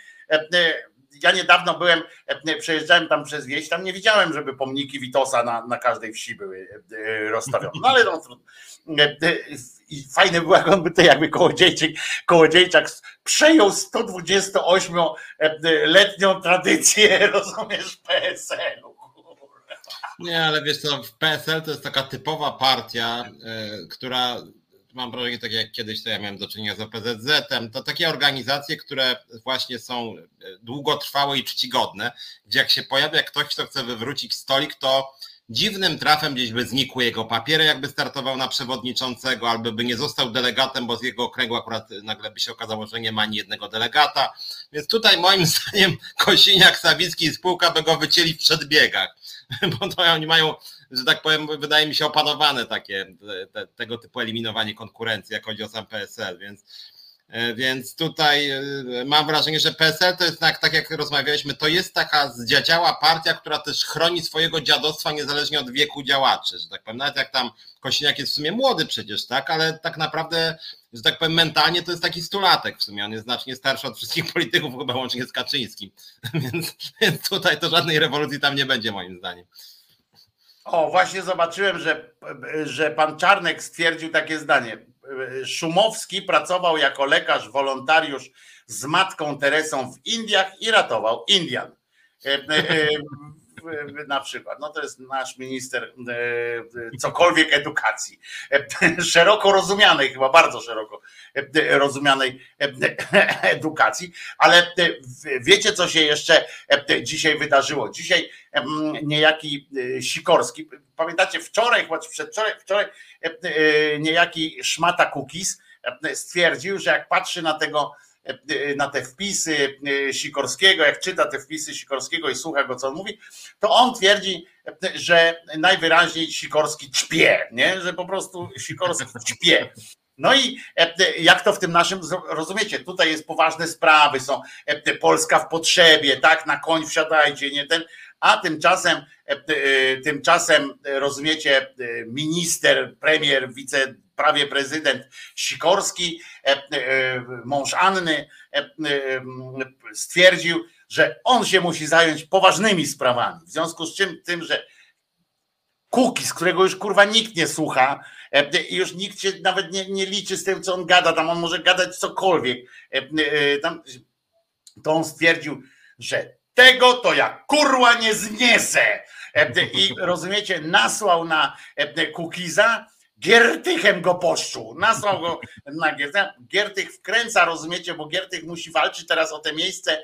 Ja niedawno byłem, e, przejeżdżałem tam przez wieś, tam nie widziałem, żeby pomniki Witosa na, na każdej wsi były e, rozstawione. No ale no, e, i fajne było, jak on to jakby Kołodziejczyk, Kołodziejczak przejął 128-letnią tradycję, rozumiesz, PSL-u. Nie, ale wiesz co, PSL to jest taka typowa partia, która mam wrażenie, tak jak kiedyś to ja miałem do czynienia z OPZZ-em, to takie organizacje, które właśnie są e, długotrwałe i czcigodne, gdzie jak się pojawia ktoś, kto chce wywrócić stolik, to dziwnym trafem gdzieś by znikły jego papiery, jakby startował na przewodniczącego, albo by nie został delegatem, bo z jego okręgu akurat nagle by się okazało, że nie ma ani jednego delegata. Więc tutaj moim zdaniem Kosiniak, Sawicki i spółka by go wycięli w przedbiegach, bo to oni mają że tak powiem, wydaje mi się opanowane takie te, tego typu eliminowanie konkurencji, jak chodzi o sam PSL, więc e, więc tutaj e, mam wrażenie, że PSL to jest tak, tak jak rozmawialiśmy, to jest taka zdziadziała partia, która też chroni swojego dziadostwa niezależnie od wieku działaczy, że tak powiem. Nawet jak tam Kosiniak jest w sumie młody przecież, tak, ale tak naprawdę, że tak powiem, mentalnie to jest taki stulatek w sumie. On jest znacznie starszy od wszystkich polityków, chyba łącznie z Kaczyńskim. Więc, więc tutaj to żadnej rewolucji tam nie będzie, moim zdaniem. O, właśnie zobaczyłem, że, że pan Czarnek stwierdził takie zdanie. Szumowski pracował jako lekarz wolontariusz z matką Teresą w Indiach i ratował Indian. E, e, na przykład. No to jest nasz minister e, cokolwiek edukacji. Szeroko rozumianej, chyba bardzo szeroko rozumianej edukacji, ale wiecie, co się jeszcze dzisiaj wydarzyło? Dzisiaj niejaki e, Sikorski, pamiętacie, wczoraj, choć przedwczoraj, wczoraj niejaki Szmata Kukis stwierdził, że jak patrzy na tego na te wpisy e, Sikorskiego, jak czyta te wpisy Sikorskiego i słucha go, co on mówi, to on twierdzi, że najwyraźniej Sikorski ćpie, nie? że po prostu Sikorski ćpie. No i jak to w tym naszym, rozumiecie, tutaj jest poważne sprawy, są Polska w potrzebie, tak, na koń wsiadajcie, nie ten, a tymczasem, tymczasem, rozumiecie, minister, premier, wice prawie prezydent Sikorski, e, e, mąż Anny, e, stwierdził, że on się musi zająć poważnymi sprawami. W związku z czym tym, że Kuki, z którego już kurwa nikt nie słucha, I już nikt się nawet nie, nie liczy z tym, co on gada. Tam on może gadać cokolwiek. Tam, to on stwierdził, że tego to ja kurła nie zniesę. I rozumiecie, nasłał na Kukiza, Giertychem go poszczuł, nasłał go na Giertycha. Giertych wkręca, rozumiecie, bo Giertych musi walczyć teraz o te miejsce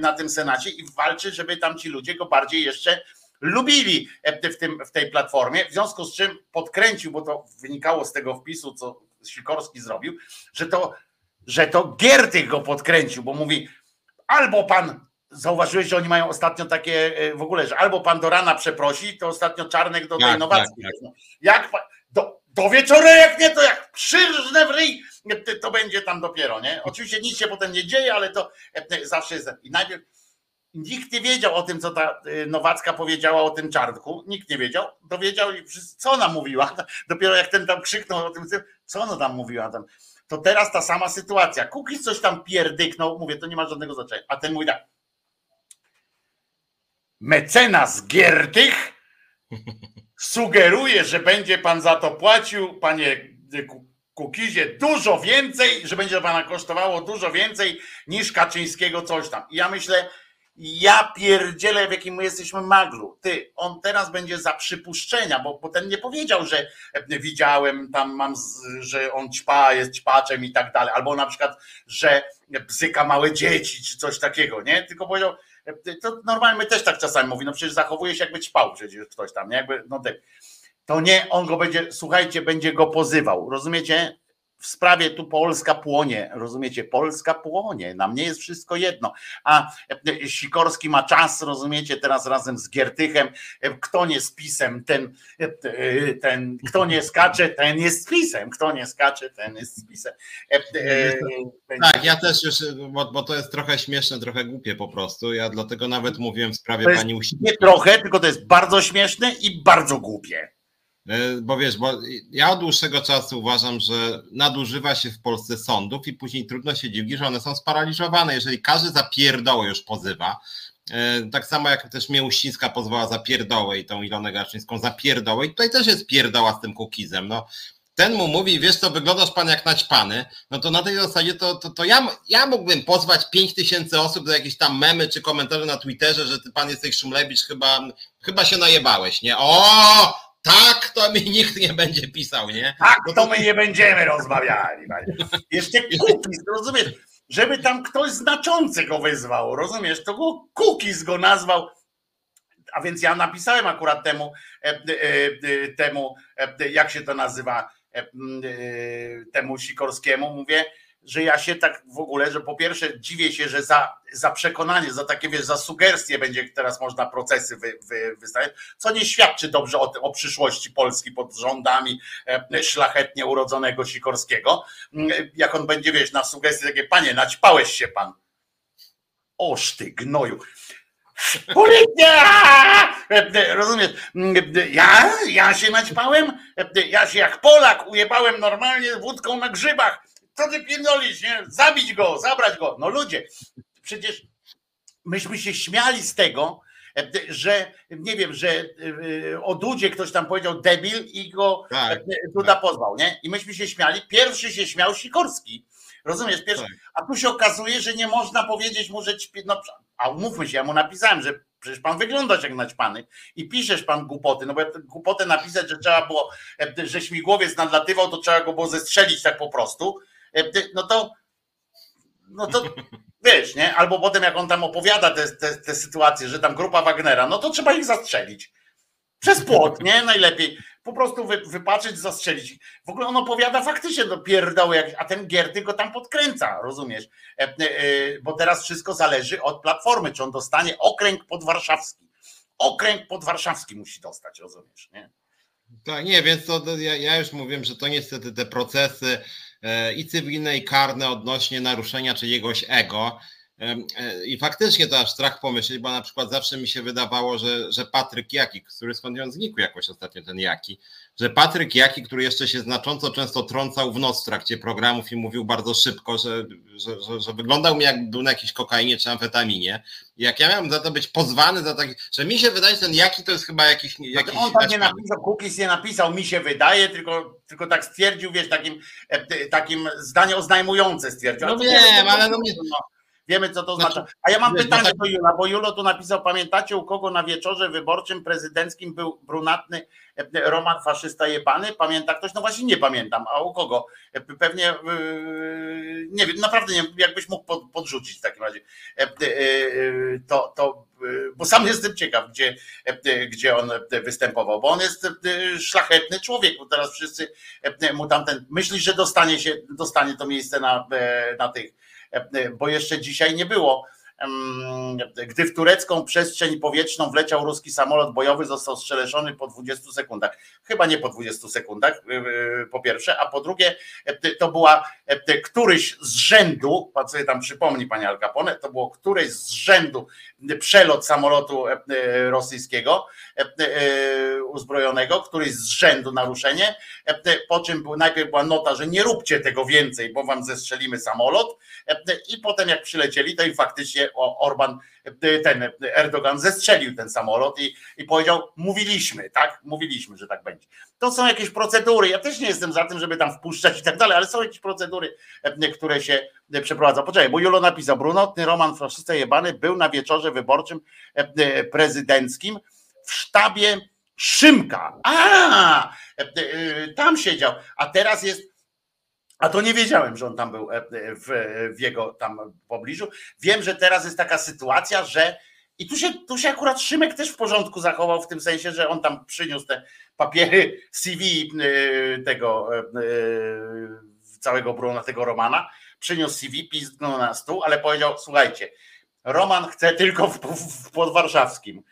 na tym Senacie i walczy, żeby tam ci ludzie go bardziej jeszcze lubili w, tym, w tej platformie, w związku z czym podkręcił, bo to wynikało z tego wpisu, co Sikorski zrobił, że to, że to Giertych go podkręcił, bo mówi albo pan zauważyłeś, że oni mają ostatnio takie e, w ogóle, że albo pan do rana przeprosi, to ostatnio Czarnek do tej tak, innowacji. Tak, tak. Jak do, wieczora, jak nie, to jak przyrżnę w ryj, to będzie tam dopiero, nie? Oczywiście nic się potem nie dzieje, ale to e, zawsze jest. I najpierw nikt nie wiedział o tym, co ta e, Nowacka powiedziała o tym czarnku. Nikt nie wiedział. Dowiedział, co ona mówiła. Dopiero jak ten tam krzyknął o tym, co ona tam mówiła. Tam. To teraz ta sama sytuacja. Kukiz coś tam pierdyknął, mówię, to nie ma żadnego znaczenia. A ten mówi tak, mecenas Giertych sugeruje, że będzie pan za to płacił, panie Kukizie, dużo więcej, że będzie pana kosztowało dużo więcej niż Kaczyńskiego coś tam. I ja myślę, ja pierdzielę, w jakim my jesteśmy maglu. Ty, on teraz będzie za przypuszczenia, bo, bo ten nie powiedział, że widziałem tam, mam, że on ćpa, jest ćpaczem i tak dalej, albo na przykład, że bzyka małe dzieci, czy coś takiego, nie? Tylko powiedział, to normalnie my też tak czasami mówimy, no przecież zachowuje się jakby ćpał przecież ktoś tam, nie? Jakby, no te, to nie, on go będzie, słuchajcie, będzie go pozywał, rozumiecie? W sprawie tu Polska płonie, rozumiecie? Polska płonie, nam nie jest wszystko jedno. A e, Sikorski ma czas, rozumiecie, teraz razem z Giertychem. E, kto nie z pisem, ten, e, ten kto nie skacze, ten jest z pisem. Kto nie skacze, ten jest z pisem. Tak, ja też już, bo, bo to jest trochę śmieszne, trochę głupie po prostu. Ja dlatego nawet mówiłem w sprawie pani Uścińskiej. Nie trochę, tylko to jest bardzo śmieszne i bardzo głupie. E, bo wiesz, bo ja od dłuższego czasu uważam, że nadużywa się w Polsce sądów i później trudno się dziwić, że one są sparaliżowane. Jeżeli każdy za pierdołę już pozywa, e, tak samo jak też Mięuścińska pozwała za pierdołę i tą Ilonę Garczyńską za pierdołę i tutaj też jest pierdoła z tym kukizem. No, ten mu mówi, wiesz co, wyglądasz pan jak naćpany, no to na tej zasadzie to, to, to ja, ja mógłbym pozwać 5 tysięcy osób do jakieś tam memy czy komentarze na Twitterze, że ty pan jesteś Szumlewicz, chyba, chyba się najebałeś, nie? O! Tak to mi nikt nie będzie pisał, nie? Tak to my nie będziemy rozmawiali. Jeszcze cookies, rozumiesz? Żeby tam ktoś znaczący go wyzwał, rozumiesz? To go cookies go nazwał. A więc ja napisałem akurat temu, e, e, e, temu jak się to nazywa, temu Sikorskiemu, mówię, że ja się tak w ogóle, że po pierwsze dziwię się, że za, za przekonanie, za takie wiesz, za sugestie będzie teraz można procesy wy, wy, wystawiać, co nie świadczy dobrze o, o przyszłości Polski pod rządami e, szlachetnie urodzonego Sikorskiego. Mm, jak on będzie, wiesz, na sugestie takie, panie, naćpałeś się pan. Oż ty gnoju. Policja! Rozumiesz? Mm, ja, ja się naćpałem, ja się jak Polak ujebałem normalnie wódką na grzybach co ty pierdolisz, nie? Zabić go, zabrać go. No ludzie, przecież myśmy się śmiali z tego, e, że nie wiem, że e, o Dudzie ktoś tam powiedział debil i go tak, e, Duda tak. pozwał, nie? I myśmy się śmiali. Pierwszy się śmiał Sikorski. Rozumiesz? Pierwszy, tak. A tu się okazuje, że nie można powiedzieć mu, że ćpi, no, a umówmy się, ja mu napisałem, że przecież pan wyglądasz jak naćpany i piszesz pan głupoty, no bo głupotę napisać, że trzeba było, że śmigłowiec nadlatywał, to trzeba go było zestrzelić tak po prostu, no to, no to wiesz, nie? Albo potem jak on tam opowiada te, te, te sytuacje, że tam grupa Wagnera, no to trzeba ich zastrzelić. Przez płot, nie? Najlepiej. Po prostu wy, wypaczyć, zastrzelić. W ogóle on opowiada faktycznie do pierdoły, a ten Gierty go tam podkręca, rozumiesz? E, e, bo teraz wszystko zależy od platformy, czy on dostanie okręg podwarszawski. Okręg podwarszawski musi dostać, rozumiesz, nie? Tak, nie, więc to ja, ja już mówiłem, że to niestety te procesy E, i cywilne, i karne odnośnie naruszenia czyjegoś ego. E, I faktycznie to aż strach pomyśleć, bo na przykład zawsze mi się wydawało, że, że Patryk Jaki, który skądinąd znikł jakoś ostatnio ten Jaki, że Patryk Jaki, który jeszcze się znacząco często trącał w nos w trakcie programów i mówił bardzo szybko, że, że, że, że wyglądał mi jakby był na jakiejś kokainie czy amfetaminie. I jak ja miałem za to być pozwany za taki, że mi się wydaje, że ten Jaki to jest chyba jakiś... jakiś on tam nie napisał, Kukiz nie napisał, mi się wydaje, tylko, tylko tak stwierdził, wiesz, takim, e, takim zdanie oznajmujące stwierdził. No wiem, ale no nie... No, Wiemy, co to znaczy. znaczy. A ja mam pytanie do Jula, bo Julo tu napisał, pamiętacie u kogo na wieczorze wyborczym prezydenckim był brunatny e, Roman faszysta jebany? Pamięta ktoś? No właśnie nie pamiętam. A u kogo? E, pewnie e, nie wiem, naprawdę nie wiem, jakbyś mógł podrzucić w takim razie. To, to bo sam jestem ciekaw, gdzie, gdzie on występował, bo on jest szlachetny człowiek, bo teraz wszyscy mu tamten, myśli, że dostanie się, dostanie to miejsce na, na tych bo jeszcze dzisiaj nie było. Gdy w turecką przestrzeń powietrzną wleciał ruski samolot bojowy, został strzeleszony po 20 sekundach. Chyba nie po 20 sekundach, y, y, po pierwsze, a po drugie, to była któryś z rzędu, pan sobie tam przypomni, panie Al Capone, to było któryś z rzędu przelot samolotu rosyjskiego uzbrojonego, któryś z rzędu naruszenie, po czym najpierw była nota, że nie róbcie tego więcej, bo wam zestrzelimy samolot i potem jak przylecieli, to i faktycznie Orban, ten Erdogan zestrzelił ten samolot i, i powiedział, mówiliśmy, tak, mówiliśmy, że tak będzie. To są jakieś procedury, ja też nie jestem za tym, żeby tam wpuszczać i tak dalej, ale są jakieś procedury, które się przeprowadza. Poczekaj, bo Julo napisał, brunotny Roman faszysta jebany był na wieczorze wyborczym prezydenckim w sztabie Szymka. A, tam siedział, a teraz jest a to nie wiedziałem, że on tam był e, w, w, jego tam pobliżu. Wiem, że teraz jest taka sytuacja, że i tu się, tu się akurat Szymek też w porządku zachował, w tym sensie, że on tam przyniósł te papiery CV e, tego e, całego Bruna, tego Romana, przyniósł CV, pizdnął na stół, ale powiedział, słuchajcie, Roman chce tylko w, w, w podwarszawskim.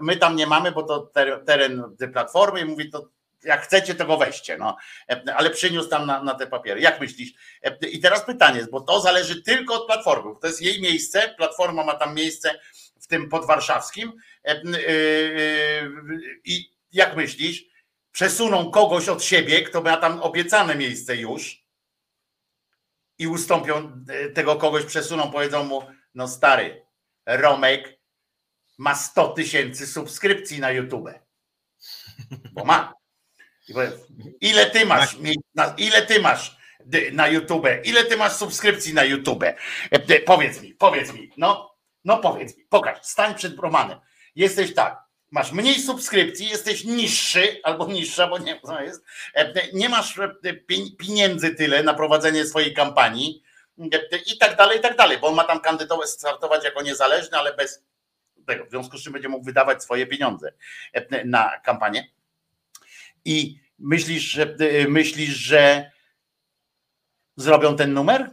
My tam nie mamy, bo to teren Platformy i mówi, to jak chcecie, to go weźcie, no. ale przyniósł tam na, na te papiery. Jak myślisz? I teraz pytanie bo to zależy tylko od Platformy, to jest jej miejsce, Platforma ma tam miejsce w tym podwarszawskim i jak myślisz, przesuną kogoś od siebie, kto ma tam obiecane miejsce już i ustąpią tego kogoś, przesuną, powiedzą mu, no stary, Romek ma 100 tysięcy subskrypcji na YouTube. Bo ma. Ile ty masz, ile ty masz na YouTube? Ile ty masz subskrypcji na YouTube? E, powiedz mi, powiedz mi, no, no powiedz mi, pokaż, stań przed Romanem. Jesteś tak, masz mniej subskrypcji, jesteś niższy albo niższa, bo nie, co jest, nie masz pieniędzy tyle na prowadzenie swojej kampanii i tak dalej, i tak dalej, bo on ma tam kandydować, startować jako niezależny, ale bez tego, w związku z czym będzie mógł wydawać swoje pieniądze na kampanię i myślisz, że y, myślisz, że zrobią ten numer?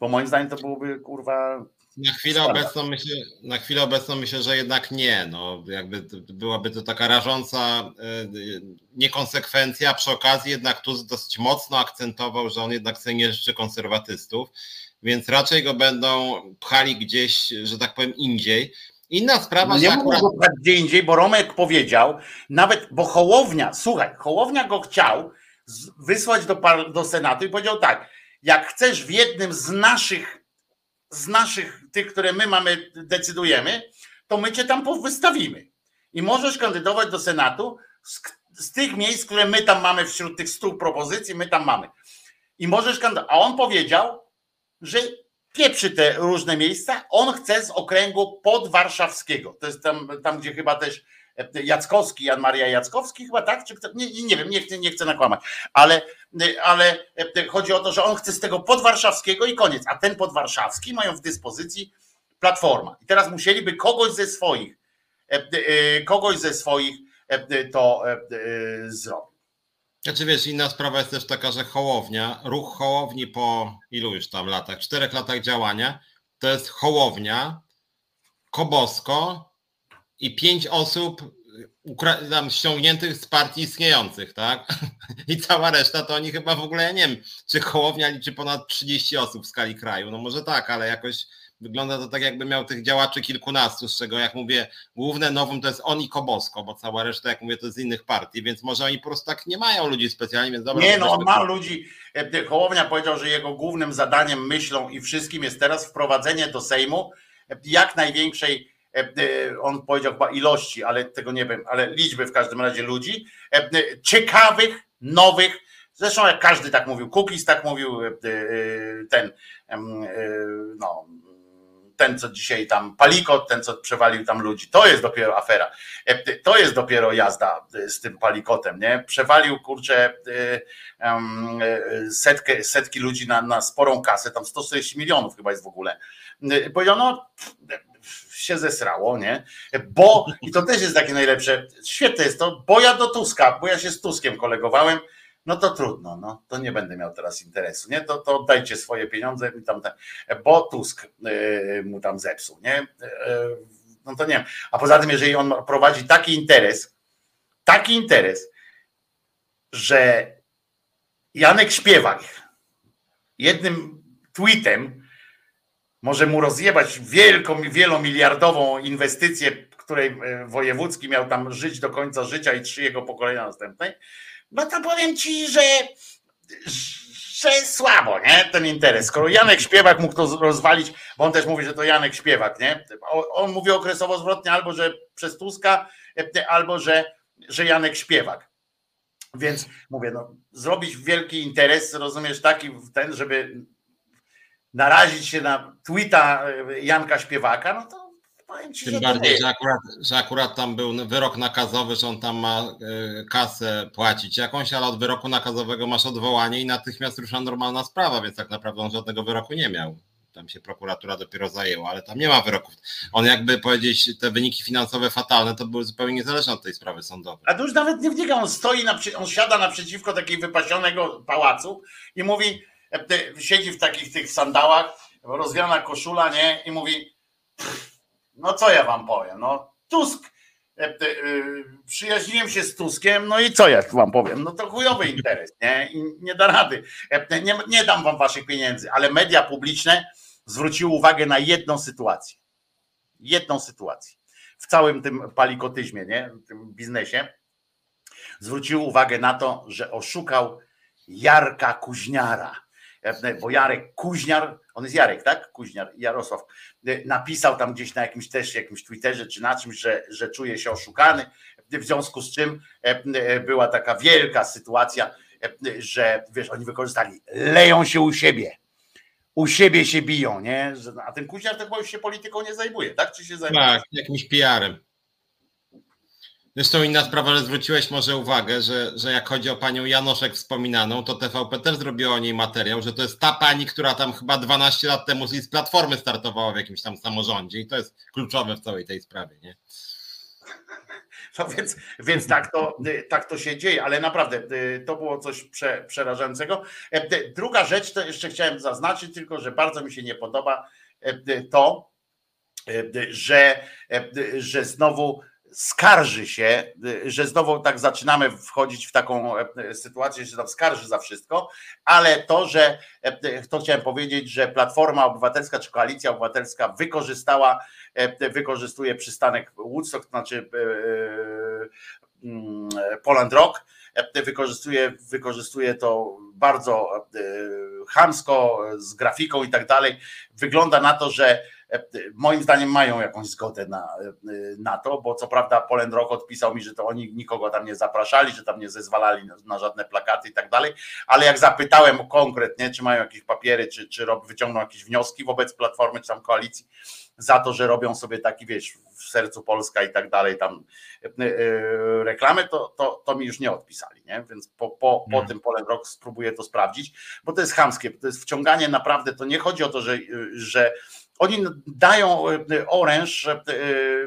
Bo moim zdaniem to byłoby kurwa. Na chwilę, obecną myślę, na chwilę obecną myślę, że jednak nie. No, jakby byłaby to taka rażąca y, niekonsekwencja. Przy okazji jednak tu dosyć mocno akcentował, że on jednak chce nie życzy konserwatystów, więc raczej go będą pchali gdzieś, że tak powiem, indziej. Inna sprawa, no nie mógł akurat... gdzie indziej, bo Romek powiedział, nawet, bo Hołownia, słuchaj, Hołownia go chciał wysłać do, do Senatu i powiedział tak, jak chcesz w jednym z naszych, z naszych, tych, które my mamy, decydujemy, to my cię tam wystawimy. I możesz kandydować do Senatu z, z tych miejsc, które my tam mamy wśród tych stu propozycji, my tam mamy. I możesz kandydować. A on powiedział, że pieprzy te różne miejsca. On chce z okręgu podwarszawskiego. To jest tam, tam gdzie chyba też e, Jackowski, Jan Maria Jackowski chyba tak? Czy kto, nie, nie wiem, nie chcę, nie chcę nakłamać, ale, ale e, chodzi o to, że on chce z tego podwarszawskiego i koniec, a ten podwarszawski mają w dyspozycji platforma. I teraz musieliby kogoś ze swoich, e, kogoś ze swoich to zrobić. Znaczy wiesz, inna sprawa jest też taka, że Hołownia, ruch Hołowni po ilu już tam latach, czterech latach działania, to jest Hołownia, Kobosko i pięć osób tam ściągniętych z partii istniejących, tak? I cała reszta to oni chyba w ogóle, ja nie wiem, czy Hołownia liczy ponad 30 osób w skali kraju. No może tak, ale jakoś wygląda to tak, jakby miał tych działaczy kilkunastu, z czego jak mówię, główne nowum to jest on i Kobosko, bo cała reszta, jak mówię, to z innych partii, więc może oni po prostu tak nie mają ludzi specjalnie, więc dobra. Nie, no on ma ludzi. E, Hołownia powiedział, że jego głównym zadaniem, myślą i wszystkim jest teraz wprowadzenie do Sejmu e, jak największej on powiedział chyba ilości, ale tego nie wiem, ale liczby w każdym razie ludzi, ciekawych, nowych, zresztą jak każdy tak mówił, Cookies tak mówił, ten, no, ten, co dzisiaj tam palikot, ten, co przewalił tam ludzi. To jest dopiero afera. To jest dopiero jazda z tym palikotem, nie? Przewalił, kurczę, setkę, setki ludzi na, na sporą kasę, tam 140 milionów chyba jest w ogóle. Powiedział, no się zesrało, nie? Bo, i to też jest takie najlepsze, świetne jest to, bo ja do Tuska, bo ja się z Tuskiem kolegowałem, no to trudno, no to nie będę miał teraz interesu, nie? To, to oddajcie swoje pieniądze mi tam, bo Tusk yy, mu tam zepsuł, nie? Yy, no to nie wiem. A poza tym, jeżeli on prowadzi taki interes, taki interes, że Janek Śpiewak jednym tweetem może mu rozjebać wielką, wielomiliardową inwestycję, której e, wojewódzki miał tam żyć do końca życia i trzy jego pokolenia następnej, no to powiem ci, że, że słabo, nie? Ten interes. Skoro Janek Śpiewak mógł to rozwalić, bo on też mówi, że to Janek Śpiewak, nie? On mówi okresowo zwrotnie albo, że przez Tuska, e, albo, że, że Janek Śpiewak. Więc mówię, no, zrobić wielki interes, rozumiesz, taki ten, żeby narazić się na tweeta e, Janka Śpiewaka, no to powiem ci, Tym bardziej, że akurat, że akurat tam był wyrok nakazowy, że on tam ma e, kasę płacić jakąś, ale od wyroku nakazowego masz odwołanie i natychmiast rusza normalna sprawa, więc tak naprawdę on żadnego wyroku nie miał. Tam się prokuratura dopiero zajęła, ale tam nie ma wyroków. On jakby powiedzieć, te wyniki finansowe fatalne, to były zupełnie niezależne od tej sprawy sądowej. A to już nawet nie wnika, on stoi, na, on siada naprzeciwko takiej wypasionego pałacu i mówi, siedzi w takich tych sandałach, rozwiana koszula, nie? I mówi, no co ja wam powiem, no? Tusk, e, e, przyjaźniłem się z Tuskiem, no i co ja wam powiem, no to chujowy interes, nie? I nie da rady, e, nie, nie dam wam waszych pieniędzy, ale media publiczne zwróciły uwagę na jedną sytuację, jedną sytuację. W całym tym palikotyzmie, nie? W tym biznesie, zwróciły uwagę na to, że oszukał Jarka Kuźniara. E, bo Jarek Kuźniar, on jest Jarek, tak? Kuźniar, Jarosław, e, napisał tam gdzieś na jakimś też jakimś Twitterze czy na czymś, że, że czuje się oszukany, w związku z czym e, była taka wielka sytuacja, że wiesz, oni wykorzystali, leją się u siebie, u siebie się biją, nie? A ten Kuźniar to chyba już się polityką nie zajmuje, tak? Czy się zajmuje? Tak, jakimś PR-em. Zresztą inna sprawa, że zwróciłeś może uwagę, że, że jak chodzi o panią Janoszek wspominaną, to TVP też zrobiło o niej materiał, że to jest ta pani, która tam chyba 12 lat temu z Platformy startowała w jakimś tam samorządzie i to jest kluczowe w całej tej sprawie, nie? No więc, więc tak, to, tak to się dzieje, ale naprawdę to było coś prze, przerażającego. E, druga rzecz, to jeszcze chciałem zaznaczyć, tylko że bardzo mi się nie podoba e, to, e, że, że znowu skarży się, że znowu tak zaczynamy wchodzić w taką e, sytuację, że się tam skarży za wszystko, ale to, że e, to chciałem powiedzieć, że Platforma Obywatelska czy Koalicja Obywatelska wykorzystała, e, wykorzystuje przystanek Woodstock, to znaczy mm, Poland Rock, wykorzystuje, wykorzystuje to bardzo chamsko, z grafiką i tak dalej. Wygląda na to, że moim zdaniem mają jakąś zgodę na, na to, bo co prawda Poland Rock odpisał mi, że to oni nikogo tam nie zapraszali, że tam nie zezwalali na, na żadne plakaty i tak dalej, ale jak zapytałem konkretnie, czy mają jakieś papiery, czy, czy wyciągną jakieś wnioski wobec Platformy, czy tam koalicji, za to, że robią sobie taki, wiesz, w sercu Polska i tak dalej, tam yy, reklamy, to, to, to mi już nie odpisali, nie? Więc po, po, po tym Poland Rock spróbuję to sprawdzić, bo to jest chamskie, to jest wciąganie naprawdę, to nie chodzi o to, że, że oni dają e, oręż, e,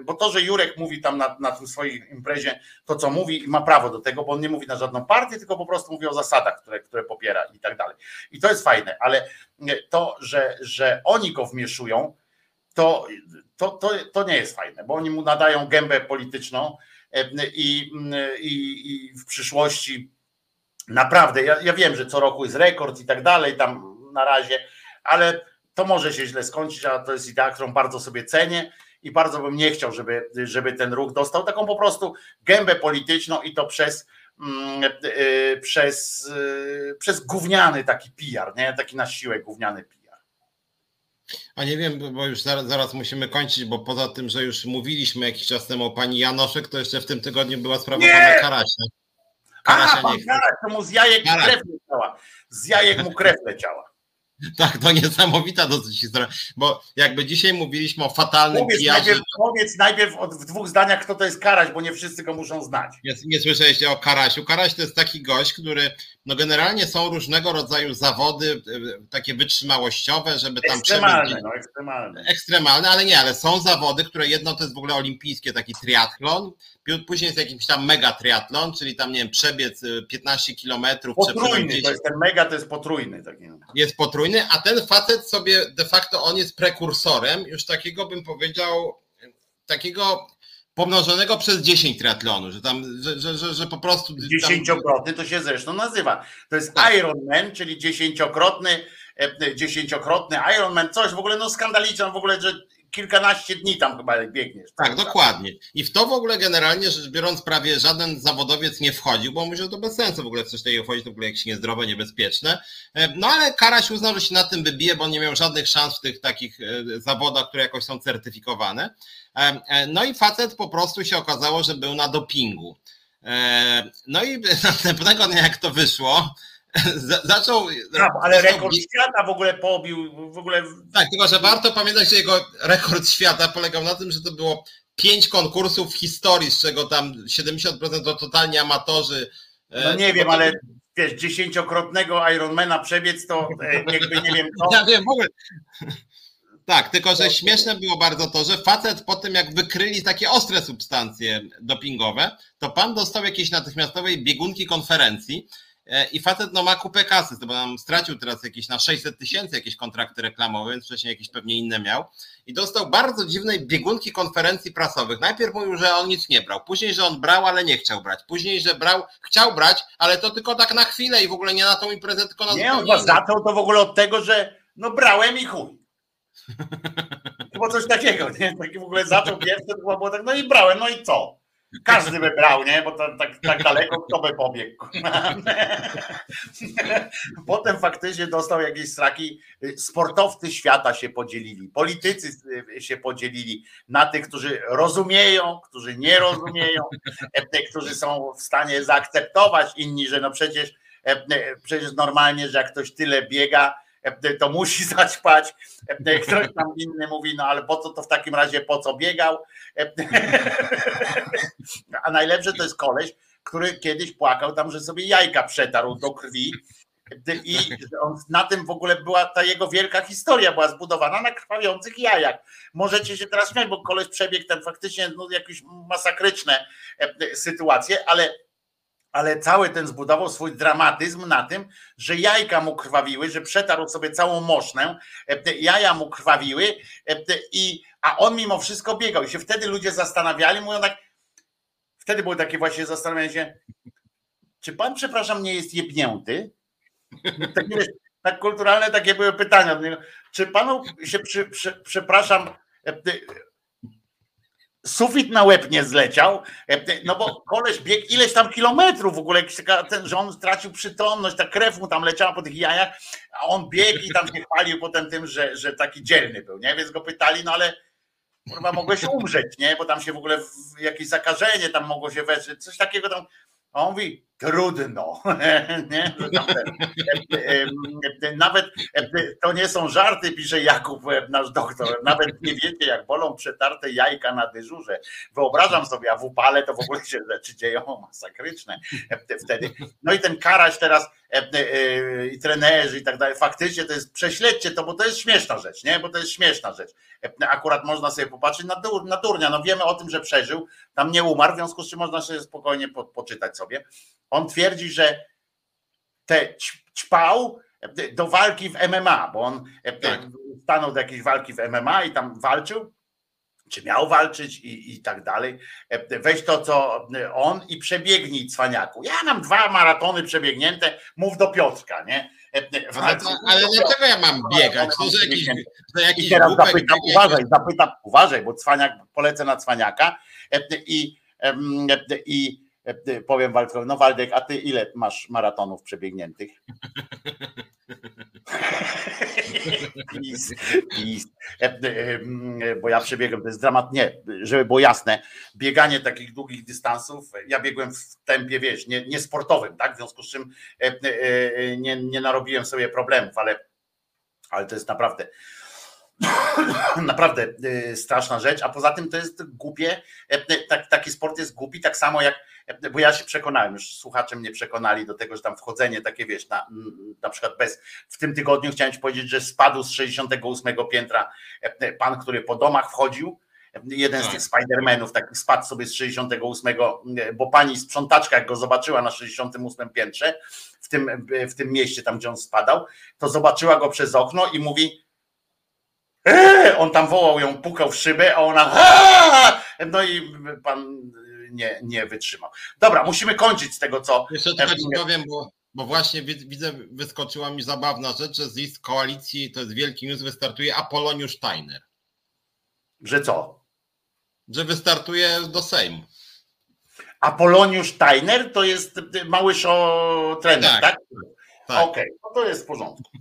bo to, że Jurek mówi tam na, na tym swojej imprezie to, co mówi, ma prawo do tego, bo on nie mówi na żadną partię, tylko po prostu mówi o zasadach, które, które popiera i tak dalej. I to jest fajne, ale to, że, że oni go wmieszują, to, to, to, to nie jest fajne, bo oni mu nadają gębę polityczną i, i, i w przyszłości naprawdę, ja, ja wiem, że co roku jest rekord i tak dalej, tam na razie, ale to może się źle skończyć, a to jest idea, którą bardzo sobie cenię i bardzo bym nie chciał, żeby, żeby ten ruch dostał taką po prostu gębę polityczną i to przez mm, y, przez, y, przez gówniany taki PR, nie? Taki na siłę gówniany PR. A nie wiem, bo już zaraz, zaraz musimy kończyć, bo poza tym, że już mówiliśmy jakiś czas temu o pani Janoszek, to jeszcze w tym tygodniu była sprawa nie! pana Karasia. Karasia A, pan Karaś, to mu z jajek krew leciała. Z jajek mu krew leciała. Tak, to niesamowita dosyć historia, bo jakby dzisiaj mówiliśmy o fatalnym powiedz Najpierw, powiedz najpierw w dwóch zdaniach, kto to jest Karaś, bo nie wszyscy go muszą znać. Nie, nie słyszeliście o Karasiu. Karaś to jest taki gość, który, no generalnie są różnego rodzaju zawody, e, takie wytrzymałościowe, żeby tam ekstremalne, przebyć. No, ekstremalne. Ekstremalne, ale nie, ale są zawody, które jedno to jest w ogóle olimpijskie, taki triatlon, Później jest jakiś tam mega triatlon, czyli tam, nie wiem, przebiec 15 y, kilometrów. Potrójny, to jest ten mega, to jest potrójny. Taki. Jest potrójny, a ten facet sobie de facto, on jest prekursorem już takiego, bym powiedział, takiego pomnożonego przez 10 triatlonu, że tam, że, że, że, że po prostu... Dziesięciokrotny to się zresztą nazywa. To jest tak. Ironman, czyli dziesięciokrotny, e, dziesięciokrotny Ironman, coś w ogóle no skandaliczne, w ogóle, że kilkanaście dni tam chyba biegniesz. Tak, dokładnie. I w to w ogóle generalnie rzecz biorąc prawie żaden zawodowiec nie wchodził, bo myślę, że to bez sensu w ogóle coś takiego wchodzić, to w ogóle jakieś niezdrowe, niebezpieczne. E, no ale Karaś uznał, że się na tym wybije, bo nie miał żadnych szans w tych takich e, zawodach, które jakoś są certyfikowane. E, no i facet po prostu się okazało, że był na dopingu. No i następnego dnia jak to wyszło, zaczął. Tak, ale rekord świata w ogóle pobił. W ogóle... Tak, tylko że warto pamiętać, że jego rekord świata polegał na tym, że to było pięć konkursów w historii, z czego tam 70% to totalnie amatorzy. E, no nie wiem, ale wiesz, dziesięciokrotnego Ironmana przebiec to e, jakby nie wiem co. Ja wiem, w ogóle. Tak, tylko że śmieszne było bardzo to, że facet po tym jak wykryli takie ostre substancje dopingowe, to pan dostał jakiejś natychmiastowej biegunki konferencji, i facet no, ma kupę kasy, bo nam stracił teraz jakieś na 600 tysięcy jakieś kontrakty reklamowe, więc wcześniej jakieś pewnie inne miał. I dostał bardzo dziwnej biegunki konferencji prasowych. Najpierw mówił, że on nic nie brał, później, że on brał, ale nie chciał brać, później, że brał, chciał brać, ale to tylko tak na chwilę i w ogóle nie na tą imprezę, tylko na Nie, on zaczął to w ogóle od tego, że no brałem i chuj. Było coś takiego, nie? Taki w ogóle zaczął pierwszy, to było tak, no i brałem, no i co? Każdy by brał, nie? Bo to, tak, tak daleko kto by pobiegł. Potem faktycznie dostał jakieś straki. Sportowcy świata się podzielili, politycy się podzielili na tych, którzy rozumieją, którzy nie rozumieją, tych, którzy są w stanie zaakceptować, inni, że no przecież, przecież normalnie, że jak ktoś tyle biega, to musi zaćpać. Ktoś tam inny mówi, no ale po co to w takim razie, po co biegał? A najlepsze to jest koleś, który kiedyś płakał tam, że sobie jajka przetarł do krwi. I na tym w ogóle była ta jego wielka historia, była zbudowana na krwawiących jajach. Możecie się teraz śmiać, bo koleś przebiegł ten faktycznie no, jakieś masakryczne sytuacje, ale ale cały ten zbudował swój dramatyzm na tym, że jajka mu krwawiły, że przetarł sobie całą mosznę, e, jaja mu krwawiły, e, i, a on mimo wszystko biegał. I się wtedy ludzie zastanawiali, mówią tak, wtedy było takie właśnie zastanawianie się, czy pan, przepraszam, nie jest jebnięty? Tak, tak kulturalne takie były pytania. Czy panu się, przy, przy, przepraszam, e, sufit na łeb nie zleciał, e, no bo koleś biegł ileś tam kilometrów w ogóle, ten, że on stracił przytomność, ta krew mu tam leciała po tych jajach, a on biegł i tam się chwalił potem tym, że, że taki dzielny był, nie? Więc go pytali, no ale chyba mogłeś umrzeć, nie? Bo tam się w ogóle jakieś zakażenie tam mogło się wejść, coś takiego tam, a on mówi, trudno. Nie? Nawet to nie są żarty, pisze Jakub, nasz doktor. Nawet nie wiecie, jak bolą przetarte jajka na dyżurze. Wyobrażam sobie, a w upale to w ogóle się rzeczy dzieją masakryczne wtedy. No i ten karaś teraz i trenerzy i tak dalej. Faktycznie to jest, prześledźcie to, bo to jest śmieszna rzecz, nie? Bo to jest śmieszna rzecz. Akurat można sobie popatrzeć na, dur, na durnia. No wiemy o tym, że przeżył, tam nie umarł, w związku z czym można sobie spokojnie po, poczytać sobie. On twierdzi, że te ćpał do walki w MMA, bo on e, tak. stanął do jakiejś walki w MMA i tam walczył czy miał walczyć i, i tak dalej. Weź to, co on i przebiegnij cwaniaku. Ja mam dwa maratony przebiegnięte, mów do Piotrka, nie? Ale, to, ale dlaczego ja mam biegać? To, że jakiś, że jakiś I teraz głupek zapytam, biegnie- uważaj, zapytam, uważaj, bo cwaniak, polecę na cwaniaka i, em, i powiem Waldkowi, no Waldek, a ty ile masz maratonów przebiegniętych? Pis. E, em, Bo ja przebiegłem, to jest dramat, nie, żeby było jasne, bieganie takich długich dystansów, ja biegłem w tempie, wiesz, nie, nie sportowym, tak, w związku z czym e, e, nie, nie narobiłem sobie problemów, ale, ale to jest naprawdę naprawdę straszna rzecz, a poza tym to jest głupie, e, tak, taki sport jest głupi, tak samo jak, e, bo ja się przekonałem, już słuchacze mnie przekonali do tego, że tam wchodzenie takie, wiesz, na, na przykład bez, w tym tygodniu chciałem ci powiedzieć, że spadł z 68 piętra e, pan, który po domach wchodził, jeden z Tak. tych Spidermanów taki spadł sobie z 68, bo pani sprzątaczka jak go zobaczyła na 68 piętrze w tym, w tym mieście tam, gdzie on spadał, to zobaczyła go przez okno i mówi Eee! on tam wołał ją, pukał w szybę, a ona "Aaa!" no i pan nie, nie wytrzymał. Dobra, musimy kończyć z tego, co Jeszcze tylko ci powiem, bo, bo właśnie wi- widzę, wyskoczyła mi zabawna rzecz, że z list koalicji, to jest wielki news, wystartuje Apoloniusz Steiner. że co? Że wystartuje do Sejmu. Apoloniusz Steiner to jest Małyszo trener, tak? Tak. Tak. Okej, no to jest w porządku.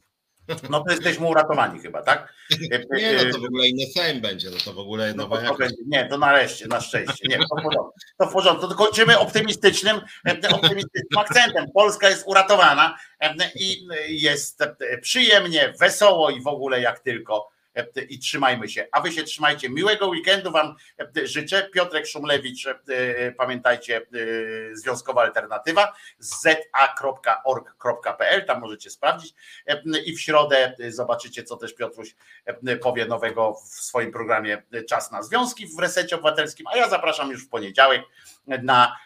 No to jesteśmy uratowani chyba, tak? Nie, no to w ogóle inny Sejm będzie, no to w ogóle No nowa to będzie, nie, to nareszcie, na szczęście. Nie, to w porządku. To w porządku. To kończymy optymistycznym, e, optymistycznym akcentem. Polska jest uratowana e, i jest e, przyjemnie, wesoło i w ogóle jak tylko. E, I trzymajmy się. A wy się trzymajcie. Miłego weekendu wam e, życzę. Piotrek Szumlewicz, e, pamiętajcie, Związkowa Alternatywa za.org.pl, tam możecie sprawdzić. I w środę zobaczycie, co też Piotruś powie nowego w swoim programie Czas na Związki w Resecie Obywatelskim, a ja zapraszam już w poniedziałek na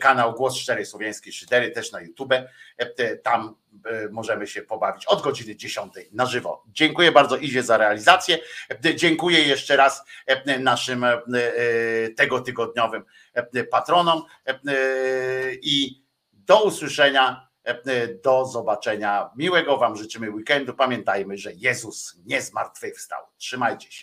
kanał Głos Szczerej Słowiańskiej Szydery, też na YouTube. Tam możemy się pobawić od godziny 10 na żywo. Dziękuję bardzo Izie za realizację. E, Dziękuję jeszcze raz e, naszym e, e, tego tygodniowym e, patronom e, e, i do usłyszenia, e, do zobaczenia. Miłego Wam życzymy weekendu. Pamiętajmy, że Jezus nie zmartwychwstał. Trzymajcie się.